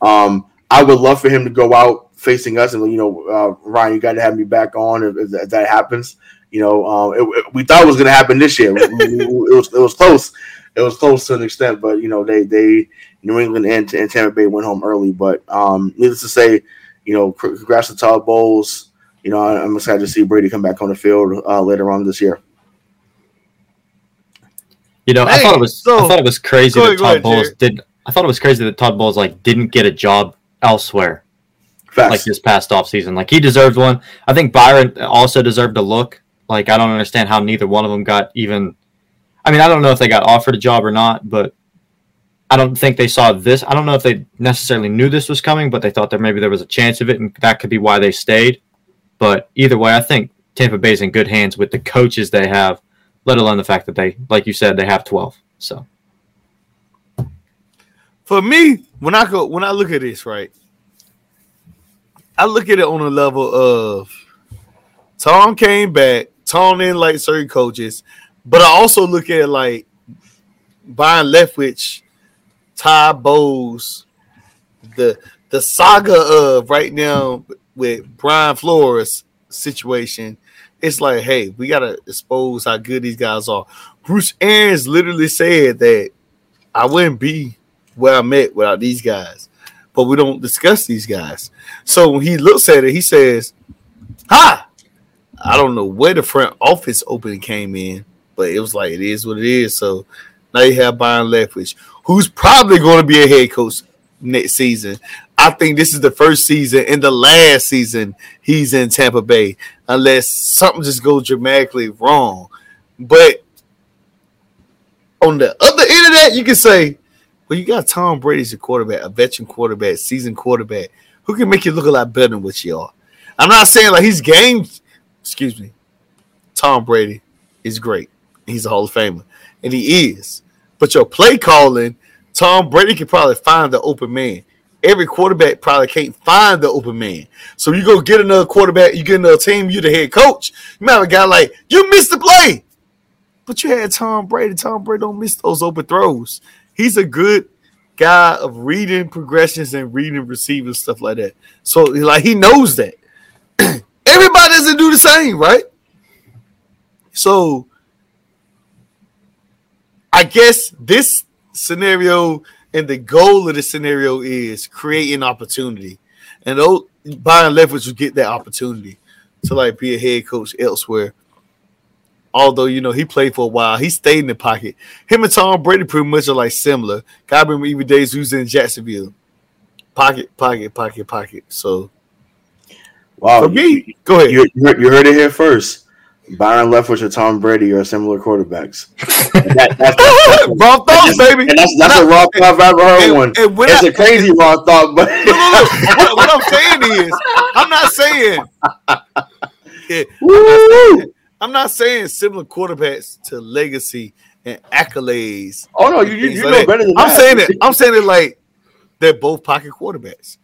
um, I would love for him to go out facing us. And you know, uh, Ryan, you got to have me back on if, if that happens. You know, um, it, it, we thought it was going to happen this year. it, was it was close. It was close to an extent, but you know, they they New England and, and Tampa Bay went home early. But um, needless to say, you know, congrats to Todd Bowles you know, I'm excited to see Brady come back on the field uh, later on this year. You know, hey, I thought it was so, I thought it was crazy that Todd Bowles did. I thought it was crazy that Todd Bowles like didn't get a job elsewhere, Facts. like this past off season. Like he deserved one. I think Byron also deserved a look. Like I don't understand how neither one of them got even. I mean, I don't know if they got offered a job or not, but I don't think they saw this. I don't know if they necessarily knew this was coming, but they thought that maybe there was a chance of it, and that could be why they stayed. But either way, I think Tampa Bay's in good hands with the coaches they have, let alone the fact that they, like you said, they have 12. So for me, when I go when I look at this, right, I look at it on a level of Tom came back, Tom in like certain coaches, but I also look at like Byron Leftwich, Todd Bowles, the the saga of right now with Brian Flores situation, it's like, hey, we gotta expose how good these guys are. Bruce Arians literally said that I wouldn't be where I'm at without these guys, but we don't discuss these guys. So when he looks at it, he says, "Hi." I don't know where the front office opening came in, but it was like it is what it is. So now you have Byron Leftwich, who's probably going to be a head coach next season. I think this is the first season and the last season he's in Tampa Bay, unless something just goes dramatically wrong. But on the other end of that, you can say, well, you got Tom Brady as a quarterback, a veteran quarterback, seasoned quarterback, who can make you look a lot better than what you are. I'm not saying like he's game, excuse me. Tom Brady is great. He's a Hall of Famer, and he is. But your play calling, Tom Brady can probably find the open man. Every quarterback probably can't find the open man. So you go get another quarterback, you get another team, you're the head coach. You might have a guy like, you missed the play. But you had Tom Brady. Tom Brady don't miss those open throws. He's a good guy of reading progressions and reading receivers, stuff like that. So like he knows that. Everybody doesn't do the same, right? So I guess this scenario and the goal of the scenario is creating opportunity. And those Byron Leftwich will get that opportunity to like be a head coach elsewhere. Although you know he played for a while, he stayed in the pocket. Him and Tom Brady pretty much are like similar. God remember even days who's in Jacksonville. Pocket, pocket, pocket, pocket. So Wow, for me, go ahead. you, you heard it here first. Byron Leftwich and Tom Brady are similar quarterbacks. And that- that's, that's, Wrong thoughts, baby. and that's, that's a wrong thought I've ever heard And- one. and It's I- a crazy wrong thought, but no. What, I'm saying is, I'm not saying. Yeah, Woo! I'm not saying similar quarterbacks to legacy and accolades. oh no, you, you, you like know that. better than I'm that. saying it. I'm saying it like they're both pocket quarterbacks.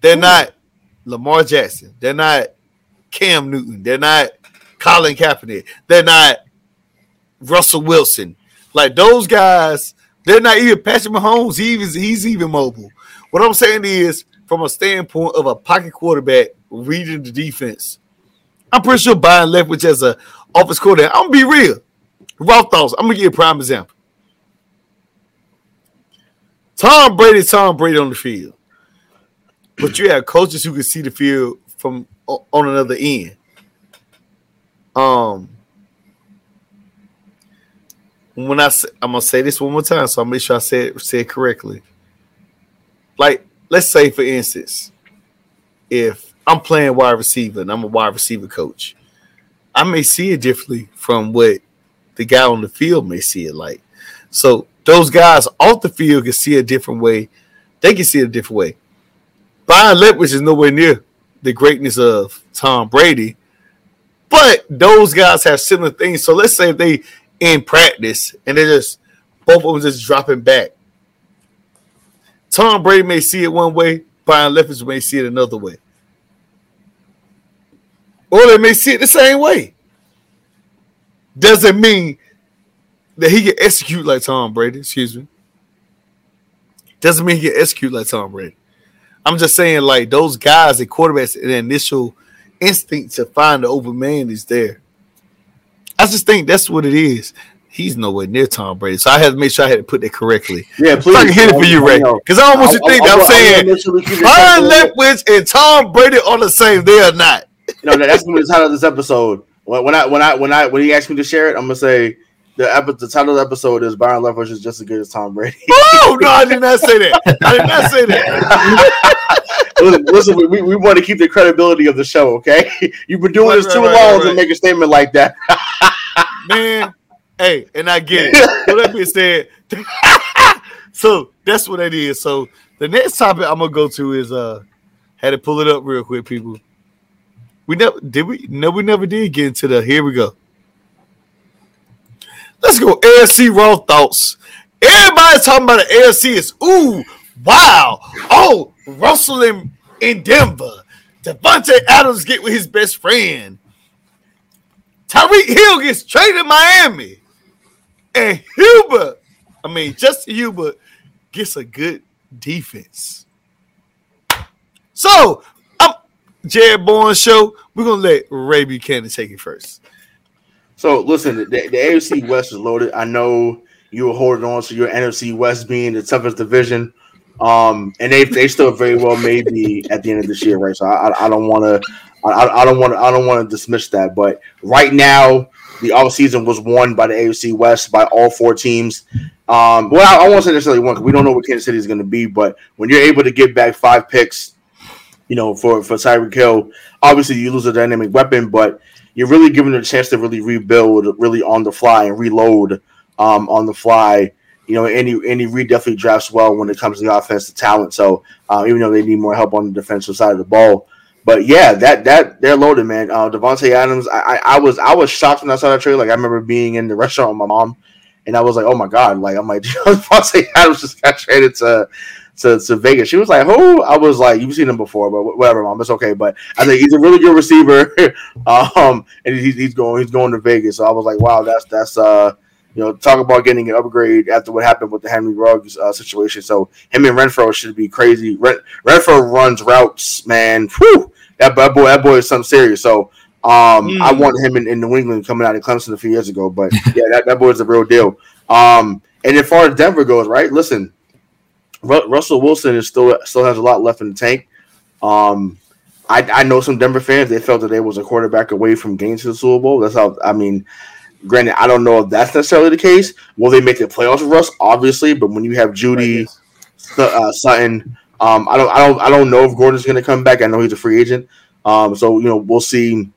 They're not Lamar Jackson. They're not Cam Newton. They're not Colin Kaepernick. They're not Russell Wilson. Like those guys, they're not even Patrick Mahomes. He even, he's even mobile. What I'm saying is, from a standpoint of a pocket quarterback reading the defense, I'm pretty sure Byron Leftwich as a office coordinator. I'm gonna be real. Raw thoughts. I'm gonna give you a prime example. Tom Brady, Tom Brady on the field, but you have coaches who can see the field from on another end. Um, when I say, I'm gonna say this one more time, so I'll make sure I say it, say it correctly. Like, let's say for instance, if I'm playing wide receiver and I'm a wide receiver coach, I may see it differently from what the guy on the field may see it like. So those guys off the field can see a different way. They can see it a different way. Byron Leftwich is nowhere near the greatness of Tom Brady, but those guys have similar things. So let's say if they in practice and they're just both of them just dropping back. Tom Brady may see it one way, Byron Leftwich may see it another way. Or they may see it the same way. Doesn't mean that he can execute like Tom Brady. Excuse me. Doesn't mean he can execute like Tom Brady. I'm just saying, like those guys, the quarterbacks, in the initial instinct to find the open man is there. I just think that's what it is. He's nowhere near Tom Brady, so I had to make sure I had to put that correctly. Yeah, Please, I can hit it for you, Ray, because I don't want you to think that I'm saying Byron Leftwich and Tom Brady are the same. They are not. You know, that's gonna be the title of this episode. When, when I when I when I when he asked me to share it, I'm gonna say the epi- the title of the episode is Byron Leftwich is just as good as Tom Brady. Oh no, I did not say that. I did not say that. listen, listen, we, we, want to keep the credibility of the show, okay? You've been doing Right, this right, too right, long to make a statement like that. Man, hey, and I get it. So that being said, so that's what that is. So the next topic I'm gonna go to is uh had to pull it up real quick, people. We never did we no we never did get into the here we go. Let's go AFC raw thoughts. Everybody's talking about the AFC is ooh wow oh Russell in, in Denver. Davante Adams get with his best friend. Tyreek Hill gets traded to Miami. And Herbert, I mean, Justin Herbert gets a good defense. So, I'm Jared Bourne show. We're gonna let Ray Buchanan take it first. So listen, the, the AFC West is loaded. I know you were holding on to your NFC West being the toughest division. Um, and they they still very well may be at the end of this year, right? So I, I don't want to I, don't want I don't want to dismiss that, but right now the offseason was won by the AFC West by all four teams. Um, well, I, I won't say necessarily one because we don't know what Kansas City is going to be, but when you're able to get back five picks, you know, for for Tyreek Hill, obviously you lose a dynamic weapon, but you're really given a chance to really rebuild, really on the fly and reload um, on the fly. You know, Andy Andy Reid definitely drafts well when it comes to the offensive talent. So uh, even though they need more help on the defensive side of the ball, but yeah, that that they're loaded, man. Uh, Davante Adams, I, I, I was I was shocked when I saw that trade. Like I remember being in the restaurant with my mom, and I was like, oh my god, like I'm like Davante Adams just got traded to. To, to Vegas, she was like, "Who?" I was like, "You've seen him before, but whatever, mom. It's okay." But I think he's a really good receiver, um, and he's, he's going he's going to Vegas. So I was like, "Wow, that's that's uh, you know, talk about getting an upgrade after what happened with the Henry Ruggs uh, situation. So him and Renfrow should be crazy. Ren- Renfrow runs routes, man. Whew, that, that boy, that boy is something serious. So um, mm. I want him in, in, New England coming out of Clemson a few years ago. But yeah, that, that boy is the real deal. Um, and as far as Denver goes, right? Listen, Ru- Russell Wilson is still still has a lot left in the tank. Um, I, I know some Denver fans they felt that they was a quarterback away from getting to the Super Bowl. That's how I mean Granted, I don't know if that's necessarily the case. Will they make the playoffs with Russ? Obviously, but when you have Jeudy, uh, Sutton, um, I don't, I don't, I don't know if Gordon's going to come back. I know he's a free agent, um, so you know we'll see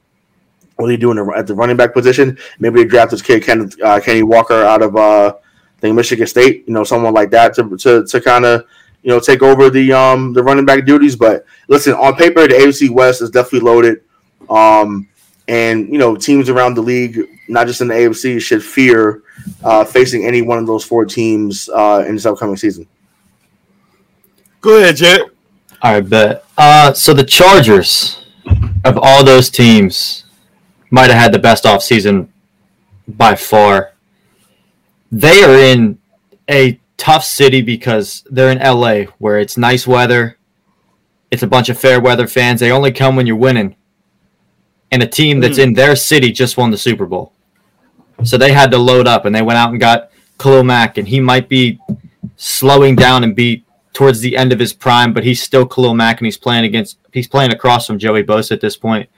what they do the, at the running back position. Maybe they draft this kid Ken, uh, Kenny Walker out of uh, I think Michigan State. You know, someone like that to to, to kind of you know take over the um the running back duties. But listen, on paper, the AFC West is definitely loaded. Um, and you know teams around the league, not just in the AFC, should fear uh, facing any one of those four teams uh, in this upcoming season. Go ahead, Jet. All right, bet. Uh, so the Chargers of all those teams might have had the best offseason by far. They are in a tough city because they're in LA where it's nice weather. It's a bunch of fair weather fans. They only come when you're winning and a team that's mm. in their city just won the Super Bowl. So they had to load up and they went out and got Khalil Mack, and he might be slowing down and be towards the end of his prime, but he's still Khalil Mack and he's playing against he's playing across from Joey Bosa at this point.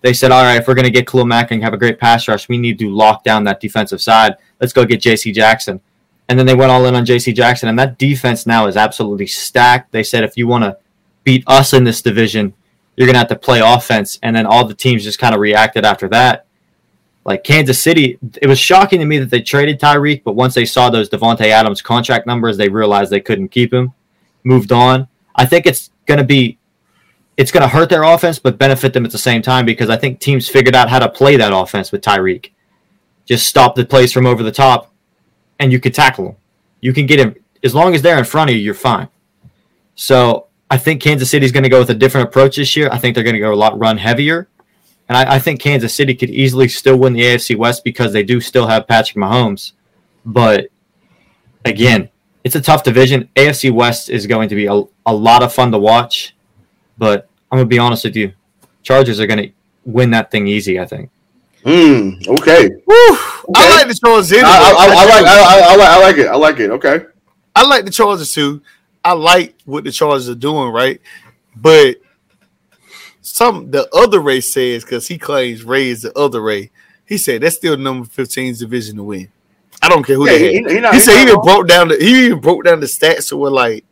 They said, All right, if we're gonna get Khalil Mack and have a great pass rush, we need to lock down that defensive side. Let's go get JC Jackson. And then they went all in on JC Jackson, and that defense now is absolutely stacked. They said if you want to beat us in this division, you're going to have to play offense. And then all the teams just kind of reacted after that. Like Kansas City, it was shocking to me that they traded Tyreek, but once they saw those Davante Adams contract numbers, they realized they couldn't keep him, moved on. I think it's going to be, it's going to hurt their offense, but benefit them at the same time because I think teams figured out how to play that offense with Tyreek. Just stop the plays from over the top, and you could tackle them. You can get him as long as they're in front of you. You're fine. So I think Kansas City is going to go with a different approach this year. I think they're going to go a lot run heavier. And I, I, think Kansas City could easily still win the AFC West because they do still have Patrick Mahomes. But again, it's a tough division. AFC West is going to be a, a lot of fun to watch. But I'm going to be honest with you. Chargers are going to win that thing easy, I think. Hmm. Okay. Okay. I like the Chargers. Anyway. I, I, I, like. I, like. I like it. I like it. Okay. I like the Chargers too. I like what the Chargers are doing, right? But some the other Ray says because he claims Ray is the other Ray. He said that's still number 15's division to win. I don't care who yeah, they he, he, he, said he even broke down the he even broke down the stats so we're like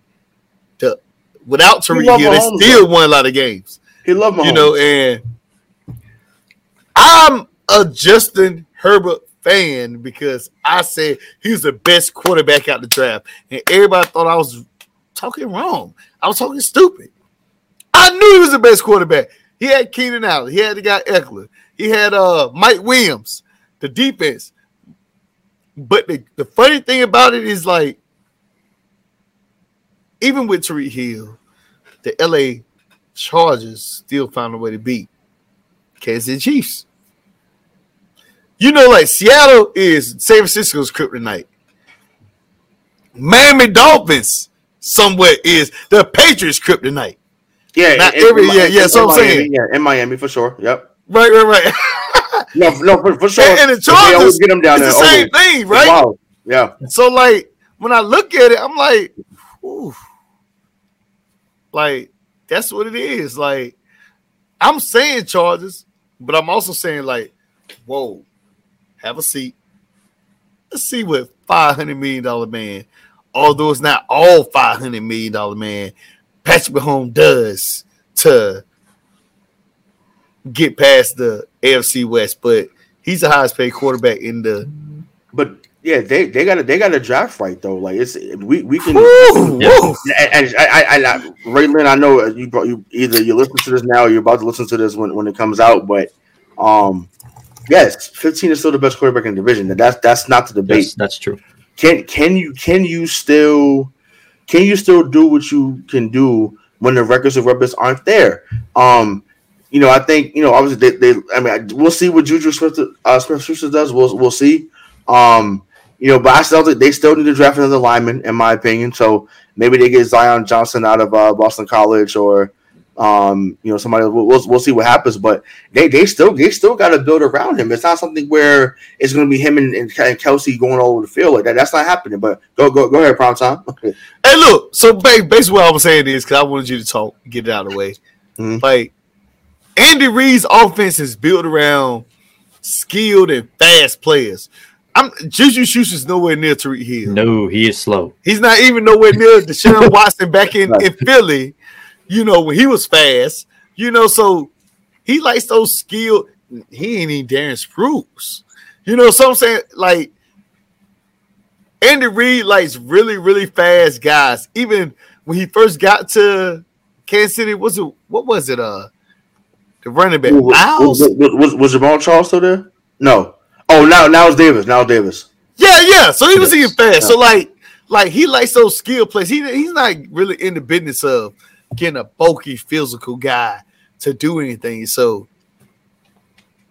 the without Tyreek Hill, they still won a lot of games. He loved You know, and I'm a Justin Herbert fan because I said he was the best quarterback out the draft, and everybody thought I was talking wrong. I was talking stupid. I knew he was the best quarterback. He had Keenan Allen. He had the guy Ekeler. He had uh Mike Williams, the defense. But the, the funny thing about it is like, even with Tyreek Hill, the LA Chargers still found a way to beat Kansas City Chiefs. You know, like Seattle is San Francisco's kryptonite. Miami Dolphins somewhere is the Patriots kryptonite. Yeah, not in, every in, yeah, yeah. So I'm Miami, saying, yeah, in Miami for sure. Yep. Right, right, right. No, no, for, for sure. And, and the they always get them down there. the same always. thing, right? Wow. Yeah. So like when I look at it, I'm like, ooh, like that's what it is. Like I'm saying Chargers, but I'm also saying like, whoa, have a seat. Let's see what five hundred million dollar man, although it's not all five hundred million dollar man, Patrick Mahomes does to get past the AFC West, but he's the highest paid quarterback in the But yeah, they they got to they got a draft right though. Like it's we we can. Woo, Yeah. woo. And, and I, I, I, I, Raylan, I know you, brought- you either you listen to this now or you're about to listen to this when, when it comes out, but um, yes, 15 is still the best quarterback in the division. That's that's not the debate. That's, that's true. Can can you can you still can you still do what you can do when the records of records aren't there? Um, you know, I think you know obviously they, they I mean we'll see what Juju Smith uh, does. We'll we'll see. Um, you know, but I still think they still need to draft another lineman, in my opinion. So maybe they get Zion Johnson out of uh, Boston College or. Um, you know, somebody we'll, we'll, we'll see what happens, but they they still they still got to build around him. It's not something where it's going to be him and, and, and Kelce going all over the field like that. That's not happening. But go go go ahead, prime time. Hey, look. So basically, what I was saying is because I wanted you to talk, get it out of the way. Mhm. Like Andy Reid's offense is built around skilled and fast players. I'm Juju Schuster's nowhere near Tyreek Hill. No, he is slow. He's not even nowhere near Deshaun Watson back in, in Philly. You know when he was fast. You know, so he likes those skilled. He ain't even Darren Sproles. You know, so I'm saying like Andy Reid likes really, really fast guys. Even when he first got to Kansas City, was it what was it? Uh, the running back was, was, was, was Jamaal Charles still there? No. Oh, now now it's Davis. Now it's Davis. Yeah, yeah. So he was even fast. So like, like he likes those skill plays. He he's not really in the business of getting a bulky physical guy to do anything. So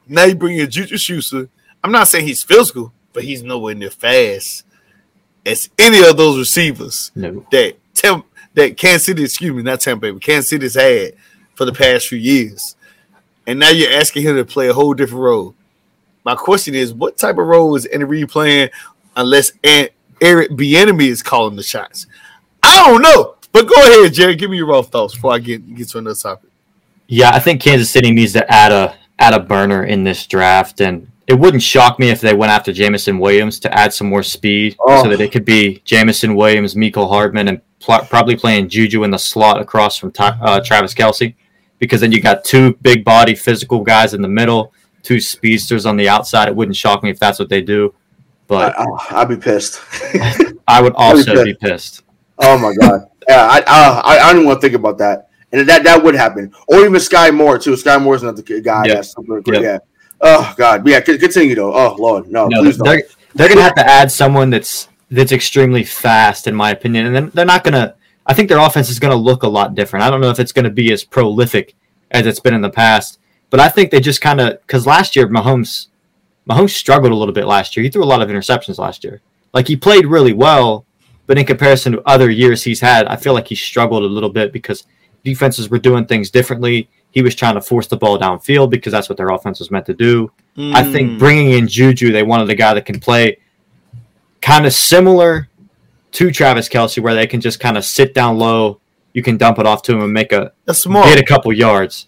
now you bring in Juju Schuster. I'm not saying he's physical, but he's nowhere near fast as any of those receivers No. that Tem- that Kansas City, excuse me, not Tampa Bay, but Kansas City's had for the past few years. And now you're asking him to play a whole different role. My question is, what type of role is Andy Reid playing unless Aunt Eric Bieniemy is calling the shots? I don't know. But go ahead, Jerry. Give me your raw thoughts before I get get to another topic. Yeah, I think Kansas City needs to add a add a burner in this draft, and it wouldn't shock me if they went after Jameson Williams to add some more speed, Oh. so that it could be Jameson Williams, Mecole Hardman, and pl- probably playing Juju in the slot across from Ty- uh, Travis Kelce, because then you got two big body physical guys in the middle, two speedsters on the outside. It wouldn't shock me if that's what they do, but I, I'd be pissed. I would also Okay. be pissed. oh my god. Yeah, I, I I I don't want to think about that. And that that would happen, or even Skyy Moore too. Skyy Moore's another guy. Yeah. That's super, Yeah. yeah. Oh god. Yeah. Continue though. Oh lord. No. No, please don't. they're they're gonna have to add someone that's that's extremely fast, in my opinion, and then they're not gonna. I think their offense is gonna look a lot different. I don't know if it's gonna be as prolific as it's been in the past, but I think they just kind of because last year Mahomes Mahomes struggled a little bit last year. He threw a lot of interceptions last year. Like he played really well, but in comparison to other years he's had, I feel like he struggled a little bit because defenses were doing things differently. He was trying to force the ball downfield because that's what their offense was meant to do. I Hmm. think bringing in Juju, they wanted a guy that can play kind of similar to Travis Kelce, where they can just kind of sit down low. You can dump it off to him and make a that's smart. get a couple yards.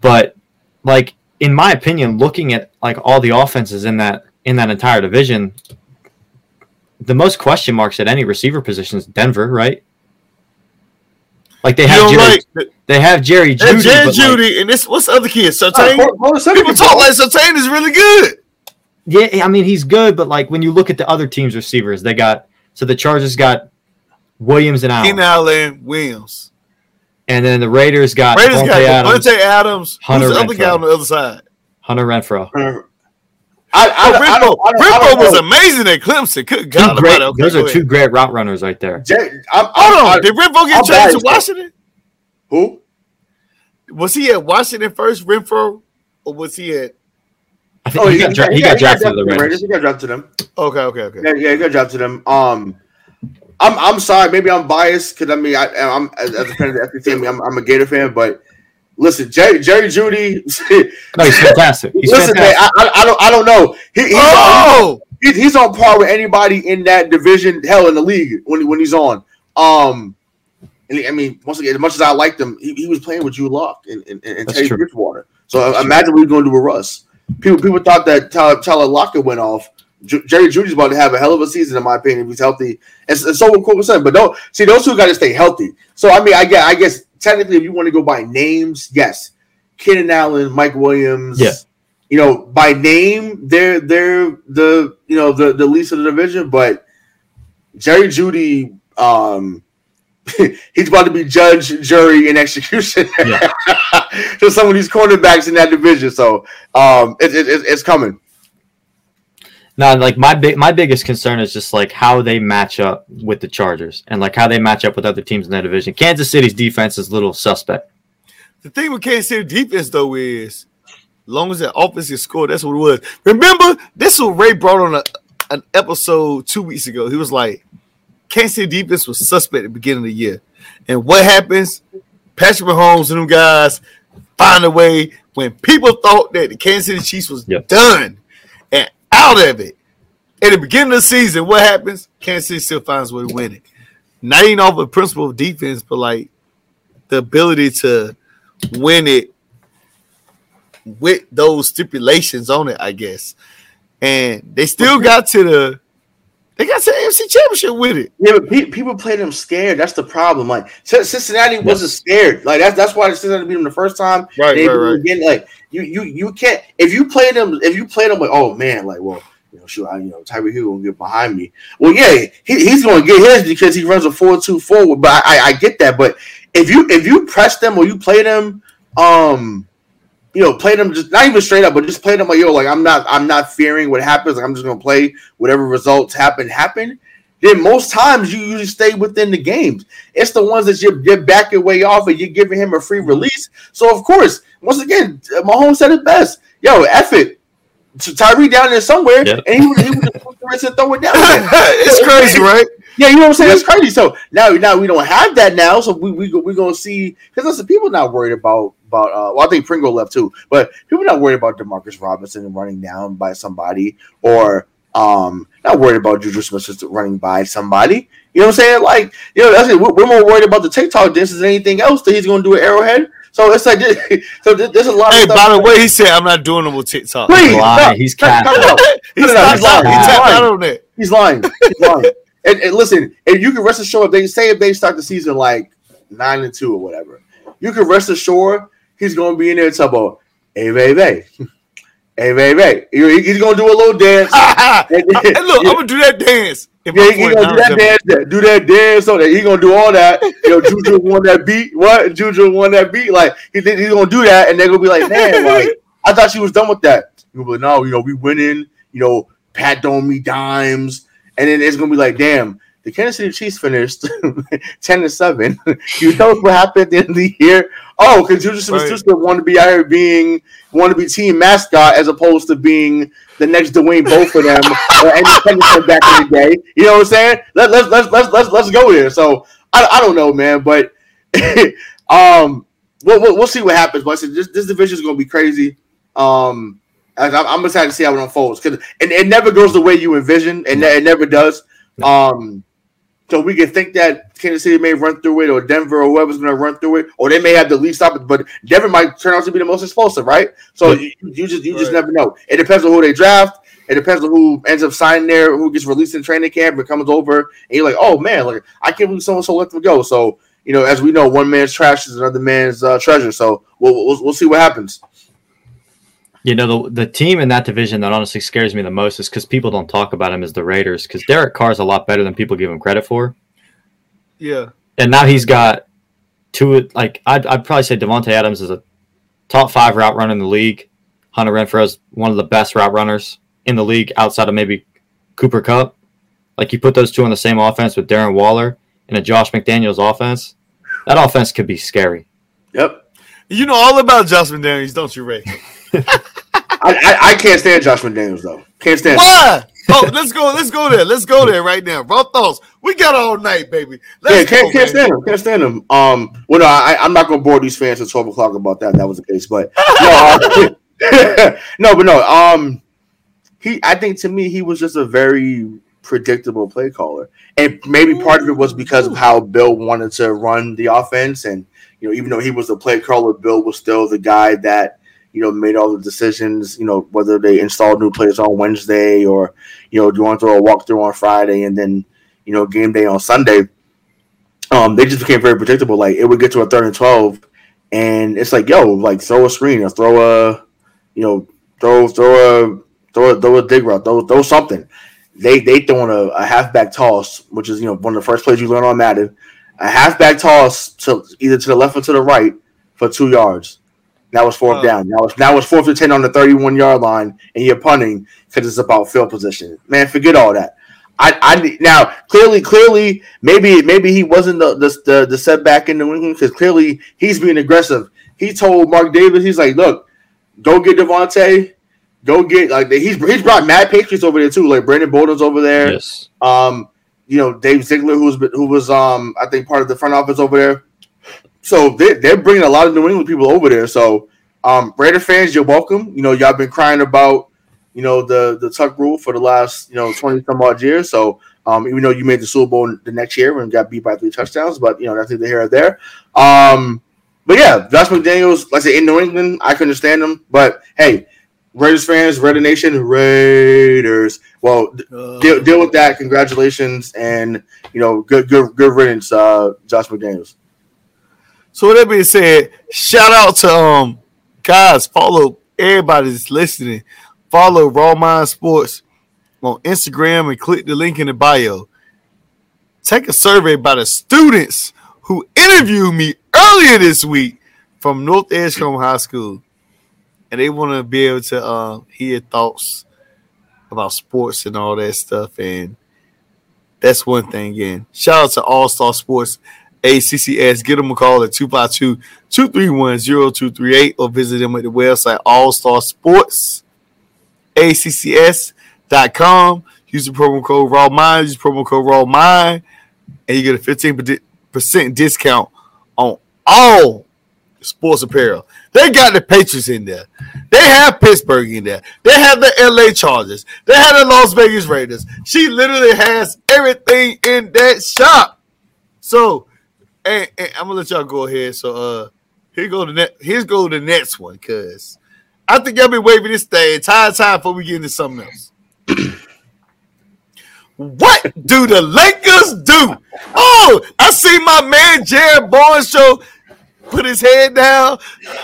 But like in my opinion, looking at like all the offenses in that in that entire division, the most question marks at any receiver position is Denver, right? Like they have don't Jerry, like they have Jerry Jeudy, and Jerry but, like, Jeudy and this what's the other kid? Sertain. hold- hold on a second, People talk bro. like Sertain is really good. Yeah, I mean he's good, but like when you look at the other teams' receivers, they got so the Chargers got Williams and Allen, Keenan Allen, Williams. and then the Raiders got Raiders Davante got Adams, Davante Adams. Hunter Who's the other guy on the other side? Hunter Renfrow. I, I, Oh, I, Renfrow. don't- I, don't- I don't was amazing at Clemson. Good God, great, those go are two great route runners right there. Jay, I'm, Hold I'm- on, I- did Renfrow get I'm traded to. Washington? who? Was he at Washington first, Renfrow, or was he at? I think he, got, dra- he got drafted to the Raiders. He got drafted to them. Okay, okay, okay. Yeah, yeah, he got drafted to them. Um, I'm I'm sorry, maybe I'm biased because I mean I, I'm as, as a fan of the FP team, I'm, I'm a Gator fan, but listen, Jerry, Jerry Jeudy. No, he's fantastic. He's listen, man, fantastic. I, I, I don't, I don't know. He, he's, Oh, he's, he's on par with anybody in that division, hell, in the league when when he's on. Um, and he- I mean, once again, as much as I liked him, he, he was playing with Drew Lock and, and, and That's Teddy true. Bridgewater. So uh, imagine what he's going to do with Russ. People people thought that Tyler, Tyler Lockett went off. J- Jerry Jeudy's about to have a hell of a season, in my opinion, if he's healthy. And, s- and so will Cooper Sutton. But don't see those two got to stay healthy. So I mean, I guess I guess technically, if you want to go by names, yes, Keenan Allen, Mike Williams, Yeah. you know, by name, they're they're the you know the the least of the division, but Jerry Jeudy, um, he's about to be judge, jury, and execution Yeah. to some of these cornerbacks in that division. So um, it, it, it- it's coming. No, like my big my biggest concern is just like how they match up with the Chargers and like how they match up with other teams in that division. Kansas City's defense is a little suspect. the thing with Kansas City defense though is, long as that offense scored, that's what it was. Remember, this was Ray brought on a, an episode two weeks ago. He was like, Kansas City defense was suspect at the beginning of the year, and what happens? Patrick Mahomes and them guys find a way when people thought that the Kansas City Chiefs was Yep. done out of it. At the beginning of the season, what happens? Kansas City still finds a way to win it. Not even off the principle of defense, but like the ability to win it with those stipulations on it, I guess. And they still got to the they got to the AFC championship with it. Yeah, but pe- people play them scared. That's the problem. Like Cin- Cincinnati wasn't scared. Like that's that's why Cincinnati beat them the first time. Right, They right, right. Again, like you you you can't if you play them if you play them like oh man like well you know shoot I, you know Tyreek Hill gonna get behind me. Well yeah he, he's gonna get his because he runs a four two forward. But I, I I get that. But if you if you press them or you play them um you know, play them just not even straight up, but just play them like yo, like I'm not I'm not fearing what happens. Like I'm just gonna play whatever results happen, happen. Then most times you usually stay within the games. It's the ones that you're, you're backing way off and you're giving him a free release. So of course, once again, Mahomes said it best. Yo, F it. So Tyree down there somewhere, Yep. and he was he just put the wrist and throw it down it's crazy, right? Yeah, you know what I'm saying? It's crazy. So now, now we don't have that now. So we we go, we gonna see because listen, people not worried about about. Uh, well, I think Pringle left too, but people not worried about Demarcus Robinson running down by somebody or um not worried about Juju Smith just running by somebody. You know what I'm saying? Like you know, that's it. We're, we're more worried about the TikTok dances than anything else that he's gonna do at Arrowhead. So it's like so there's a lot. Hey, of stuff by the way, he said I'm not doing them with TikTok. Please, Lying. no, He's no, no, capping. no. He's No, no, not he's lying. lying. He's tapped lying. on that. He's lying. He's lying. And, and listen, and you can rest assured if they say if they start the season like nine and two or whatever, you can rest assured he's going to be in there talking about, hey, baby, hey, baby. He- He's going to do a little dance. hey, look, I'm gonna do that dance. If Yeah, my he gonna do that dance, that- do that dance, so that he gonna do all that. You know, Juju won that beat. What? Juju won that beat. Like he he's gonna do that, and they're gonna be like, man, like I thought she was done with that. Like, no, you know, we winning. You know, Pat don't me dimes, and then it's gonna be like, damn, the Kansas City Chiefs finished ten to seven. you know what happened in the end of the year? Oh, because Juju Smith-Schuster wanted to be out here being wanted to be team mascot as opposed to being the next Dwayne Bowe for them or Henderson back in the day. You know what I'm saying? Let, let's let's let's let's let's go there. So I, I don't know, man, but um, we'll, we'll we'll see what happens. But I said this this division is gonna be crazy. Um, I, I'm excited to see how it unfolds because it, it never goes the way you envision, and it never does. Um, so we can think that Kansas City may run through it, or Denver, or whoever's going to run through it, or they may have the least opportunity. But Denver might turn out to be the most explosive, right? So you, you just you just Right. never know. It depends on who they draft. It depends on who ends up signing there, who gets released in training camp and comes over, and you're like, oh man, like I can't believe someone so let them go. So you know, as we know, one man's trash is another man's uh, treasure. So we'll, we'll we'll see what happens. You know, the, the team in that division that honestly scares me the most is because people don't talk about him as the Raiders because Derek Carr is a lot better than people give him credit for. Yeah. And now he's got two, like, I'd, I'd probably say Davante Adams is a top five route runner in the league. Hunter Renfrow is one of the best route runners in the league outside of maybe Cooper Kupp. Like, you put those two on the same offense with Darren Waller and a Josh McDaniels offense, that offense could be scary. Yep. You know all about Josh McDaniels, don't you, Ray? I, I, I can't stand Josh McDaniels though. Can't stand. him. Why? Oh, let's go. Let's go there. Let's go there right now. Raw thoughts. We got all night, baby. Let's yeah, can't, go, can't stand him. Can't stand him. Um, well, no, I, I'm not gonna bore these fans at 12 o'clock about that. That was the case, but no, uh, no, but no. Um, he, I think to me, he was just a very predictable play caller, and maybe part of it was because of how Bill wanted to run the offense, and you know, even though he was the play caller, Bill was still the guy that you know made all the decisions. You know, whether they installed new players on Wednesday or you know, do you want to throw a walkthrough on Friday and then you know game day on Sunday. Um, they just became very predictable. Like it would get to a third and twelve, and it's like, yo, like throw a screen or throw a, you know, throw throw a throw a, throw a dig route, throw throw something. They they throwing a, a halfback toss, which is you know one of the first plays you learn on Madden. A halfback toss to either to the left or to the right for two yards. That was fourth Wow. down. Now it's now it's fourth and ten on the thirty-one yard line, and you're punting because it's about field position. Man, forget all that. I, I now clearly, clearly, maybe maybe he wasn't the the, the, the setback in New England because clearly he's being aggressive. He told Mark Davis, he's like, look, go get Davante, go get like he's he's brought mad Patriots over there too. Like Brandon Bolden's over there. Yes. Um, you know Dave Ziegler, who's been- who was um I think part of the front office over there. So they they're bringing a lot of New England people over there. So um, Raider fans, you're welcome. You know y'all been crying about you know the the tuck rule for the last you know twenty some odd years. So um, even though you made the Super Bowl the next year and got beat by three touchdowns, but you know that's neither here or there. Um, but yeah, Josh McDaniels, like I said, in New England, I can understand him. But hey, Raiders fans, Raider Nation, Raiders. Well, Uh, deal, deal with that. Congratulations, and you know, good, good, good riddance, uh, Josh McDaniels. So with that being said, shout out to um guys, follow everybody that's listening. Follow Raw Mind Sports on Instagram and click the link in the bio. Take a survey by the students who interviewed me earlier this week from North Edgecombe High School. And they want to be able to uh, hear thoughts about sports and all that stuff. And that's one thing again. Shout out to All Star Sports ACCS. Get them a call at 252 231 0238 or visit them at the website All Star Sports ACCS.com. Use the promo code Raw Mind. Use promo code Raw Mind, and you get a 15% discount on all sports apparel. They got the Patriots in there. They have Pittsburgh in there. They have the LA Chargers. They have the Las Vegas Raiders. She literally has everything in that shop. So, and, and I'm gonna let y'all go ahead. So, uh, here go the net. Here's go the next one, cause I think y'all been waving this thing entire time before we get into something else. what do the Lakers do? Oh, I see my man Jared Bourne show put his head down.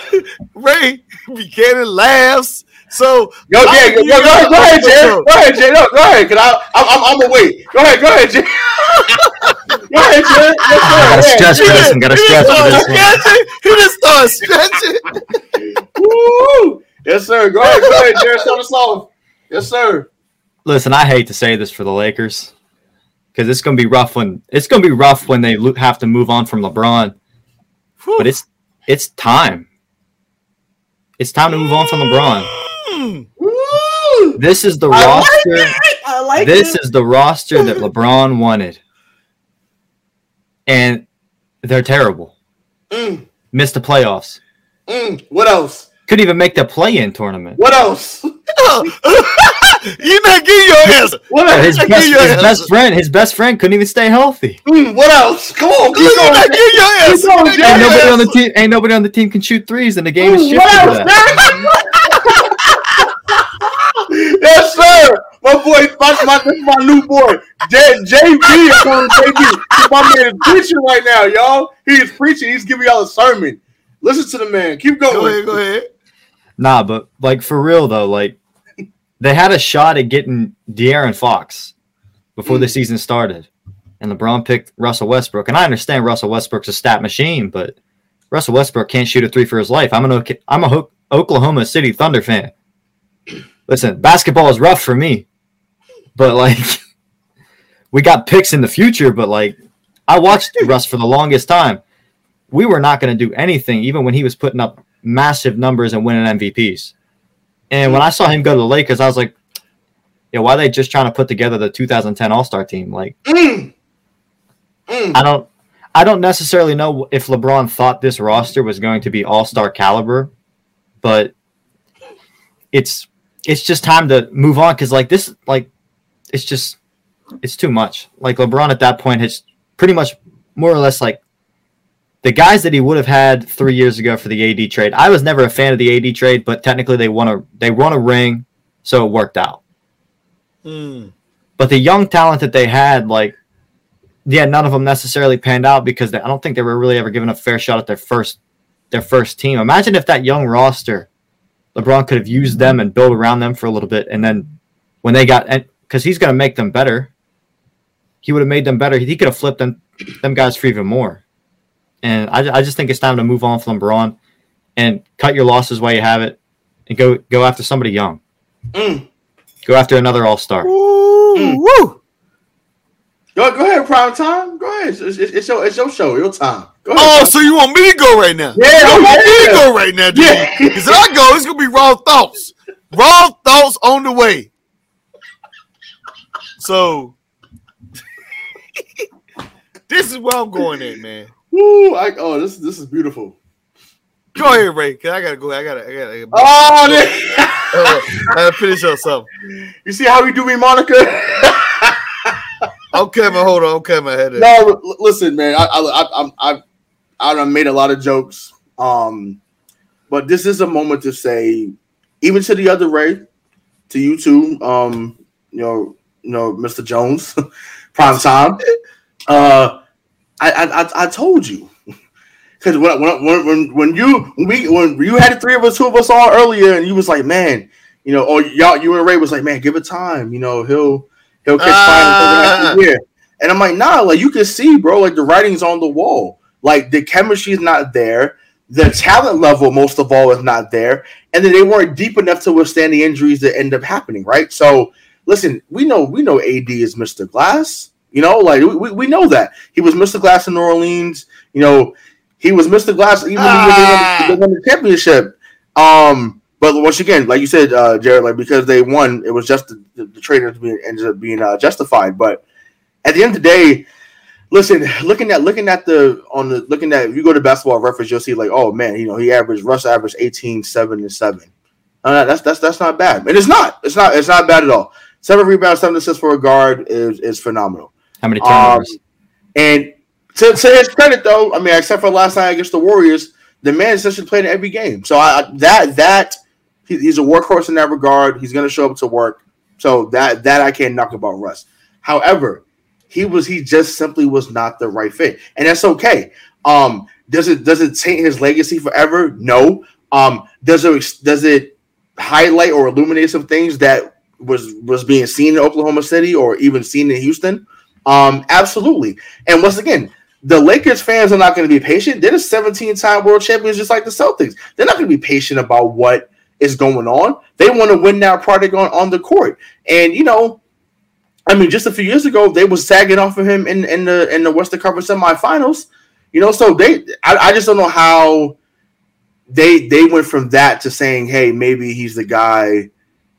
Ray Buchanan laughs. So Yo, I yeah, give yo, you go, ahead, go ahead, Jay. Go ahead, Jay. No, go ahead, cause I, I'm, I'm, I'm gonna wait. Go ahead, go ahead, Jay. go ahead, Gotta stretch sir. for this one. Gotta stretch just for this one. He just started stretching. Woo! Yes, sir. Go ahead, go ahead, Jay. Start us off. Yes, sir. Listen, I hate to say this for the Lakers because it's gonna be rough when it's gonna be rough when they lo- have to move on from LeBron. But it's it's time. It's time to move on from LeBron. Mm. This is the I like roster. it. I like This it. is the roster that LeBron wanted, and they're terrible. Mm, Missed the playoffs. mm. What else? Couldn't even make the play-in tournament. What else? You're not getting your answer. What else? His best, give his an best friend, his best friend, couldn't even stay healthy. Mm, what else? Come on, keep You're going. not getting your answer. going, You're Jay. not Ain't nobody on the team. Ain't nobody on the team can shoot threes, and the game is Mm, shifted what to else? that. yes, sir. My boy, my, my, this is my new boy, J, JB. is calling JB. My man is preaching right now, y'all. He is preaching. He's giving y'all a sermon. Listen to the man. Keep going. Go ahead, go ahead. Nah, but like for real though, like they had a shot at getting De'Aaron Fox before the hmm. season started, and LeBron picked Russell Westbrook. And I understand Russell Westbrook's a stat machine, but Russell Westbrook can't shoot a three for his life. I'm an Ok- I'm a Ho- Oklahoma City Thunder fan. Listen, basketball is rough for me, but like we got picks in the future. But like I watched Russ for the longest time. We were not going to do anything, even when he was putting up massive numbers and winning MVPs. And when I saw him go to the Lakers, I was like, yeah, why are they just trying to put together the 2010 All Star team? Like, Mm. Mm. I don't, I don't necessarily know if LeBron thought this roster was going to be All Star caliber, but it's it's just time to move on because like this, like it's just it's too much. Like LeBron at that point has pretty much more or less like the guys that he would have had three years ago for the AD trade. I was never a fan of the AD trade, but technically they won a they won a ring, so it worked out. Mm. But the young talent that they had, like, yeah, none of them necessarily panned out because they, I don't think they were really ever given a fair shot at their first their first team. Imagine if that young roster, LeBron could have used them and built around them for a little bit, and then when they got because he's going to make them better, he would have made them better. He could have flipped them them guys for even more. And I, I just think it's time to move on from LeBron and cut your losses while you have it, and go go after somebody young. Mm. Go after another All Star. Mm. woo. Go, go ahead, prime time. Go ahead. It's, it's, it's your it's your show, your time. Go ahead. Oh, so you want me to go right now? Yeah, you want me to go right now, dude? Yeah. Because if I go, it's gonna be raw thoughts. Raw thoughts on the way. So this is where I'm going at, man. Woo, I, oh, this this is beautiful. Go ahead, Ray. Cause I gotta go. I gotta. I gotta. I gotta, Oh, there- I gotta finish up something. you see how we do me, Monica? Okay, man. Hold on. Okay, my head. no, l- listen, man. I I I I'm- I I done made a lot of jokes. Um, but this is a moment to say, even to the other Ray, to you too. Um, you know, you know, Mr. Jones, prime time. Uh, I I I, told you. Because when, when when when you when we when you had the three of us, two of us on earlier, and you was like, man, you know, or y'all, you and Ray was like, man, give it time, you know, he'll he'll catch Ah. fire here. And I'm like, nah, like you can see, bro, like the writing's on the wall. Like the chemistry is not there, the talent level, most of all, is not there, and then they weren't deep enough to withstand the injuries that end up happening, right? So listen, we know we know AD is Mr. Glass. You know, like we, we- know that he was Mr. Glass in New Orleans. You know, he was Mr. Glass even Ah. when they won the championship. Um, but once again, like you said, uh, Jared, like because they won, it was just the, the, the traders being ended up being uh, justified. But at the end of the day, listen, looking at looking at the on the looking at if you go to basketball reference, you'll see like, oh man, you know, he averaged Russ averaged 18, 7, and 7. Uh, that's that's that's not bad. And it's not. It's not it's not bad at all. Seven rebounds, seven assists for a guard is is phenomenal. How many Um, turnovers? and to, to his credit, though, I mean, except for last night against the Warriors, the man essentially played in every game. So I, I- that that he, he's a workhorse in that regard. He's going to show up to work. So that that I can't knock about Russ. However, he was he just simply was not the right fit, and that's okay. Um, does it does it taint his legacy forever? No. Um, does it does it highlight or illuminate some things that was was being seen in Oklahoma City or even seen in Houston? Um, absolutely. And once again, the Lakers fans are not going to be patient. They're the 17 time world champions, just like the Celtics. They're not going to be patient about what is going on. They want to win that product on, on the court. And, you know, I mean, just a few years ago, they was sagging off of him in, in the in the Western Conference semifinals. You know, so they I, I just don't know how they they went from that to saying, hey, maybe he's the guy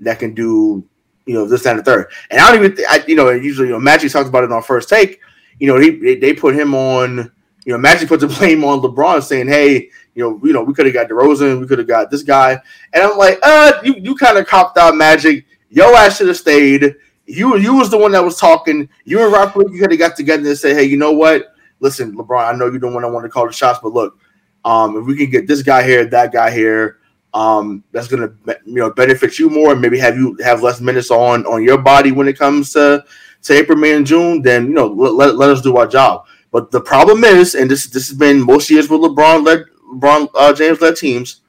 that can do you know this and the third. And I don't even, th- I, you know, usually you know Magic talks about it on first take. You know, he they, they put him on. You know, Magic put the blame on LeBron, saying, "Hey, you know, you know, we could have got DeRozan, we could have got this guy." And I'm like, "Uh, you you kind of copped out Magic. Yo ass should have stayed. You you was the one that was talking. You and Rock you could have got together and said, "Hey, you know what? Listen, LeBron, I know you're the one I want to call the shots, but look, um, if we can get this guy here, that guy here." Um, that's gonna you know benefit you more and maybe have you have less minutes on on your body when it comes to to April, May, and June. Then you know let, let, us do our job. But the problem is, and this this has been most years with LeBron led LeBron uh, James led teams,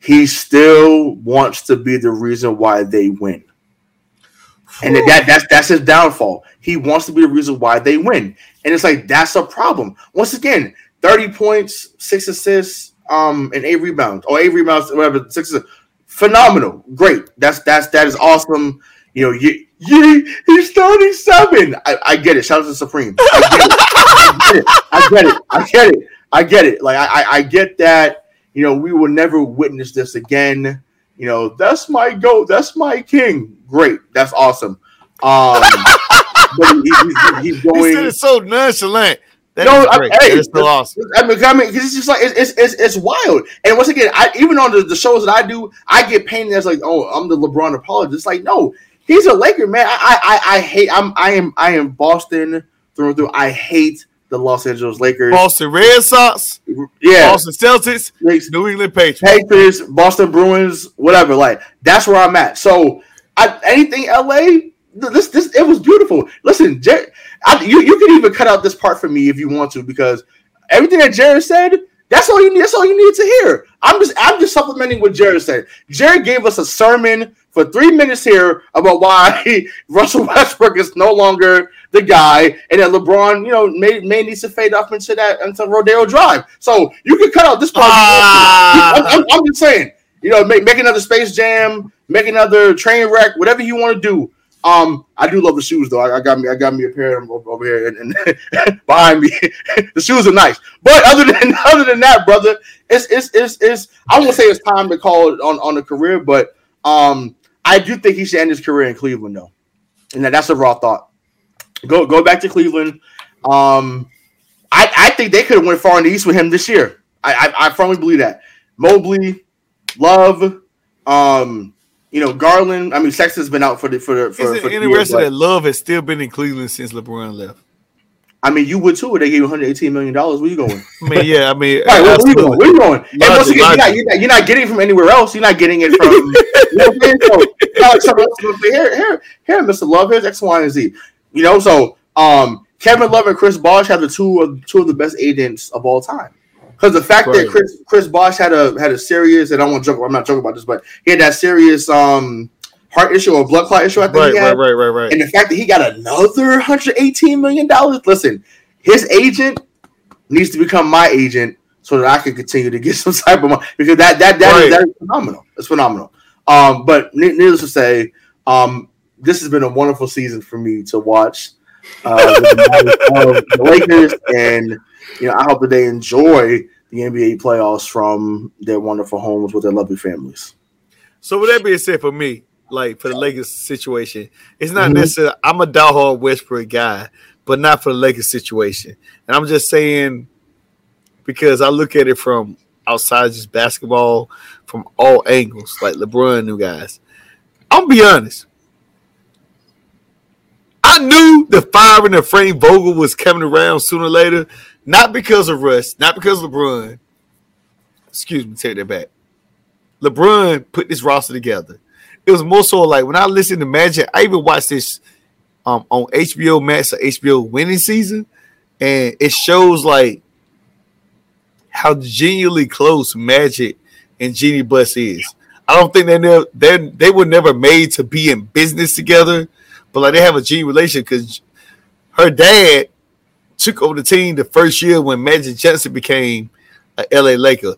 he still wants to be the reason why they win. And that that's that's his downfall. He wants to be the reason why they win. And it's like that's a problem. Once again, 30 points, six assists, um, and eight rebounds, or eight rebounds, whatever, six phenomenal. Great. That's that's that is awesome. You know, you, you he's 37. I, I get it. Shout out to Supreme. I get it. I get it. I get it. I get it. Like I, I- get that. You know, we will never witness this again. You know, that's my goat. That's my king. Great. That's awesome. Um, but he, he, he's He going. said it so nonchalant. That No, I- hey, is so awesome. I mean, I mean, 'cause it's just like it's, it's it's it's wild. And once again, I even on the, the shows that I do, I get painted as like, oh, I'm the LeBron apologist. It's like, no, he's a Laker man. I I I, I hate. I'm I am I am Boston through and through. I hate the Los Angeles Lakers. Boston Red Sox, yeah, Boston Celtics, New England Patriots. Patriots, Boston Bruins, whatever. Like that's where I'm at. So I, anything LA, this this it was beautiful. Listen, Jer- I, you you can even cut out this part for me if you want to because everything that Jared said. That's all you need. That's all you need to hear. I'm just I'm just supplementing what Jared said. Jared gave us a sermon for three minutes here about why Russell Westbrook is no longer the guy, and that LeBron, you know, may, may needs to fade off into that into Rodeo Drive. So you can cut out this part. Ah. I'm, I'm- I'm just saying, you know, make, make another Space Jam, make another train wreck, whatever you want to do. Um, I do love the shoes though. I, I got me, I got me a pair of them over, here and, and behind me. the shoes are nice, but other than other than that, brother, it's it's it's, it's I won't say it's time to call it on on a career, but um, I do think he should end his career in Cleveland though, and that, that's a raw thought. Go go back to Cleveland. Um, I I think they could have went far in the East with him this year. I I, I firmly believe that. Mobley, Love, um, you know Garland. I mean, Sexton's been out for the for the for, Is for it the interesting year, that Love has still been in Cleveland since LeBron left? I mean, you would too. They gave you 118 million dollars. Where you going? I mean, yeah, I mean, Right, where, where you going? Where you going? And once again, you're not, you're, not, you're not getting it from anywhere else. You're not getting it from. you know what I'm saying? So, not someone else is gonna say, here, here, here, Mr. Love, here's X, Y, and Z. You know, so um, Kevin Love and Chris Bosh have the two of two of the best agents of all time. Because the fact that Chris Chris Bosh had a had a serious, and I to joke, I'm not joking about this, but he had that serious um heart issue or blood clot issue. I think Right, he had. right, right, right, right. And the fact that he got another 118 million dollars. Listen, his agent needs to become my agent so that I can continue to get some type of money because that that that, is, Right. that is phenomenal. It's phenomenal. Um, but needless to say, um, this has been a wonderful season for me to watch. Uh, the Lakers, and you know, I hope that they enjoy the NBA playoffs from their wonderful homes with their lovely families. So with that being said, for me, like for the Lakers situation, it's not Mhm. necessarily. I'm a diehard Westbrook guy, but not for the Lakers situation. And I'm just saying because I look at it from outside just basketball, from all angles, like LeBron new guys. I'll be honest. I knew the firing of Frank Vogel was coming around sooner or later, not because of Russ, not because of LeBron. Excuse me, take that back. LeBron put this roster together. It was more so like when I listened to Magic, I even watched this um, on HBO Max or HBO winning season, and it shows like how genuinely close Magic and Jeannie Buss is. I don't think they never they they were never made to be in business together, but like they have a genuine relationship because her dad took over the team the first year when Magic Johnson became a LA Laker.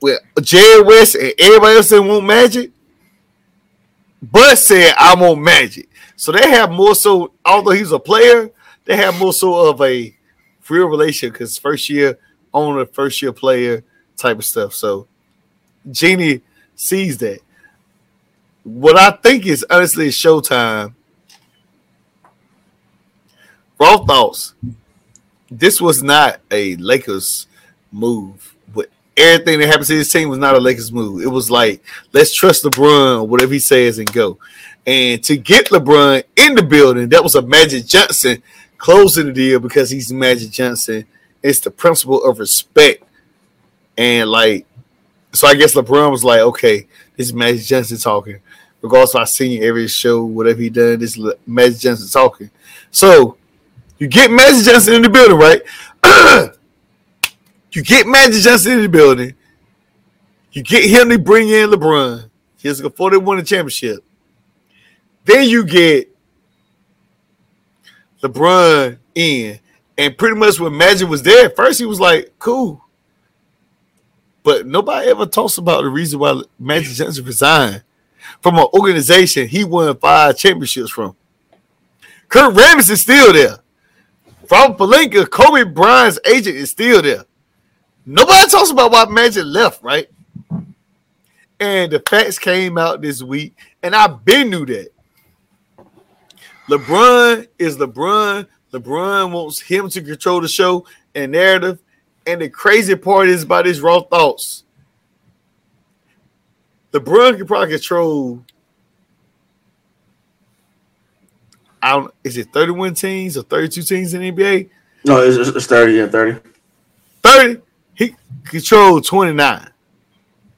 Well, Jerry West and everybody else didn't want Magic. but said, I want Magic. So they have more so, although he's a player, they have more so of a real relationship because first year owner, first year player type of stuff. So Jeannie sees that. What I think is honestly Showtime. Raw thoughts. This was not a Lakers move. But everything that happened to this team was not a Lakers move. It was like, let's trust LeBron, whatever he says, and go. And to get LeBron in the building, that was a Magic Johnson closing the deal because he's Magic Johnson. It's the principle of respect. And like, so I guess LeBron was like, okay, this is Magic Johnson talking. Regardless if I seen every show, whatever he done, this is Magic Johnson talking. So you get Magic Johnson in the building, right? you get Magic Johnson in the building. You get him to bring in LeBron. Before they won the championship. Then you get LeBron in. And pretty much when Magic was there, at first he was like, cool. But nobody ever talks about the reason why Magic Johnson resigned from an organization he won five championships from. Kurt Rambis is still there. Rob Pelinka, Kobe Bryant's agent is still there. Nobody talks about why Magic left, right? And the facts came out this week, and I've been knew that. LeBron is LeBron. LeBron wants him to control the show and narrative. And the crazy part is about his raw thoughts. LeBron can probably control. I don't. Is it thirty-one teams or thirty-two teams in the NBA? No, it's, it's thirty. Yeah, thirty. Thirty. He controlled twenty-nine.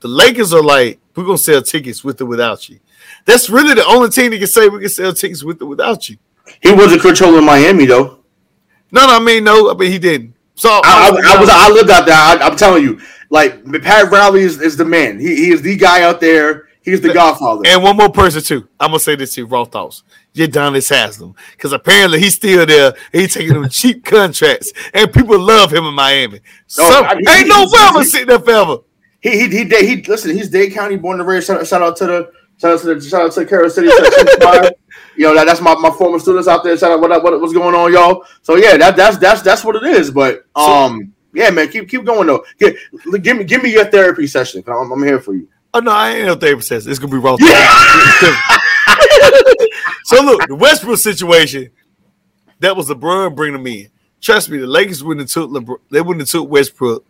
The Lakers are like, we're gonna sell tickets with or without you. That's really the only team that can say we can sell tickets with or without you. He wasn't controlling Miami though. No, no, I mean no, I mean he didn't. So I, I, I was I lived out there. I, am telling you, like Pat Riley is, is the man. He, he is the guy out there. He's the Godfather. And one more person too. I'm gonna say this to you, raw thoughts. Udonis Haslem, because apparently he's still there. He's taking them cheap contracts, and people love him in Miami. So No, I mean, ain't he- no he- way I'm gonna sit there forever. He he he, he, he listen. He's Dade County born and raised. Shout, shout out to the shout out to the shout out to Carol City. shout out to Inspire. you know that, that's my, my former students out there. Shout out what what what's going on, y'all. So yeah, that that's that's that's what it is. But um, yeah, man, keep keep going though. Give, give me give me your therapy session. I'm, I'm here for you. Oh no, I ain't no therapy session. it's gonna be raw. Yeah. so look, the Westbrook situation, that was LeBron bringing them in. Trust me, the Lakers wouldn't have took LeBron, they wouldn't have took Westbrook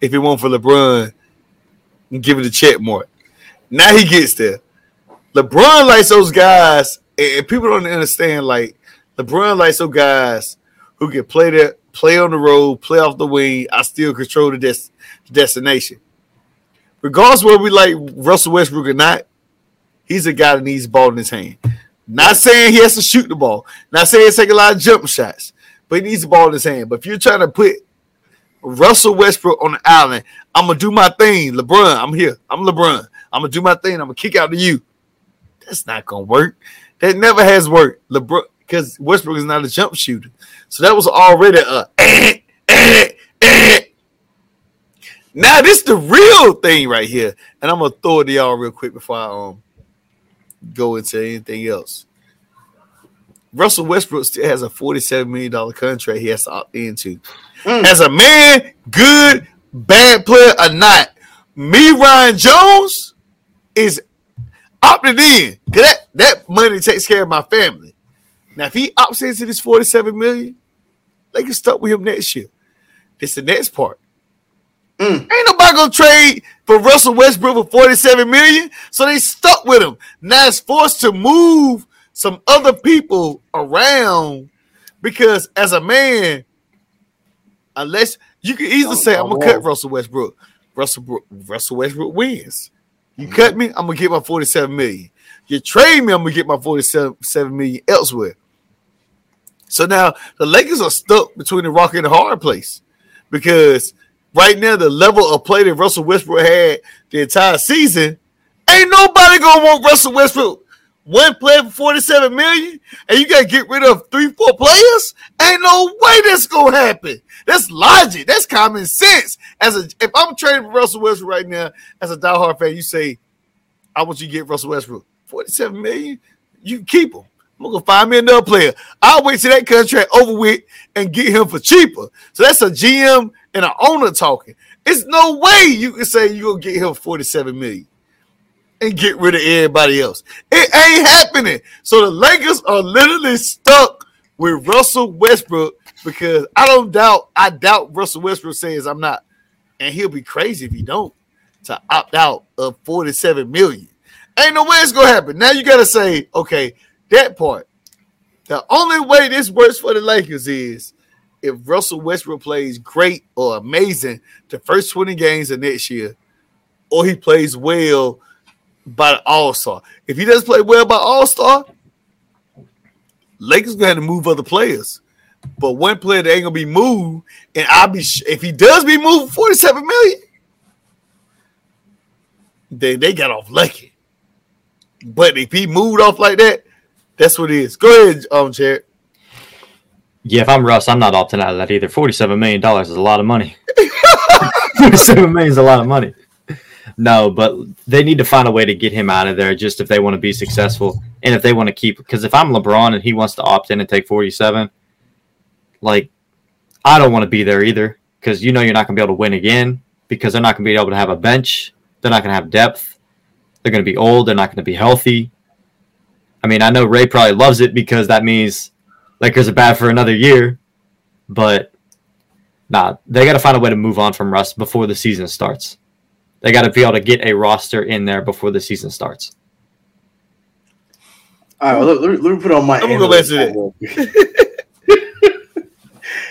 if it weren't for LeBron and giving the check more. Now he gets there. LeBron likes those guys, and people don't understand. Like LeBron likes those guys who can play there, play on the road, play off the wing. I still control the, des- destination. Regardless whether we like Russell Westbrook or not, he's a guy that needs ball in his hand. Not saying he has to shoot the ball. Not saying he take a lot of jump shots, but he needs the ball in his hand. But if you're trying to put Russell Westbrook on the island, I'm gonna do my thing. LeBron, I'm here. I'm LeBron. I'm gonna do my thing. I'm gonna kick out to you. That's not gonna work. That never has worked. LeBron, because Westbrook is not a jump shooter. So that was already a eh, eh, eh. Now this is the real thing right here, and I'm gonna throw it to y'all real quick before I um go into anything else. Russell Westbrook still has a $47 million contract he has to opt into. Mm. As a man, good, bad player or not, me, Ryan Jones, is opted in. That, that money takes care of my family. Now, if he opts into this 47 million, they can stuck with him next year. This the next part. Mm. Ain't nobody gonna trade for Russell Westbrook for 47 million, so they stuck with him. Now it's forced to move some other people around because as a man, unless you can easily say, I'm gonna cut Russell Westbrook. Russell Russell Westbrook wins. You cut me, I'm gonna get my 47 million. You trade me, I'm gonna get my 47 million elsewhere. So now the Lakers are stuck between the rock and the hard place because right now the level of play that Russell Westbrook had the entire season, ain't nobody gonna want Russell Westbrook one player for 47 million and you gotta get rid of three, four players. Ain't no way that's gonna happen. That's logic, that's common sense. As a if I'm trading for Russell Westbrook right now, as a diehard fan, you say, I want you to get Russell Westbrook 47 million, you keep him. I'm gonna find me another player. I'll wait till that contract over with and get him for cheaper. So that's a GM and an owner talking. It's no way you can say gonna get him 47 million and get rid of everybody else. It ain't happening. So the Lakers are literally stuck with Russell Westbrook because I don't doubt, I doubt Russell Westbrook says I'm not, and he'll be crazy if he don't to opt out of 47 million. Ain't no way it's gonna happen. Now you gotta say, okay, that part. The only way this works for the Lakers is if Russell Westbrook plays great or amazing the first 20 games of next year, or he plays well by All Star. If he doesn't play well by All Star, Lakers gonna move other players. But one player that ain't gonna be moved, and I'll be if he does be moved 47 million, then they got off lucky. But if he moved off like that, that's what it is. Go ahead, um, Jared. Yeah, if I'm Russ, I'm not opting out of that either. Forty-seven million dollars is a lot of money. Forty-seven million is a lot of money. No, but they need to find a way to get him out of there, just if they want to be successful and if they want to keep. Because if I'm LeBron and he wants to opt in and take forty-seven, like I don't want to be there either. Because you know you're not going to be able to win again because they're not going to be able to have a bench. They're not going to have depth. They're going to be old. They're not going to be healthy. I mean, I know Ray probably loves it because that means Lakers are bad for another year, but nah, they got to find a way to move on from Russ before the season starts. They got to be able to get a roster in there before the season starts. All right, well, let, let me, let me put on my. I'm gonna go back to that.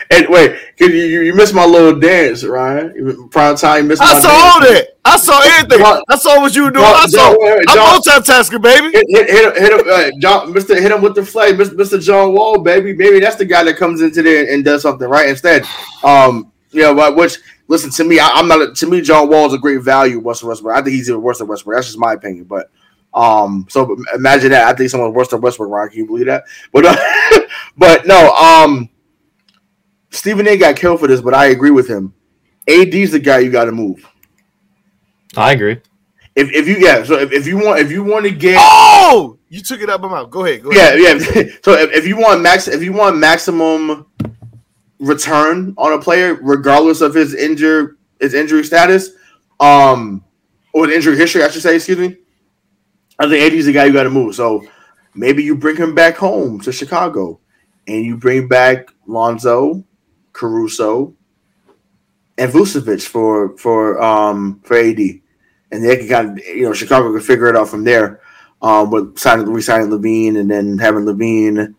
and wait, 'cause you, you, missed my little dance, Ryan. Prime time, you missed I saw all dance. that. I saw everything. John- I saw what you were doing. John- I saw. John, I'm multitasking, baby. Hit, hit, hit, him- hit him, uh, John, Mr. Hit him with the flag, Mr. John Wall, baby. Maybe that's the guy that comes into there and does something right instead. Um, know, but which listen to me, I, I'm not. A, to me, John Wall is a great value. Russell Westbrook. I think he's even worse than Westbrook. That's just my opinion. But um, so imagine that. I think someone's worse than Westbrook. Ryan, can you believe that? But uh, but no. Um, Stephen A. got killed for this, but I agree with him. AD's the guy you got to move. I agree. If, if you yeah, so if, if you want if you want to get Oh, you took it out my mouth. Go ahead. Go ahead. Yeah, yeah. so if, if you want max, if you want maximum return on a player, regardless of his injured his injury status, um, or the injury history, I should say. Excuse me. I think AD is the guy you got to move. So maybe you bring him back home to Chicago, and you bring back Lonzo, Caruso, and Vucevic for for um for AD, and they can kind of you know Chicago can figure it out from there um, with signing, re-signing LaVine, and then having LaVine,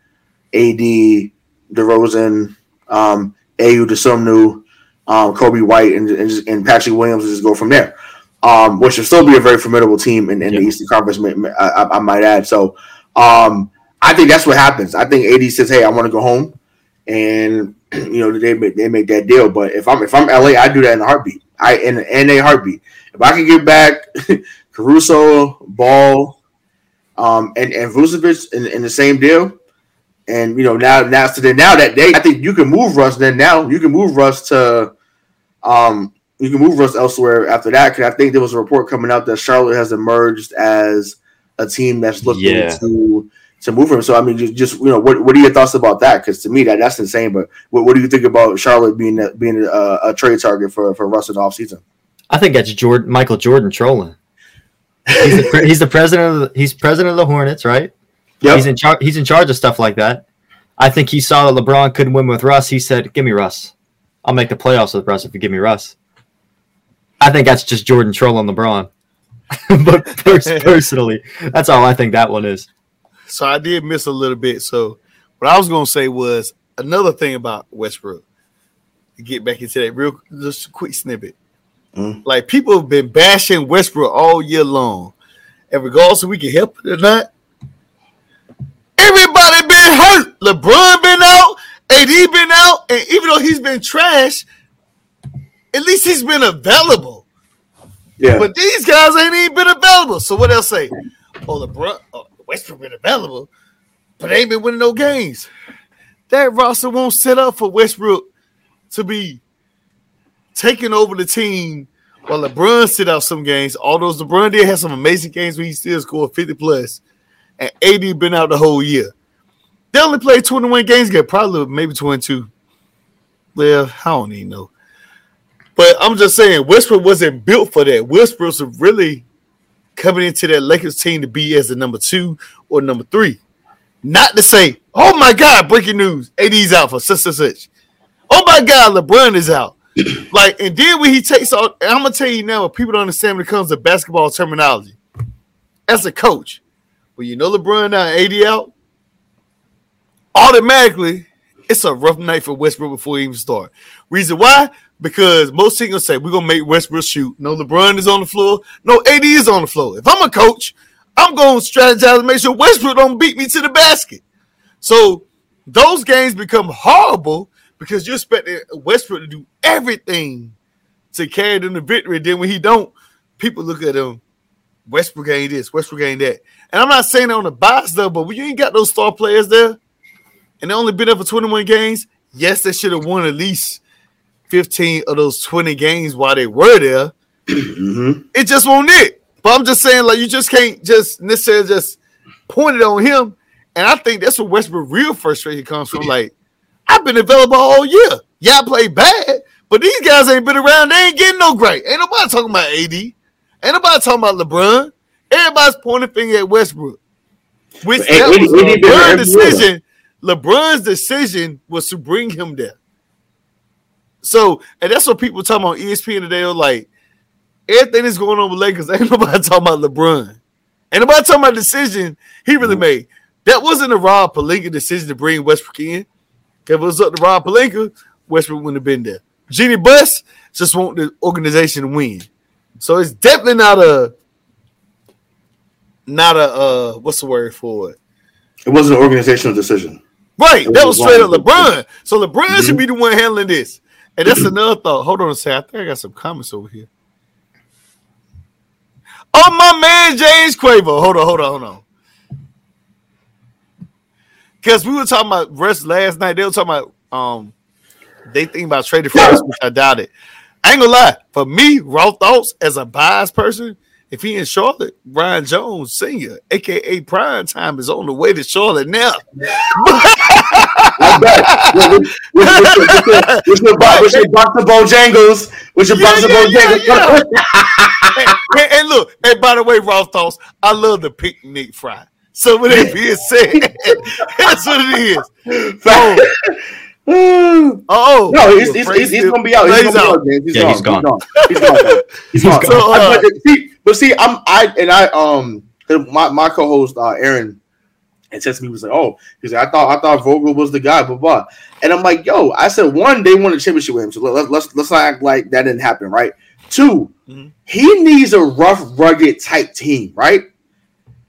AD, DeRozan, um, Ayo Dosunmu, um, Coby White, and, and, just, and Patrick Williams, and just go from there. Um, which will still be a very formidable team in, in the Eastern Conference, I, I, I might add. So, um, I think that's what happens. I think AD says, "Hey, I want to go home," and you know they make, they make that deal. But if I'm if I'm LA, I do that in a heartbeat. I in, in a heartbeat. If I can get back Caruso, Ball, um, and and Vucevic in, in the same deal. And you know now now so then now that day I think you can move Russ. Then now you can move Russ to, um, you can move Russ elsewhere after that. Because I think there was a report coming out that Charlotte has emerged as a team that's looking Yeah. to to move him. So I mean, just, just you know, what what are your thoughts about that? Because to me that that's insane. But what, what do you think about Charlotte being a, being a, a trade target for for Russ in the offseason? I think that's Jordan, Michael Jordan trolling. He's the, pre- he's the president of the, he's president of the Hornets, right? Yep. He's in charge. He's in charge of stuff like that. I think he saw that LeBron couldn't win with Russ. He said, "Give me Russ. I'll make the playoffs with Russ if you give me Russ." I think that's just Jordan trolling LeBron. but pers- personally, that's all I think that one is. So I did miss a little bit. So what I was gonna say was another thing about Westbrook. To get back into that real just a quick snippet. Mm. Like people have been bashing Westbrook all year long. And regardless if we can help it or not, everybody been hurt. LeBron been out, AD been out, and even though he's been trash, at least he's been available. Yeah, But these guys ain't even been available. So what else say? Oh, LeBron, oh, Westbrook been available, but they ain't been winning no games. That roster won't set up for Westbrook to be taking over the team while LeBron sit out some games. Although LeBron did have some amazing games where he still scored 50 plus, and AD been out the whole year. They only played 21 games, get probably maybe 22. Well, I don't even know. But I'm just saying, Westbrook wasn't built for that. Westbrook's really coming into that Lakers team to be as a number two or number three. Not to say, oh my God, breaking news, AD's out for such and such. Oh my God, LeBron is out. like, and then when he takes all, and I'm gonna tell you now, what people don't understand when it comes to basketball terminology. As a coach, when you know LeBron and AD out, automatically it's a rough night for Westbrook before he even start. Reason why? Because most teams gonna say we're gonna make Westbrook shoot. No, LeBron is on the floor. No, AD is on the floor. If I'm a coach, I'm gonna strategize to make sure Westbrook don't beat me to the basket. So those games become horrible because you're expecting Westbrook to do everything to carry them to victory. Then when he don't, people look at him. Westbrook ain't this. Westbrook ain't that. And I'm not saying that on the box though, but when you ain't got those star players there, and they only been there for 21 games, yes, they should have won at least 15 of those 20 games while they were there. Mhm. It just won't it. But I'm just saying, like, you just can't just necessarily just point it on him. And I think that's where Westbrook real frustration comes from. Like, I've been available all year. Yeah, I play bad, but these guys ain't been around. They ain't getting no great. Ain't nobody talking about AD. Ain't nobody talking about LeBron. Everybody's pointing finger at Westbrook. Which Hey, that was LeBron's decision. LeBron's decision was to bring him there. So, and that's what people talking about E ESPN today. Are like, everything that's going on with Lakers, ain't nobody talking about LeBron. Ain't nobody talking about the decision he really made. That wasn't a Rob Pelinka decision to bring Westbrook in. If it was up to Rob Pelinka, Westbrook wouldn't have been there. Jeannie Buss just want the organization to win. So it's definitely not a not a uh what's the word for it? It wasn't an organizational decision. Right. That was was straight up. LeBron. So LeBron should be the one handling this. And that's another thought. Hold on a second. I think I got some comments over here. Oh, my man James Quavo. Hold on, hold on, hold on. Because we were talking about rest last night. They were talking about um they think about trading for us, which I doubt it. I ain't gonna lie. For me, raw thoughts as a biased person, if he in Charlotte, Brian Jones Sr., aka Prime Time, is on the way to Charlotte now. I bet. With- with- with- with- with- with- with your bo- with your box of Bojangles, with your box of yeah, yeah, Bojangles. and, and- and look, and by the way, Raw thoughts, I love the picnic fry. So with that being said, that's what it is. So, oh, No, he's, he's, he's, he's gonna be out. He's He's gonna be out. out, James. He's Yeah, gone. he's gone. He's gone. He's gone. He's gone. So, uh, but, see, but see, I'm I and I um my, my co-host uh, Aaron and said to me he was like, oh, he's like, I thought I thought Vogel was the guy, blah blah. And I'm like, yo, I said one, they won a championship with him, so let, let's let's not act like that didn't happen, right? 2 Mhm. he needs a rough, rugged type team, right?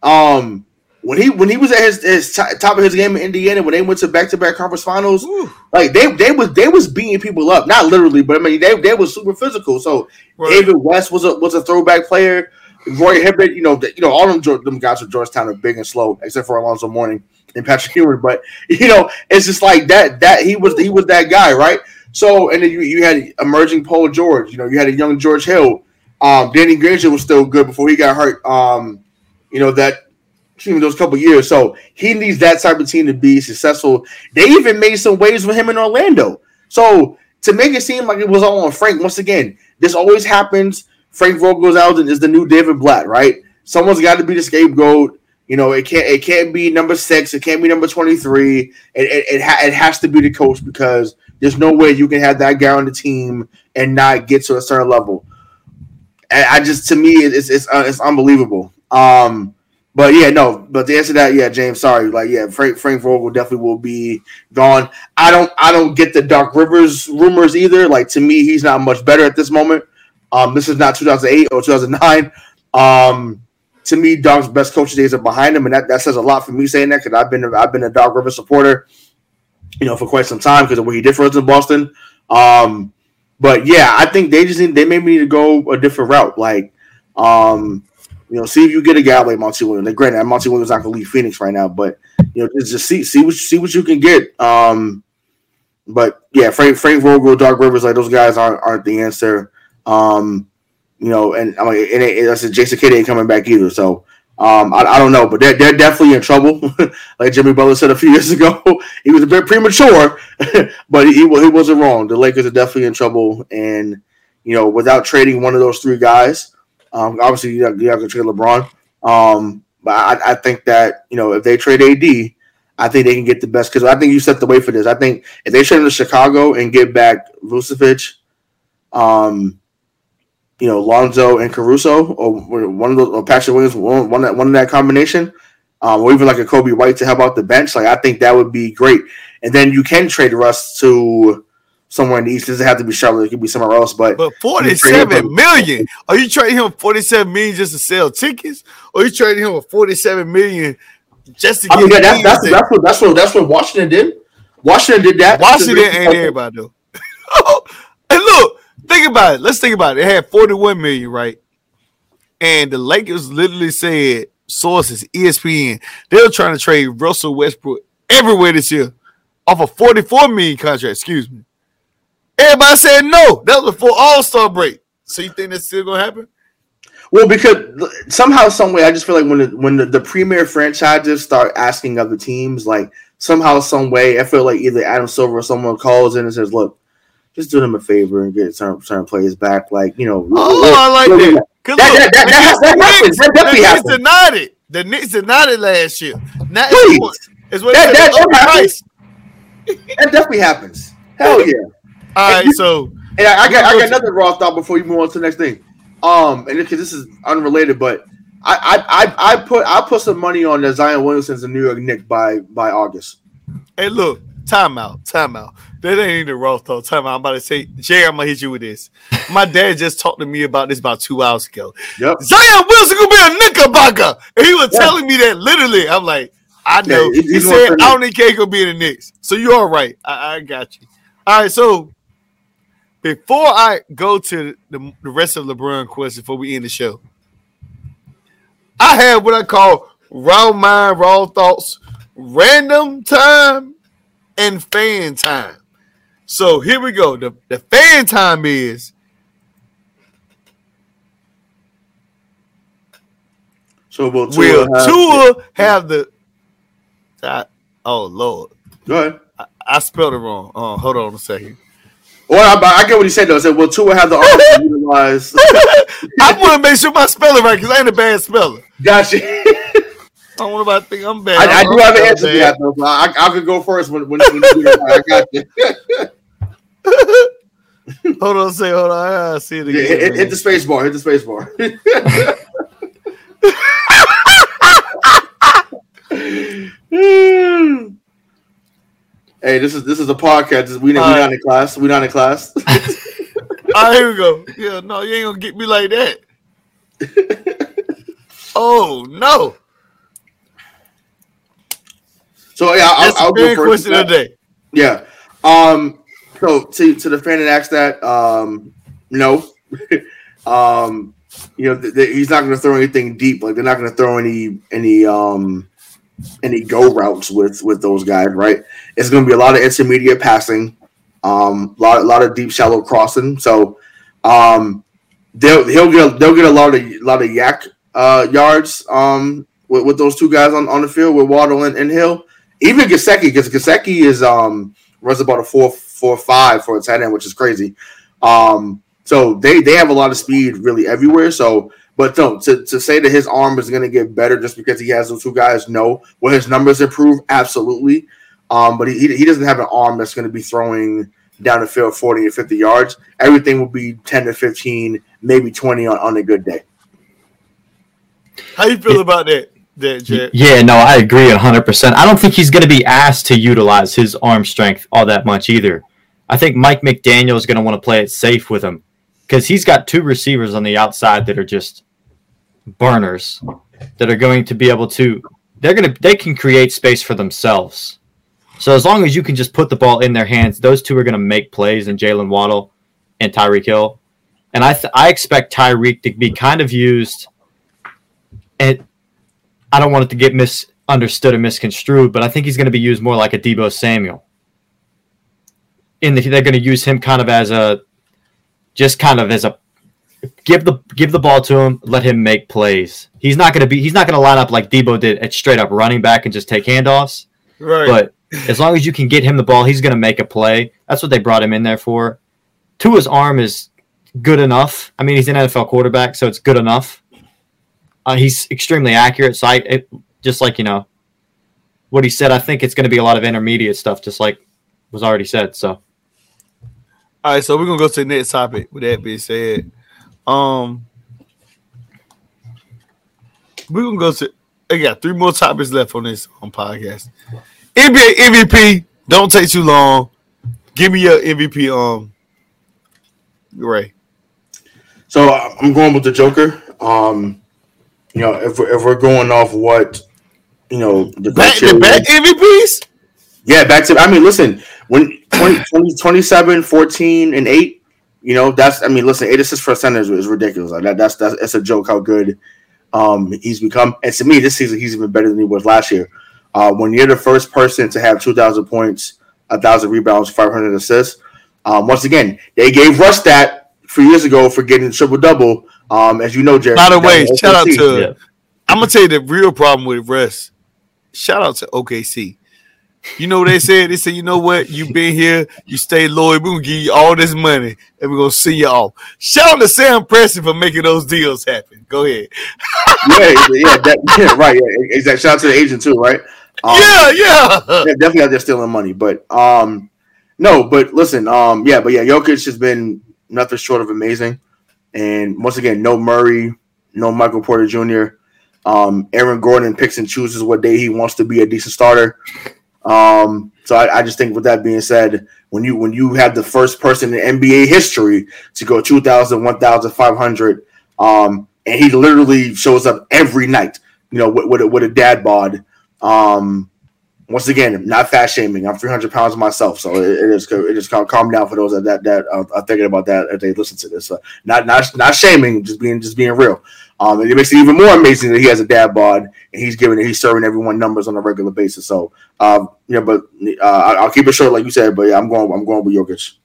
Um, when he when he was at his, his t- top of his game in Indiana, when they went to back to back conference finals, Whew. like they they was they was beating people up, not literally, but I mean they they was super physical. So Right. David West was a was a throwback player. Roy Hibbert, you know, the, you know, all them them guys from Georgetown are big and slow, except for Alonzo Mourning and Patrick Ewing. But you know, it's just like that. That he was he was that guy, right? So and then you, you had emerging Paul George. You know, you had a young George Hill. Um, Danny Granger was still good before he got hurt. Um, you know that team those couple years. So he needs that type of team to be successful. They even made some waves with him in Orlando. So to make it seem like it was all on Frank, once again, this always happens. Frank Vogel's out is the new David Blatt, right? Someone's got to be the scapegoat. You know, it can't it can't be number six, it can't be number twenty three. It it, it, ha- it has to be the coach because there's no way you can have that guy on the team and not get to a certain level. And I just to me it's it's uh, it's unbelievable. Um, but yeah, no. But the answer to that, yeah, James, sorry, like yeah, Frank Frank Vogel definitely will be gone. I don't I don't get the Doc Rivers rumors either. Like to me, he's not much better at this moment. Um, this is not 2008 or 2009. Um, to me, Doc's best coaching days are behind him, and that, that says a lot for me saying that because I've been I've been a Doc Rivers supporter, you know, for quite some time because of what he did for us in Boston. Um, but yeah, I think they just need they maybe need to go a different route. Like, um, you know, see if you get a guy like Monty Williams. Like, granted, Monty Williams not gonna leave Phoenix right now, but you know, just, just see see what see what you can get. Um, but yeah, Frank Frank Vogel, Doc Rivers, like those guys aren't aren't the answer. Um, you know, and I'm like, and, it, I said Jason Kidd ain't coming back either. So um, I, I don't know, but they're they're definitely in trouble. like Jimmy Butler said a few years ago, he was a bit premature, but he he wasn't wrong. The Lakers are definitely in trouble, and you know, without trading one of those three guys, um, obviously you have, you have to trade LeBron. Um, but I, I think that you know if they trade AD, I think they can get the best because I think you set the way for this. I think if they trade to Chicago and get back Vucevic, um, you know Lonzo and Caruso, or one of those, or Patrick Williams, one one that one of that combination, um, or even like a Coby White to help out the bench. Like I think that would be great. And then you can trade Russ to somewhere in the East. It doesn't have to be Charlotte; it could be somewhere else. But But 47 million. Are you trading him 47 million just to sell tickets? Or you trading him with 47 million just to I mean, that, that's, that's, that's what that's what that's what Washington did. Washington did that. Washington ain't everybody though. Think about it. Let's think about it. They had 41 million, right? And the Lakers literally said, sources, ESPN, they were trying to trade Russell Westbrook everywhere this year off a 44 million contract. Excuse me. Everybody said no. That was before All Star break. So you think that's still gonna happen? Well, because somehow, some way, I just feel like when the, when the, the premier franchises start asking other teams, like somehow, some way, I feel like either Adam Silver or someone calls in and says, "Look, just do them a favor and get certain certain players back." Like you know, Oh, I like that. That- look, that- that- the that- that Knicks- happens. That definitely the Knicks denied it. The Knicks denied it last year. Now Please. it's, what That- that- that overpriced. That definitely happens. Hell yeah. All right, so And I, I got I got another raw thought before you move on to the next thing. Um, and because this is unrelated, but I, I I I put I put some money on that Zion Williamson's a New York Knicks by by August. hey, look, timeout, timeout. That ain't even the raw thought. Timeout. I'm about to say, Jay, I'm gonna hit you with this. My dad just talked to me about this about two hours ago. Yep. Zion Wilson gonna be a knickerbocker. And he was telling me that literally. I'm like, I know. Yeah, he- he said I don't think K gonna be in the Knicks. So you're all right. I, I got you. All right, so before I go to the, the rest of LeBron questions before we end the show, I have what I call raw mind, raw thoughts, random time, and fan time. So here we go. The, the fan time is So will Tua will have- Tua have the I- oh Lord. Go ahead. I, I spelled it wrong. Oh, hold on a second. Well, I, I get what he said though. I said, will Tua have the arm to utilize? I want to make sure my spelling right because I ain't a bad speller. Gotcha. I don't want to think I'm bad. I, I I'm- do have an answer to that though. I, I could go first when when, when you do that. I got you. Hold on, say hold on. I see it again. hit, hit, hit the space bar. Hit the space bar. hey, this is this is a podcast. We we All right. not in class. We not in class. All right, here we go. Yeah, no, you ain't gonna get me like that. oh no! So yeah, I'll, That's I'll go first. question of the day. Yeah. Um. So to to the fan that asked that, um, no, um, you know, th- th- he's not going to throw anything deep. Like they're not going to throw any any um any go routes with with those guys, right? It's going to be a lot of intermediate passing, um, a lot a lot of deep shallow crossing. So, um, they'll he'll get they'll get a lot of lot of yak uh yards um with, with those two guys on, on the field with Waddle and, and Hill. Even Gesicki, because Gesicki is um runs about a four four five for a tight end, which is crazy. Um, so they they have a lot of speed really everywhere. So, but no, to, to say that his arm is going to get better just because he has those two guys, no. Will his numbers improve? Absolutely. Um, but he, he he doesn't have an arm that's going to be throwing down the field 40 or 50 yards. Everything will be 10 to 15, maybe 20 on, on a good day. How you feel about that, that? Yeah, no, I agree 100%. I don't think he's going to be asked to utilize his arm strength all that much either. I think Mike McDaniel is going to want to play it safe with him because he's got two receivers on the outside that are just burners that are going to be able to they're going to they can create space for themselves. So as long as you can just put the ball in their hands, those two are going to make plays in Jaylen Waddle and Tyreek Hill. And I th- I expect Tyreek to be kind of used and I don't want it to get misunderstood or misconstrued, but I think he's going to be used more like a Deebo Samuel. In the, they're going to use him kind of as a, just kind of as a, give the give the ball to him, let him make plays. He's not going to be he's not going to line up like Deebo did at straight up running back and just take handoffs. Right. But as long as you can get him the ball, he's going to make a play. That's what they brought him in there for. Tua's arm is good enough. I mean, he's an NFL quarterback, so it's good enough. Uh, he's extremely accurate. So I, it, just like you know, what he said, I think it's going to be a lot of intermediate stuff, just like was already said. So All right, so we're gonna go to the next topic. With that being said, um, we're gonna go to. I got three more topics left on this on podcast. NBA MVP. Don't take too long. Give me your MVP. Um, Ray. So uh, I'm going with the Joker. Um, you know, if we're, if we're going off what you know the Back to back MVPs. yeah, back to I mean, listen, when 20, 20, 27, 14, and eight, you know, that's I mean, listen, eight assists for a center is, is ridiculous. Like that, that's that's it's a joke how good um he's become. And to me, this season he's even better than he was last year. Uh, when you're the first person to have two thousand points, a thousand rebounds, five hundred assists. Um, once again, they gave Russ that a few years ago for getting triple double. Um, as you know, Jerry. By the way, shout out to. Yeah. I'm gonna tell you the real problem with Russ. Shout out to OKC. You know what they said? They said, you know what? You've been here, you stay loyal. We're gonna give you all this money and we're gonna see you off. Shout out to Sam Presti for making those deals happen. Go ahead. yeah, yeah, that, yeah, right. Yeah, exactly. Shout out to the agent too, right? Um, yeah, yeah. yeah, definitely out there stealing money. But um, no, but listen, um, yeah, but yeah, Jokic has been nothing short of amazing. And once again, no Murray, no Michael Porter Jr. Um, Aaron Gordon picks and chooses what day he wants to be a decent starter. Um, so I, I, just think with that being said, when you when you have the first person in NBA history to go 2,000, 1,500, um, and he literally shows up every night, you know, with, with, a, with a dad bod. Um, once again, not fat shaming. I'm 300 pounds myself, so it, it is it is calm, calm down for those that that, that uh, are thinking about that if they listen to this. Uh, not not not shaming, just being just being real. Um, and it makes it even more amazing that he has a dad bod and he's giving he's serving everyone numbers on a regular basis. So, um, yeah, but uh, I'll keep it short, like you said. But yeah, I'm going I'm going with Jokic.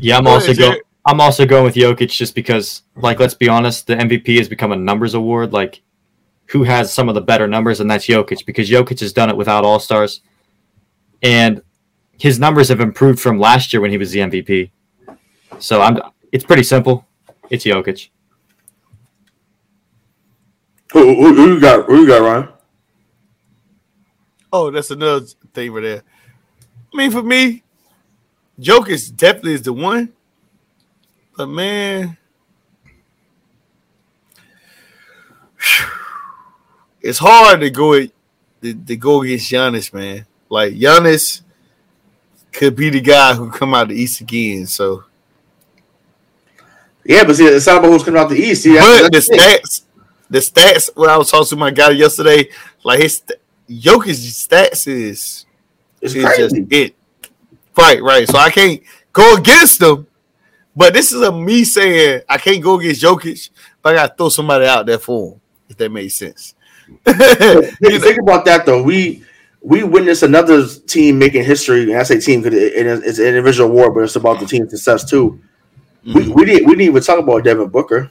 Yeah, I'm also going. I'm also going with Jokic just because, like, let's be honest, the MVP has become a numbers award. Like, who has some of the better numbers, and that's Jokic because Jokic has done it without All Stars, and his numbers have improved from last year when he was the MVP. So I'm. It's pretty simple. It's Jokic. Who, who, who you got? Who you got, Ryan? Oh, that's another thing right there. I mean, for me, Jokic definitely is the one. But man, it's hard to go to, to go against Giannis, man. Like Giannis could be the guy who come out the East again. So yeah, but see, it's not about who's coming out the East. See, but the stats, the stats when I was talking to my guy yesterday, like his Jokic's stats is it's is just it. Right, right. So I can't go against them. But this is a me saying I can't go against Jokic, but I gotta throw somebody out there for him, if that makes sense. Think, think about that though. We we witnessed another team making history, and I say team because it, it, it's an individual award, but it's about the team success too. Mm-hmm. We, we didn't we didn't even talk about Devin Booker.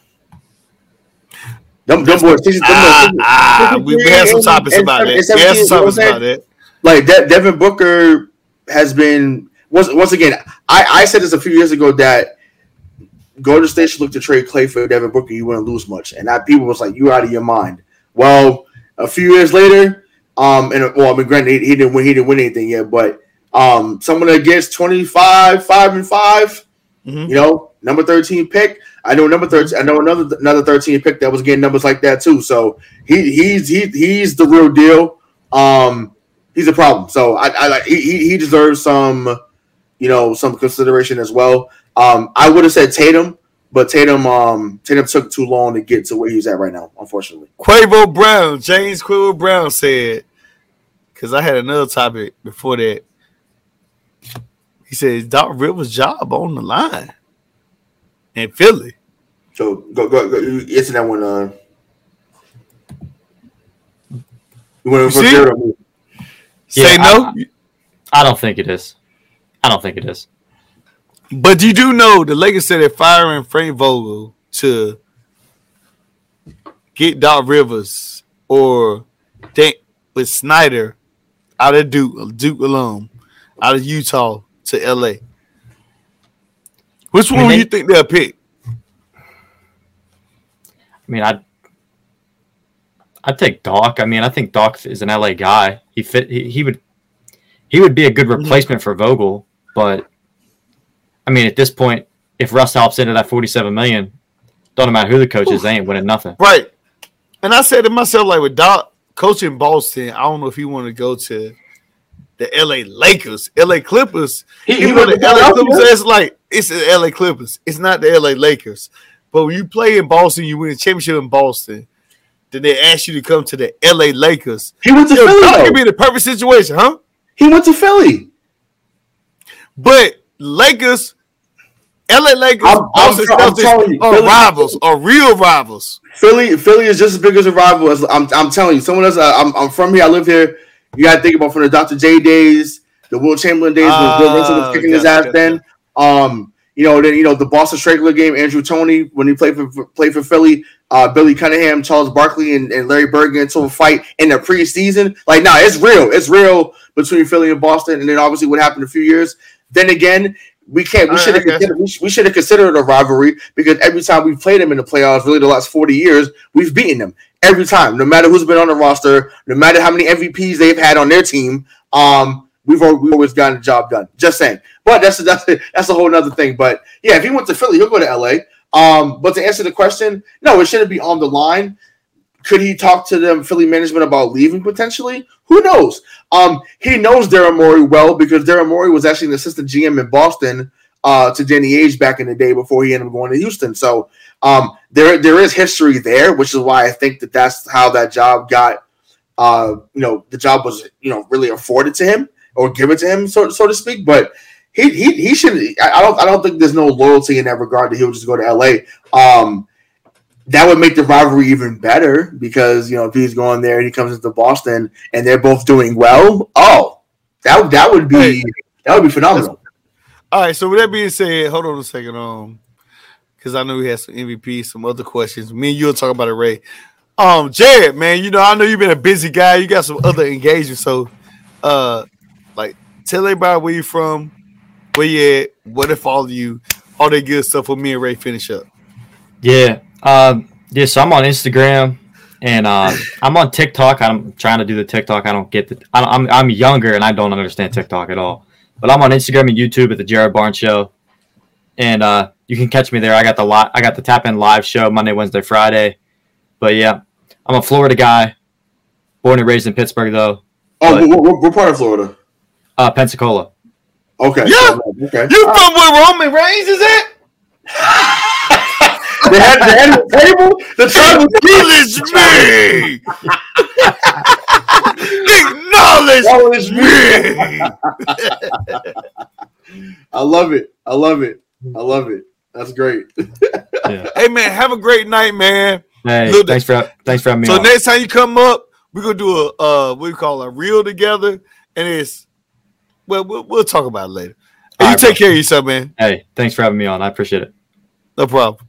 Them, them boys, them ah, ah, we, we had some topics and, about and, that. We had some topics about that. Like De- Devin Booker has been once once again. I, I said this a few years ago that Golden State should look to trade Clay for Devin Booker. You wouldn't lose much, and that people was like, "You out of your mind." Well, a few years later, um, and well, I mean, granted, he, he didn't win, he didn't win anything yet, but um, someone that gets 25, five and 5 mm-hmm. you know, number 13 pick. I know number 13. I know another another 13 pick that was getting numbers like that too. So he he's he he's the real deal. Um, he's a problem. So I, I like he he deserves some, you know, some consideration as well. Um, I would have said Tatum, but Tatum um Tatum took too long to get to where he's at right now, unfortunately. Quavo Brown, James Quavo Brown said, because I had another topic before that. He said Doc Rivers' job on the line in Philly. So go go, go answer that one. Uh, you want to yeah, say no? I, I, don't think it is. I don't think it is. But you do know the Lakers said they're firing Frank Vogel to get Doc Rivers or think with Snyder out of Duke, Duke alum, out of Utah to LA. Which one I mean, do you think they'll pick? I mean, I'd I'd take Doc. I mean, I think Doc is an LA guy. He fit. He, he would he would be a good mm-hmm. replacement for Vogel. But I mean, at this point, if Russ helps into that forty-seven million, don't matter who the coach is, they ain't winning nothing. Right. And I said to myself, like with Doc coaching Boston, I don't know if he want to go to the LA Lakers, LA Clippers. He, he, he the LA Clippers. It's like it's the LA Clippers. It's not the LA Lakers. But when you play in Boston, you win a championship in Boston. Then they ask you to come to the LA Lakers. He went to Yo, Philly. That could be the perfect situation, huh? He went to Philly. But Lakers, LA Lakers, I'm, Boston I'm, Celtics I'm are Philly, rivals, are real rivals. Philly, Philly is just as big as a rival as I'm. I'm telling you. Someone else. Uh, I'm, I'm from here. I live here. You got to think about from the Dr. J days, the Wilt Chamberlain days, uh, when Bill Russell was kicking his ass. Then, um, You know, then you know the Boston Strangler game, Andrew Toney when he played for played for Philly, uh, Billy Cunningham, Charles Barkley, and, and Larry Bird get into a fight in the preseason. Like, nah, it's real. It's real between Philly and Boston, and then obviously what happened a few years. Then again, we can't. We should have considered. We, we should have considered a rivalry because every time we've played them in the playoffs, really the last forty years, we've beaten them every time. No matter who's been on the roster, no matter how many MVPs they've had on their team, um, we've we've always gotten the job done. Just saying. But that's that's that's a whole other thing. But yeah, if he went to Philly, he'll go to LA. Um, but to answer the question, no, it shouldn't be on the line. Could he talk to them Philly management about leaving potentially? Who knows? Um, he knows Daryl Morey well because Daryl Morey was actually an assistant GM in Boston uh, to Danny Ainge back in the day before he ended up going to Houston. So um, there there is history there, which is why I think that that's how that job got. Uh, you know, the job was you know really afforded to him or given to him, so so to speak. But he he he should. I I don't I don't think there's no loyalty in that regard that he'll just go to L.A. Um, that would make the rivalry even better because you know if he's going there and he comes into Boston and they're both doing well. Oh, that that would be Hey. that would be phenomenal. All right. So with that being said, hold on a second. Um, because I know we had some MVP, some other questions. Me and you'll talk about it, Ray. Um, Jared, man, you know I know you've been a busy guy. You got some other engagements, so uh, like tell everybody where you from, where you at, what if all of you, all that good stuff. For me and Ray finish up. Yeah. Um, yeah, so I'm on Instagram and uh, I'm on TikTok. I'm trying to do the TikTok. I don't get the. I don't- I'm I'm younger and I don't understand TikTok at all. But I'm on Instagram and YouTube at the Jared Barnes Show, and uh, you can catch me there. I got the li- I got the Tap In live show Monday, Wednesday, Friday. But yeah, I'm a Florida guy, born and raised in Pittsburgh though. Oh, But- what, what, what part of Florida? Uh, Pensacola. Okay, Yeah. okay. You from where Roman Reigns is at? They had, they had the table. The table. Acknowledge me. Acknowledge Acknowledge me. me. I love it. I love it. I love it. That's great. Hey man, have a great night, man. Hey, Look, thanks for thanks for having me. On. So on. next time you come up, we're gonna do a uh what we call a reel together, and it's well we'll, we'll talk about it later. Hey, you right, take bro. care of yourself, man. hey, thanks for having me on. I appreciate it. No problem.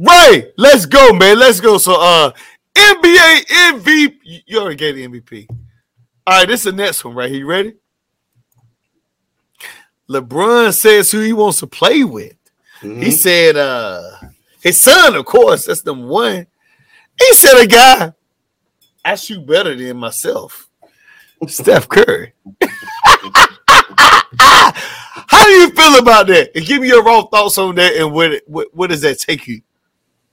Ray, let's go, man. Let's go. So uh NBA MVP. You already gave the MVP. All right, this is the next one right here. You ready? LeBron says who he wants to play with. Mm-hmm. He said uh his son, of course, that's number one. He said a guy, I shoot better than myself. Steph Curry. How do you feel about that? And give me your raw thoughts on that and what what, what does that take you?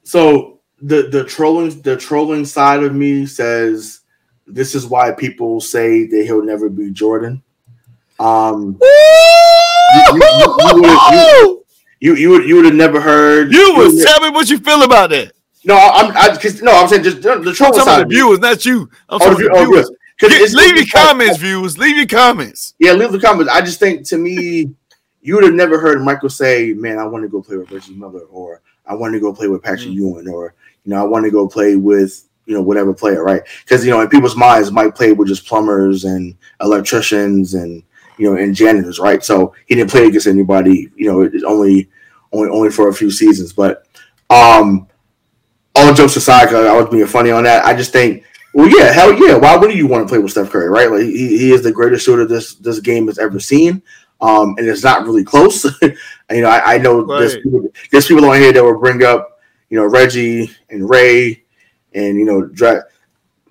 So the the trolling the trolling side of me says this is why people say that he'll never be Jordan. Um, you- you- you you would you would have never heard You was would- tell me what you feel about that. no I'm I because no I'm saying just the, trolling side the viewers, not you. I'm Oh, the oh, viewers. good. 'Cause Get- it's- leave your comments, viewers. Leave your comments. Yeah, leave the comments. I just think to me, you would have never heard Michael say, "Man, I want to go play with Reggie Miller," or "I want to go play with Patrick Mm. Ewing," or you know, "I want to go play with you know whatever player." Right? Because you know, in people's minds, Mike played with just plumbers and electricians and you know and janitors, right? So he didn't play against anybody. You know, only only only for a few seasons. But um, all jokes aside, 'cause I was being funny on that. I just think well, yeah, hell yeah. Why wouldn't you want to play with Steph Curry, right? Like he, he is the greatest shooter this this game has ever seen, um, and it's not really close. you know, I, I know there's people, there's people on here that will bring up, you know, Reggie and Ray, and you know, Dra-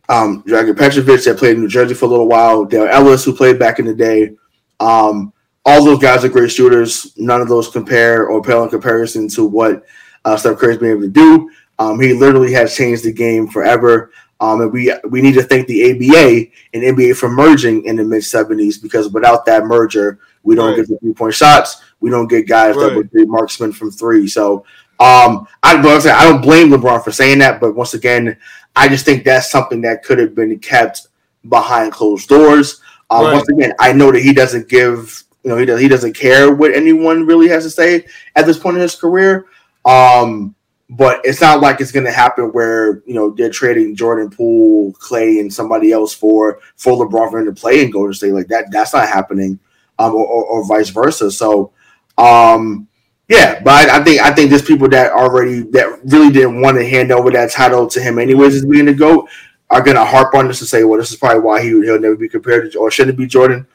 um, Drazen Petrovic that played in New Jersey for a little while, Dale Ellis who played back in the day. Um, all those guys are great shooters. None of those compare or pale in comparison to what uh, Steph Curry's been able to do. Um, he literally has changed the game forever. Um, and we we need to thank the ABA and NBA for merging in the mid '70s because without that merger, we don't Right. get the three point shots. We don't get guys that would be marksmen from three. So um, I, but I'm saying, I don't blame LeBron for saying that, but once again, I just think that's something that could have been kept behind closed doors. Um, Right. Once again, I know that he doesn't give, you know, he does, he doesn't care what anyone really has to say at this point in his career. Um, but it's not like it's going to happen where you know they're trading Jordan Poole, Clay, and somebody else for for LeBron for him to play and go to State like that. That's not happening, um, or, or, or vice versa. So Um, yeah, but I, think I think there's people that already that really didn't want to hand over that title to him anyways as being the goat are gonna harp on this and say, well, this is probably why he he'll never be compared to or shouldn't be Jordan,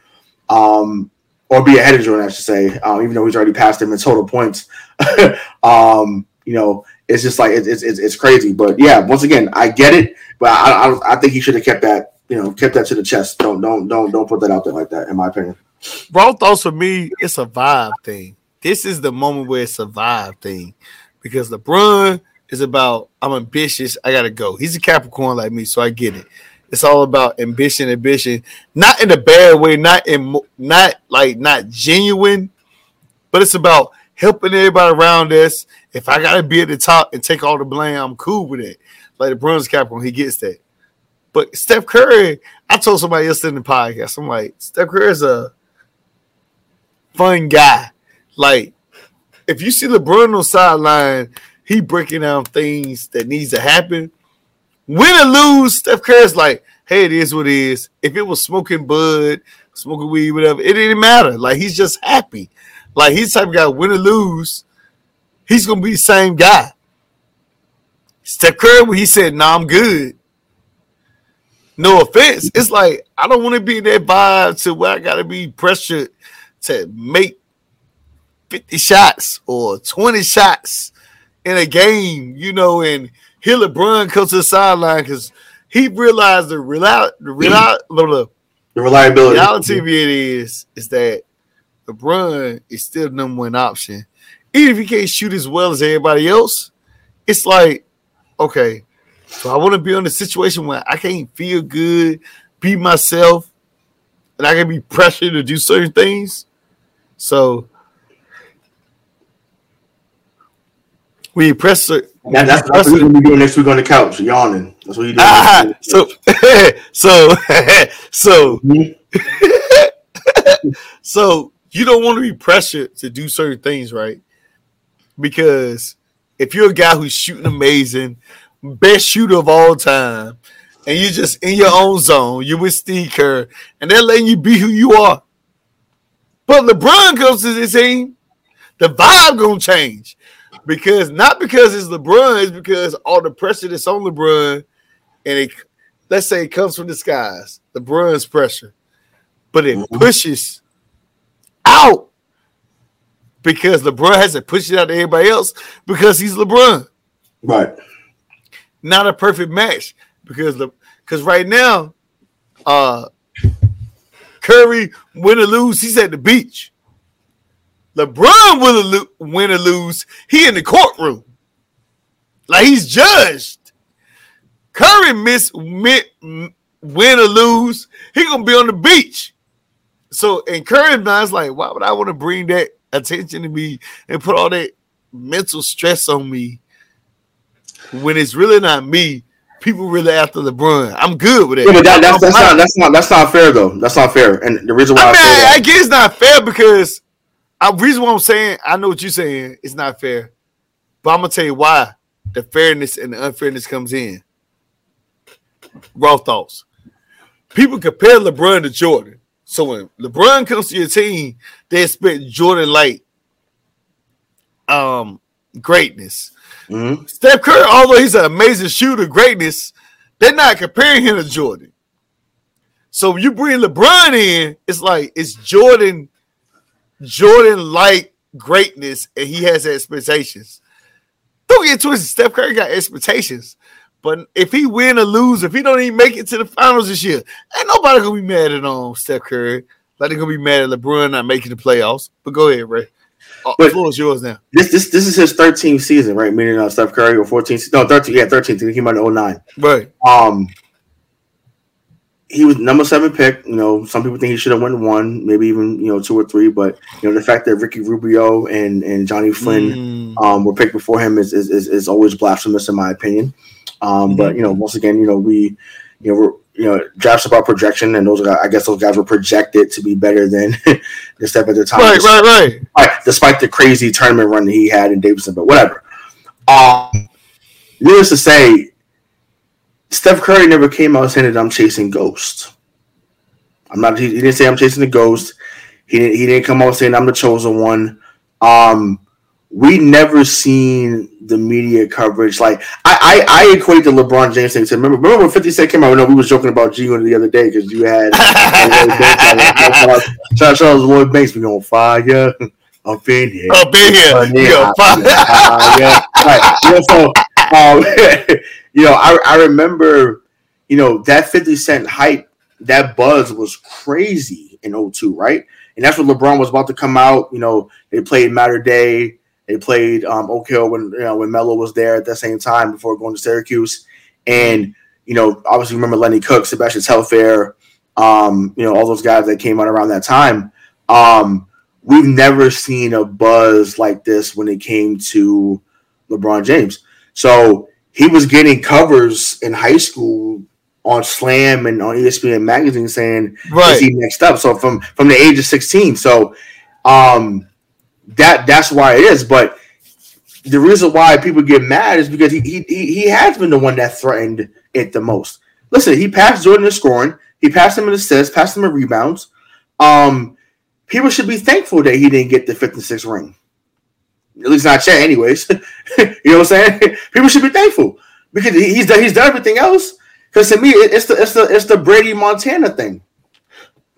um, or be ahead of Jordan, I should say, um, even though he's already passed him in total points. um, you know, it's just like it's, it's it's crazy. But yeah, once again, I get it, but I I, I think he should have kept that you know kept that to the chest. Don't don't don't don't put that out there like that, in my opinion. Raw thoughts for me, it's a vibe thing. This is the moment where it's a vibe thing because LeBron is about I'm ambitious. I gotta go. He's a Capricorn like me, so I get it. It's all about ambition, ambition, not in a bad way, not in not like not genuine, but it's about helping everybody around us. If I gotta be at the top and take all the blame, I'm cool with it. Like the Bruins Capricorn, he gets that. But Steph Curry, I told somebody else in the podcast, I'm like, Steph Curry is a fun guy. Like, if you see LeBron on sideline, he breaking down things that needs to happen. Win or lose, Steph Curry's like, hey, it is what it is. If it was smoking bud, smoking weed, whatever, it didn't matter. Like he's just happy. Like he's type of guy, win or lose, he's gonna be the same guy. Steph Curry, when he said, "Nah, I'm good." No offense, it's like I don't want to be in that vibe to where I gotta be pressured to make 50 shots or 20 shots in a game, you know, and here LeBron comes to the sideline because he realized the, reli- the, reli- mm-hmm. the reliability. reality of it is, is that LeBron is still the number one option. Even if he can't shoot as well as everybody else, it's like, okay, so I want to be in a situation where I can't feel good, be myself, and I can be pressured to do certain things. So we press it. That, that's, that's what you're gonna be doing next week on the couch, yawning. That's what you do. Ah, so so so Mm-hmm. so you don't want to be pressured to do certain things, right? Because if you're a guy who's shooting amazing, best shooter of all time, and you're just in your own zone, you're with Steve Kerr, and they're letting you be who you are. But LeBron comes to the team, the vibe gonna change. Because not because it's LeBron, it's because all the pressure that's on LeBron, and it let's say it comes from the skies, LeBron's pressure, but it pushes out because LeBron has to push it out to everybody else because he's LeBron. right. Not a perfect match because the because right now, uh Curry win or lose, he's at the beach. LeBron will lo- win or lose, he in the courtroom. Like he's judged. Curry miss mi- win or lose, he gonna be on the beach. So and Curry mind's like, why would I want to bring that attention to me and put all that mental stress on me when it's really not me? People really after LeBron. I'm good with it. Yeah, but that, that's, that's not that's not that's not fair though. That's not fair. And the reason why I, mean, I, I guess it's not fair because I reason why I'm saying I know what you're saying. It's not fair, but I'm gonna tell you why the fairness and the unfairness comes in. Raw thoughts. People compare LeBron to Jordan. So when LeBron comes to your team, they expect Jordan like um greatness. Mhm. Steph Curry, although he's an amazing shooter, greatness, they're not comparing him to Jordan. So when you bring LeBron in, it's like it's Jordan, Jordan like greatness, and he has expectations. Don't get twisted. Steph Curry got expectations, but if he win or lose, if he don't even make it to the finals this year, ain't nobody gonna be mad at um Steph Curry. Like they're gonna be mad at LeBron not making the playoffs. But go ahead, Ray. The But- floor is yours now. this this this is his 13th season, right? Meaning uh, Steph Curry or 14th, no 13, yeah 13th. He came out in 09. Right. Um, he was number seven pick. You know, some people think he should have won one, maybe even you know two or three. But you know, the fact that Ricky Rubio and and Johnny Flynn Mm. um, were picked before him is is, is, is always blasphemous in my opinion. Um, But you know, once again, you know we, you know, we're you know drafts about projection, and those guys, I guess those guys were projected to be better than the step at the time. Right, right, right. Right, despite the crazy tournament run that he had in Davidson, but whatever. Um, needless to say, Steph Curry never came out saying that I'm chasing ghosts. I'm not. He, he didn't say I'm chasing the ghost. He didn't. He didn't come out saying I'm the chosen one. Um, we never seen the media coverage like I I, I equate the LeBron James thing to remember remember when Fifty Cent came out. No, we was joking about G the other day because you had shout out to Lloyd Banks. We on fire. I'm in here. Up in here. Yo, fuck. yeah, right. You know, so um, you know, I I remember, you know, that 50 Cent hype, that buzz was crazy in 02, right? And that's when LeBron was about to come out. You know, they played Mater Dei, they played um Oak Hill when you know when Melo was there at the same time before going to Syracuse. And, you know, obviously remember Lenny Cooke, Sebastian Telfair, um, you know, all those guys that came out around that time. Um, we've never seen a buzz like this when it came to LeBron James. So he was getting covers in high school on Slam and on ESPN magazine saying Right. is he next up. So from from the age of 16. So um that that's why it is. But the reason why people get mad is because he he he, has been the one that threatened it the most. Listen, he passed Jordan in scoring, he passed him in assists, passed him in rebounds. Um people should be thankful that he didn't get the fifth and sixth ring. At least not yet, anyways. you know what I'm saying? People should be thankful because he's done, he's done everything else. Because to me, it's the it's the it's the Brady Montana thing.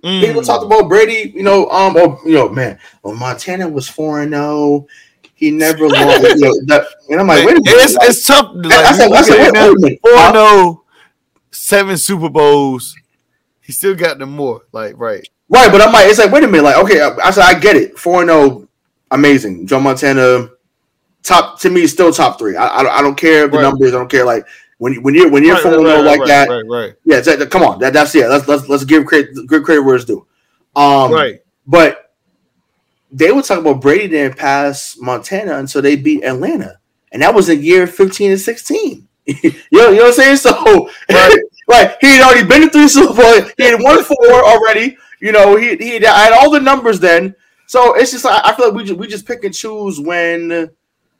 People Mm. talked about Brady, you know, um, or you know, man, well, Montana was four and zero. He never lost. you know, that, and I'm like, wait a minute, It's, like, it's tough. Like, I said- I said, wait- wait a minute. Four Huh? no, seven Super Bowls. He still got them more. Like right. Right, but I'm like, it's like, wait a minute, like, okay, I, I said, I get it. Four and zero, amazing. Joe Montana, top to me, still top three. I, I, don't- I don't care the Right. numbers. I don't care. Like when you- when you're when you're Right, right, right, like right, that, Right, right, yeah, that, that- come on, that, that's yeah. Let's let's let's give credit, good credit where it's due. Um, right. but they would talk about Brady didn't pass Montana until they beat Atlanta, and that was in year fifteen and sixteen. you know, you know what I'm saying? So, Right. like he had already been to three Super Bowl. He had won four already. You know, he he had all the numbers then. So it's just like I feel like we just, we just pick and choose when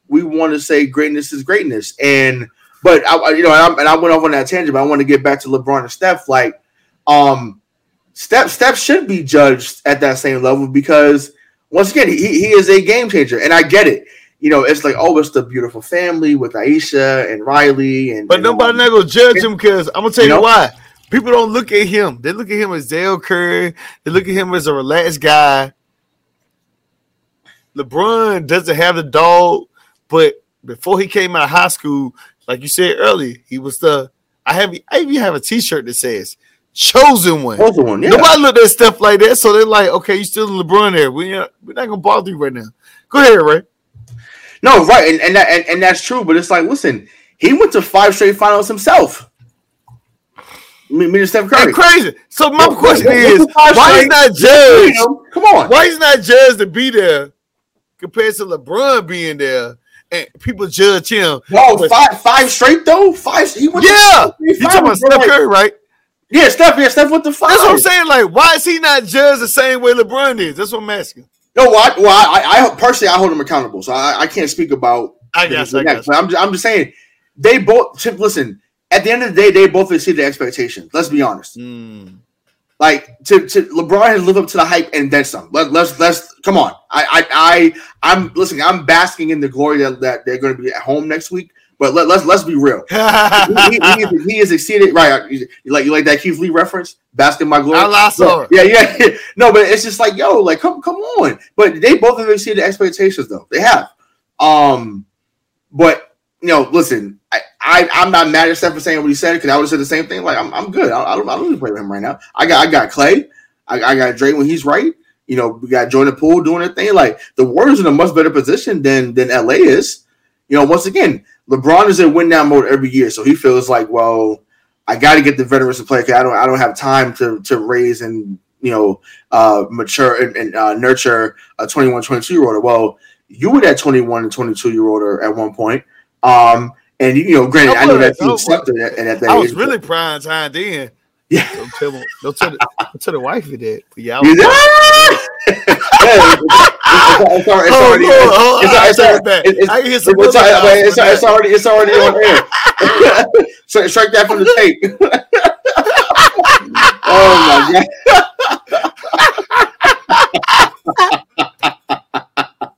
we want to say greatness is greatness. And but I, I- you know, and, I'm, and I went off on that tangent, but I want to get back to LeBron and Steph. Like, um, Steph Steph should be judged at that same level because once again, he, he is a game changer, and I get it. You know, it's like oh, it's the beautiful family with Ayesha and Riley, and But and, nobody not gonna judge him because I'm gonna tell You you, know? why. People don't look at him. They look at him as Dale Curry. They look at him as a relaxed guy. LeBron doesn't have the dog, but before he came out of high school, like you said earlier, he was the. I have. I even have a T-shirt that says "Chosen One." of them. Yeah, Nobody looked at stuff like that, so they're like, "Okay, you still in LeBron there. We uh, we're not gonna bother you right now." Go ahead, Ray. no, right, and and, that, and and that's true. But it's like, listen, he went to five straight finals himself. Me, me and Steph Curry. Crazy. So my question is, what's the five why is not judged? Come on. Why is not judged to be there compared to LeBron being there and people judge him? No, But- five five straight though. Five. He went. Yeah, five you talking about. Steph Like, Curry, right? Yeah, Steph. Yeah, Steph with the five. That's what I'm saying. Like, why is he not judged the same way LeBron is? That's what I'm asking. No, well, I, well, I, I personally I hold him accountable, so I, I can't speak about. I guess. I guess. But I'm, just, I'm just saying they both. Listen, at the end of the day, they both exceeded expectations. Let's be honest. Mm. Like to, to LeBron has lived up to the hype and then some. Let, let's let's come on. I I I I'm listen. I'm basking in the glory that, that they're going to be at home next week. But let, let's let's be real. he, he, he, is- he has exceeded right. You like you like that Keith Lee reference? Basking my glory. I lost her. Yeah, yeah, yeah. No, but it's just like, yo, like, come, come on. But they both have exceeded expectations, though. They have. Um, but you know, listen, I, I'm not mad at Steph for saying what he said because I would have said the same thing. Like, I'm, I'm good. I, I don't, I don't need to play with him right now. I got, I got Clay. I, I got Dre when he's right. You know, we got Jordan Poole doing their thing. Like, the Warriors in a much better position than than LA is. You know, once again, LeBron is in win now mode every year, so he feels like, well, I got to get the veterans to play because I don't I don't have time to to raise and you know uh mature and, and uh, nurture a 21 22 year old well you were that 21 and 22 year old at one point um and you know granted oh, i know that I you accepted it and at that I was age, really prime time then. Yeah. Don't tell them. Don't tell the, don't tell the wifey that. But yeah, I was. did? Yeah, it's, already- it's Oh, already oh, it's, I it's, take already- it back. it's, I can hear some it's, other already- guys it's, on it's that. already it's already on air. Strike strike that from the tape. oh my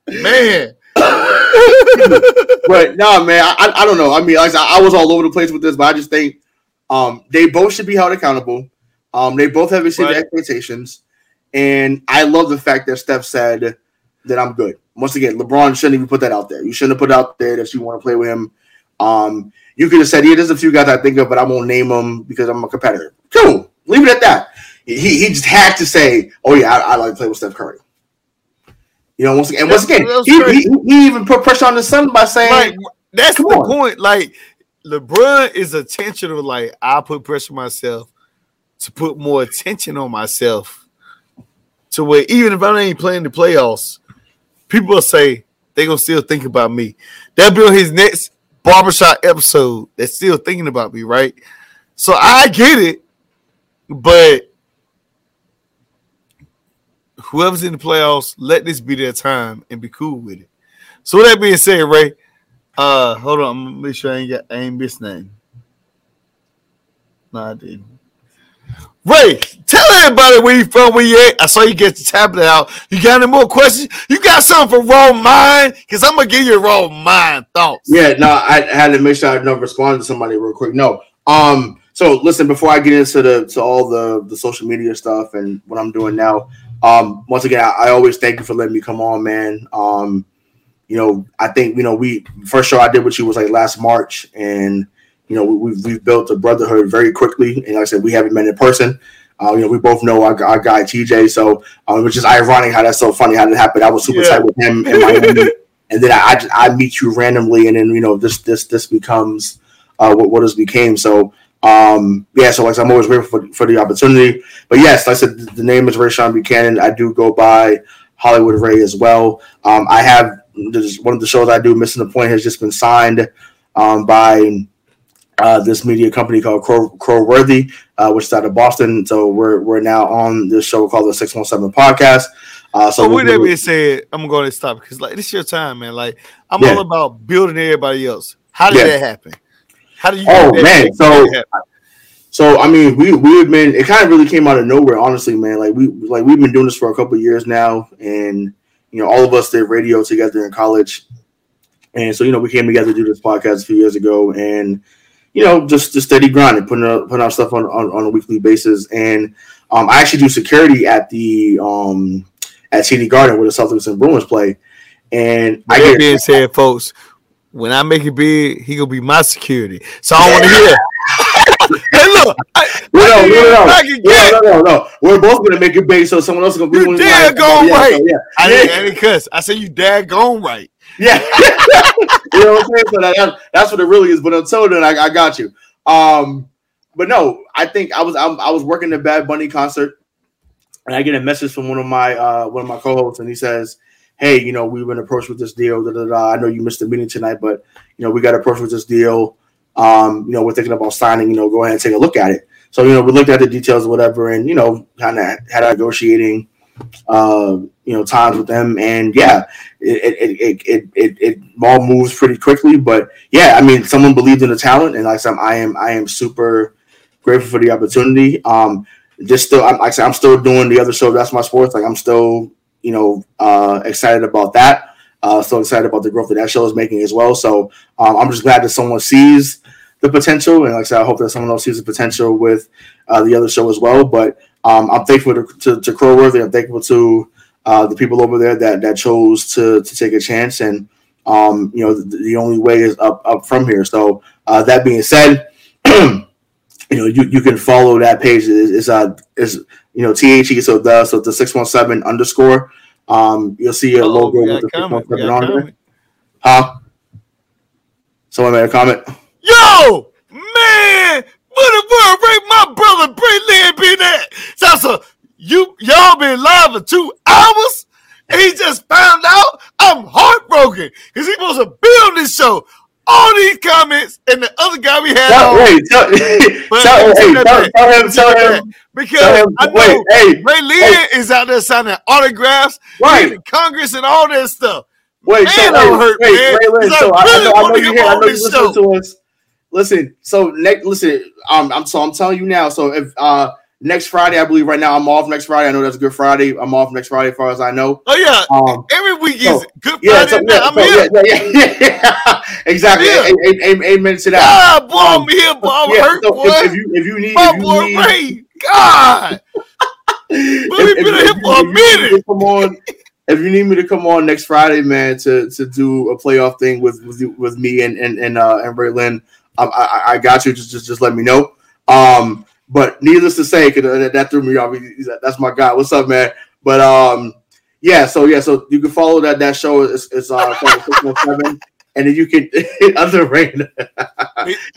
god! Man. but no, man, I, I don't know. I mean, like, I, I was all over the place with this, but I just think um, they both should be held accountable. Um, they both have exceeded Right. expectations, and I love the fact that Steph said that I'm good. Once again, LeBron shouldn't even put that out there. You shouldn't have put it out there that you want to play with him. Um, you could have said, "Yeah, there's a few guys I think of, but I won't name them because I'm a competitor." Cool, leave it at that. He, he just had to say, "Oh yeah, I, I like to play with Steph Curry." You know, once again, and once again, he, he, he even put pressure on the son by saying, Like that's the on. point. Like LeBron is intentional. Like I put pressure on myself to put more attention on myself. To where even if I ain't playing the playoffs, people will say they gonna still think about me. That'll be on his next barbershop episode. That's still thinking about me, right? So I get it, but whoever's in the playoffs, let this be their time and be cool with it. So with that being said, Ray, uh, hold on, I'm gonna make sure I ain't got ain't missed nothing. No, I didn't. Ray, tell everybody where you from, where you at. I saw you get the tablet out. You got any more questions? You got something for raw mind? Because I'm gonna give you raw mind thoughts. Yeah, no, I had to make sure I don't respond to somebody real quick. No. Um, so listen, before I get into the to all the the social media stuff and what I'm doing now, um, once again, I, I always thank you for letting me come on, man. Um, you know, I think you know we first show I did with you was like last March, and you know we, we've we've built a brotherhood very quickly, and like I said, we haven't met in person. Uh, you know, we both know our, our guy TJ, so um, which is ironic how that's so funny how that happened. I was super Yeah. tight with him in Miami and then I, I just I meet you randomly, and then you know this this this becomes uh, what what has became. So um yeah, so like I'm always grateful for, for the opportunity. But yes, like I said, the name is Rayshawn Buchanan. I do go by Hollywood Ray as well. Um, I have one of the shows I do, Missing the Point, has just been signed um, by uh, this media company called Crow, Crow Worthy, uh, which is out of Boston. So we're we're now on this show called the Six One Seven Podcast. Uh, so So we- with that being said, I'm gonna go ahead and stop because like this is your time, man. Like I'm Yeah. all about building everybody else. How did Yeah. that happen? How do you? Oh, man, so- So I mean, we we've been it kind of really came out of nowhere, honestly, man. Like we like we've been doing this for a couple of years now, and you know, all of us did radio together in college, and so you know, we came together to do this podcast a few years ago, and you know, just just steady grinding, putting out, putting out stuff on, on on a weekly basis, and um, I actually do security at the um at TD Garden where the Celtics and Bruins play, and With I that get being said, folks, when I make it big, he gonna be my security. So I want to hear. hey, look, I, no, no, I no, no, I no, no, no. We're both gonna make it big, so someone else is gonna be You one of dare the- go yeah, right. so, yeah, I didn't, I didn't cuss. I said you daggone right. Yeah. you know what I'm saying? So that, that- that's what it really is. But until then, I, I got you. Um, but no, I think I was I'm, I was working the Bad Bunny concert, and I get a message from one of my uh, one of my co-hosts, and he says, "Hey, you know, we've been approached with this deal. Da, da, da. I know you missed the meeting tonight, but you know, we got approached with this deal. Um, you know, we're thinking about signing. You know, go ahead and take a look at it." So you know, we looked at the details whatever, and you know, kind of had a negotiating, uh, you know, times with them, and yeah, it it, it, it, it, it all moves pretty quickly. But yeah, I mean, someone believed in the talent, and like I said, I am I am super grateful for the opportunity. Um, just still, I'm, like I said, I'm still doing the other show. That's my sports. Like I'm still, you know, uh, excited about that. Uh, so excited about the growth that that show is making as well. So um, I'm just glad that someone sees the potential, and like I said, I hope that someone else sees the potential with uh, the other show as well. But um, I'm thankful to, to, to Crowworthy. I'm thankful to uh, the people over there that that chose to to take a chance, and um, you know the, the only way is up up from here. So uh, that being said, you know you, you can follow that page is is uh is you know the so the so the six one seven underscore. Um, you'll see a Oh, logo with the six. We seven on there. Huh? Someone made a comment. Yo, man, what the world break my brother Bray Lynn been at? So, so you y'all been live for two hours, and he just found out I'm heartbroken because he supposed to build this show. All these comments and the other guy we had Tell, on wait, tell, But tell, hey, tell, that. tell him, tell him, because tell him. I know Wait, hey, Ray Lynn is out there signing autographs, Right. Congress and all that stuff. Wait, Man, so, wait, hurt, wait, man, Ray Lynn, 'cause I so I, know, I know you hear, I know you listen to us. Listen, so next, listen, um, I'm so I'm telling you now. So if uh, next Friday, I believe. Right now, I'm off next Friday. I know that's a Good Friday. I'm off next Friday, as far as I know. Oh yeah, Um, every week is so- Good yeah, Friday. so, yeah, I'm so, here. yeah, yeah, yeah, yeah. exactly. Yeah. A- a- a- Amen to that. Ah, boy, Um, I'm here, boy. I'm Yeah, hurt, boy. If, if you if you need, My if you boy need, Ray. God. if, we've been here for a you need me minute. to Come on. If you need me to come on next Friday, man, to to do a playoff thing with with, with me and and and uh, and Ray Lynn, I, I I got you. Just just just let me know. Um, but needless to say, because that, that threw me off. That's my guy. What's up, man? But um, yeah. So yeah. So you can follow that. That show is is uh called 617, and then you can other rain.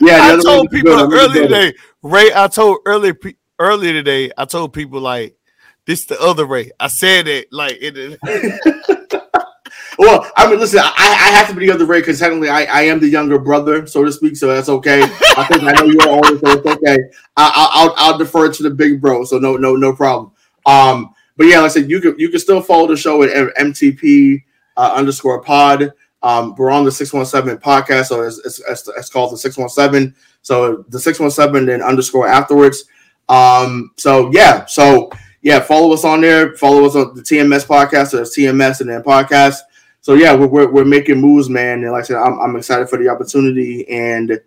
yeah, I told people good. Earlier today, Ray. I told earlier earlier today. I told people like this the other Ray. I said it like it. Well, I mean, listen, I, I have to be the other Ray because technically I, I am the younger brother, so to speak. So that's okay. I think I know you're older, so it's okay. I, I, I'll defer to the big bro, so no no no problem. Um, but yeah, like I said, you can you can still follow the show at MTP uh, underscore Pod. Um, we're on the six one seven podcast, so it's, it's, it's, called the six one seven. So the six one seven then underscore afterwards. Um, so yeah, so yeah, follow us on there. Follow us on the TMS podcast. So it's TMS and then podcast. So yeah, we're, we're, we're making moves, man. And like I said, I'm, I'm excited for the opportunity. And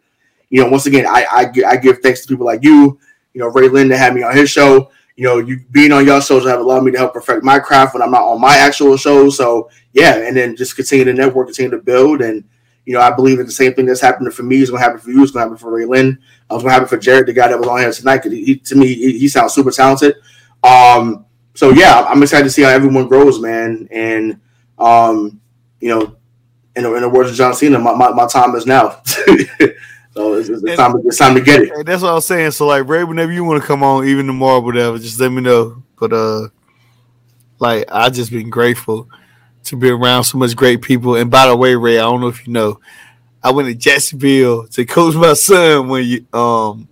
you know, once again, I, I I give thanks to people like you. You know, Ray Lynn to have me on his show. You know, you being on your shows have allowed me to help perfect my craft when I'm not on my actual show. So yeah, and then just continue to network, continue to build, and you know, I believe that the same thing that's happening for me is going to happen for you. It's going to happen for Ray Lynn. It's going to happen for Jared, the guy that was on here tonight. Because he, he, to me, he, he sounds super talented. Um, so yeah, I'm excited to see how everyone grows, man. And um, you know, in the, in the words of John Cena, my, my, my time is now. so it's, it's, time, it's time to get it. That's what I was saying. So like Ray, whenever you want to come on, even tomorrow, whatever, just let me know. But uh, like I just been grateful to be around so much great people. And by the way, Ray, I don't know if you know, I went to Jacksonville to coach my son when you um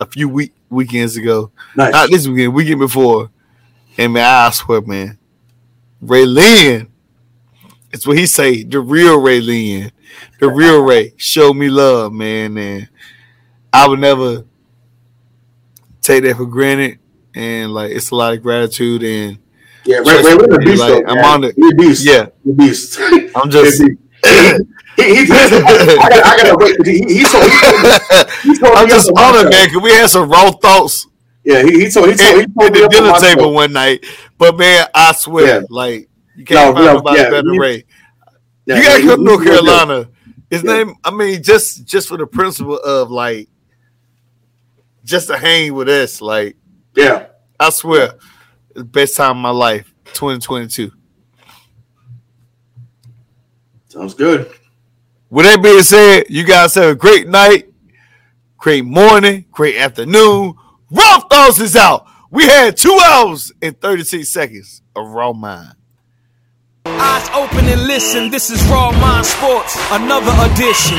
a few week weekends ago. Nice. Not this weekend, weekend before. And man, I swear, man, Ray Lynn. It's what he say, the real Ray Lynn, the real Ray. Show me love, man, and I would never take that for granted. And like, it's a lot of gratitude, and Yeah, Ray, Ray a beast. Like, though, I'm on it. He a beast. yeah, He a beast. I'm just. He- he- I gotta, I gotta wait. He, he told, he told, he told I'm just honored, man, because we had some raw thoughts Yeah, he, he told he told, he at, told at me the dinner table one night. But man, I swear, Yeah. like you can't No, find no, nobody yeah, better he- Ray. Yeah, you gotta come to North he real good. Carolina. His Yeah. name, I mean, just just for the principle of like, just to hang with us. Like, Yeah. I swear, the best time of my life, 2022. Sounds good. With that being said, you guys have a great night, great morning, great afternoon. Rough Thoughts is out. We had two hours and 36 seconds of Raw Mind. Eyes open and listen, this is Raw Mind Sports, another edition.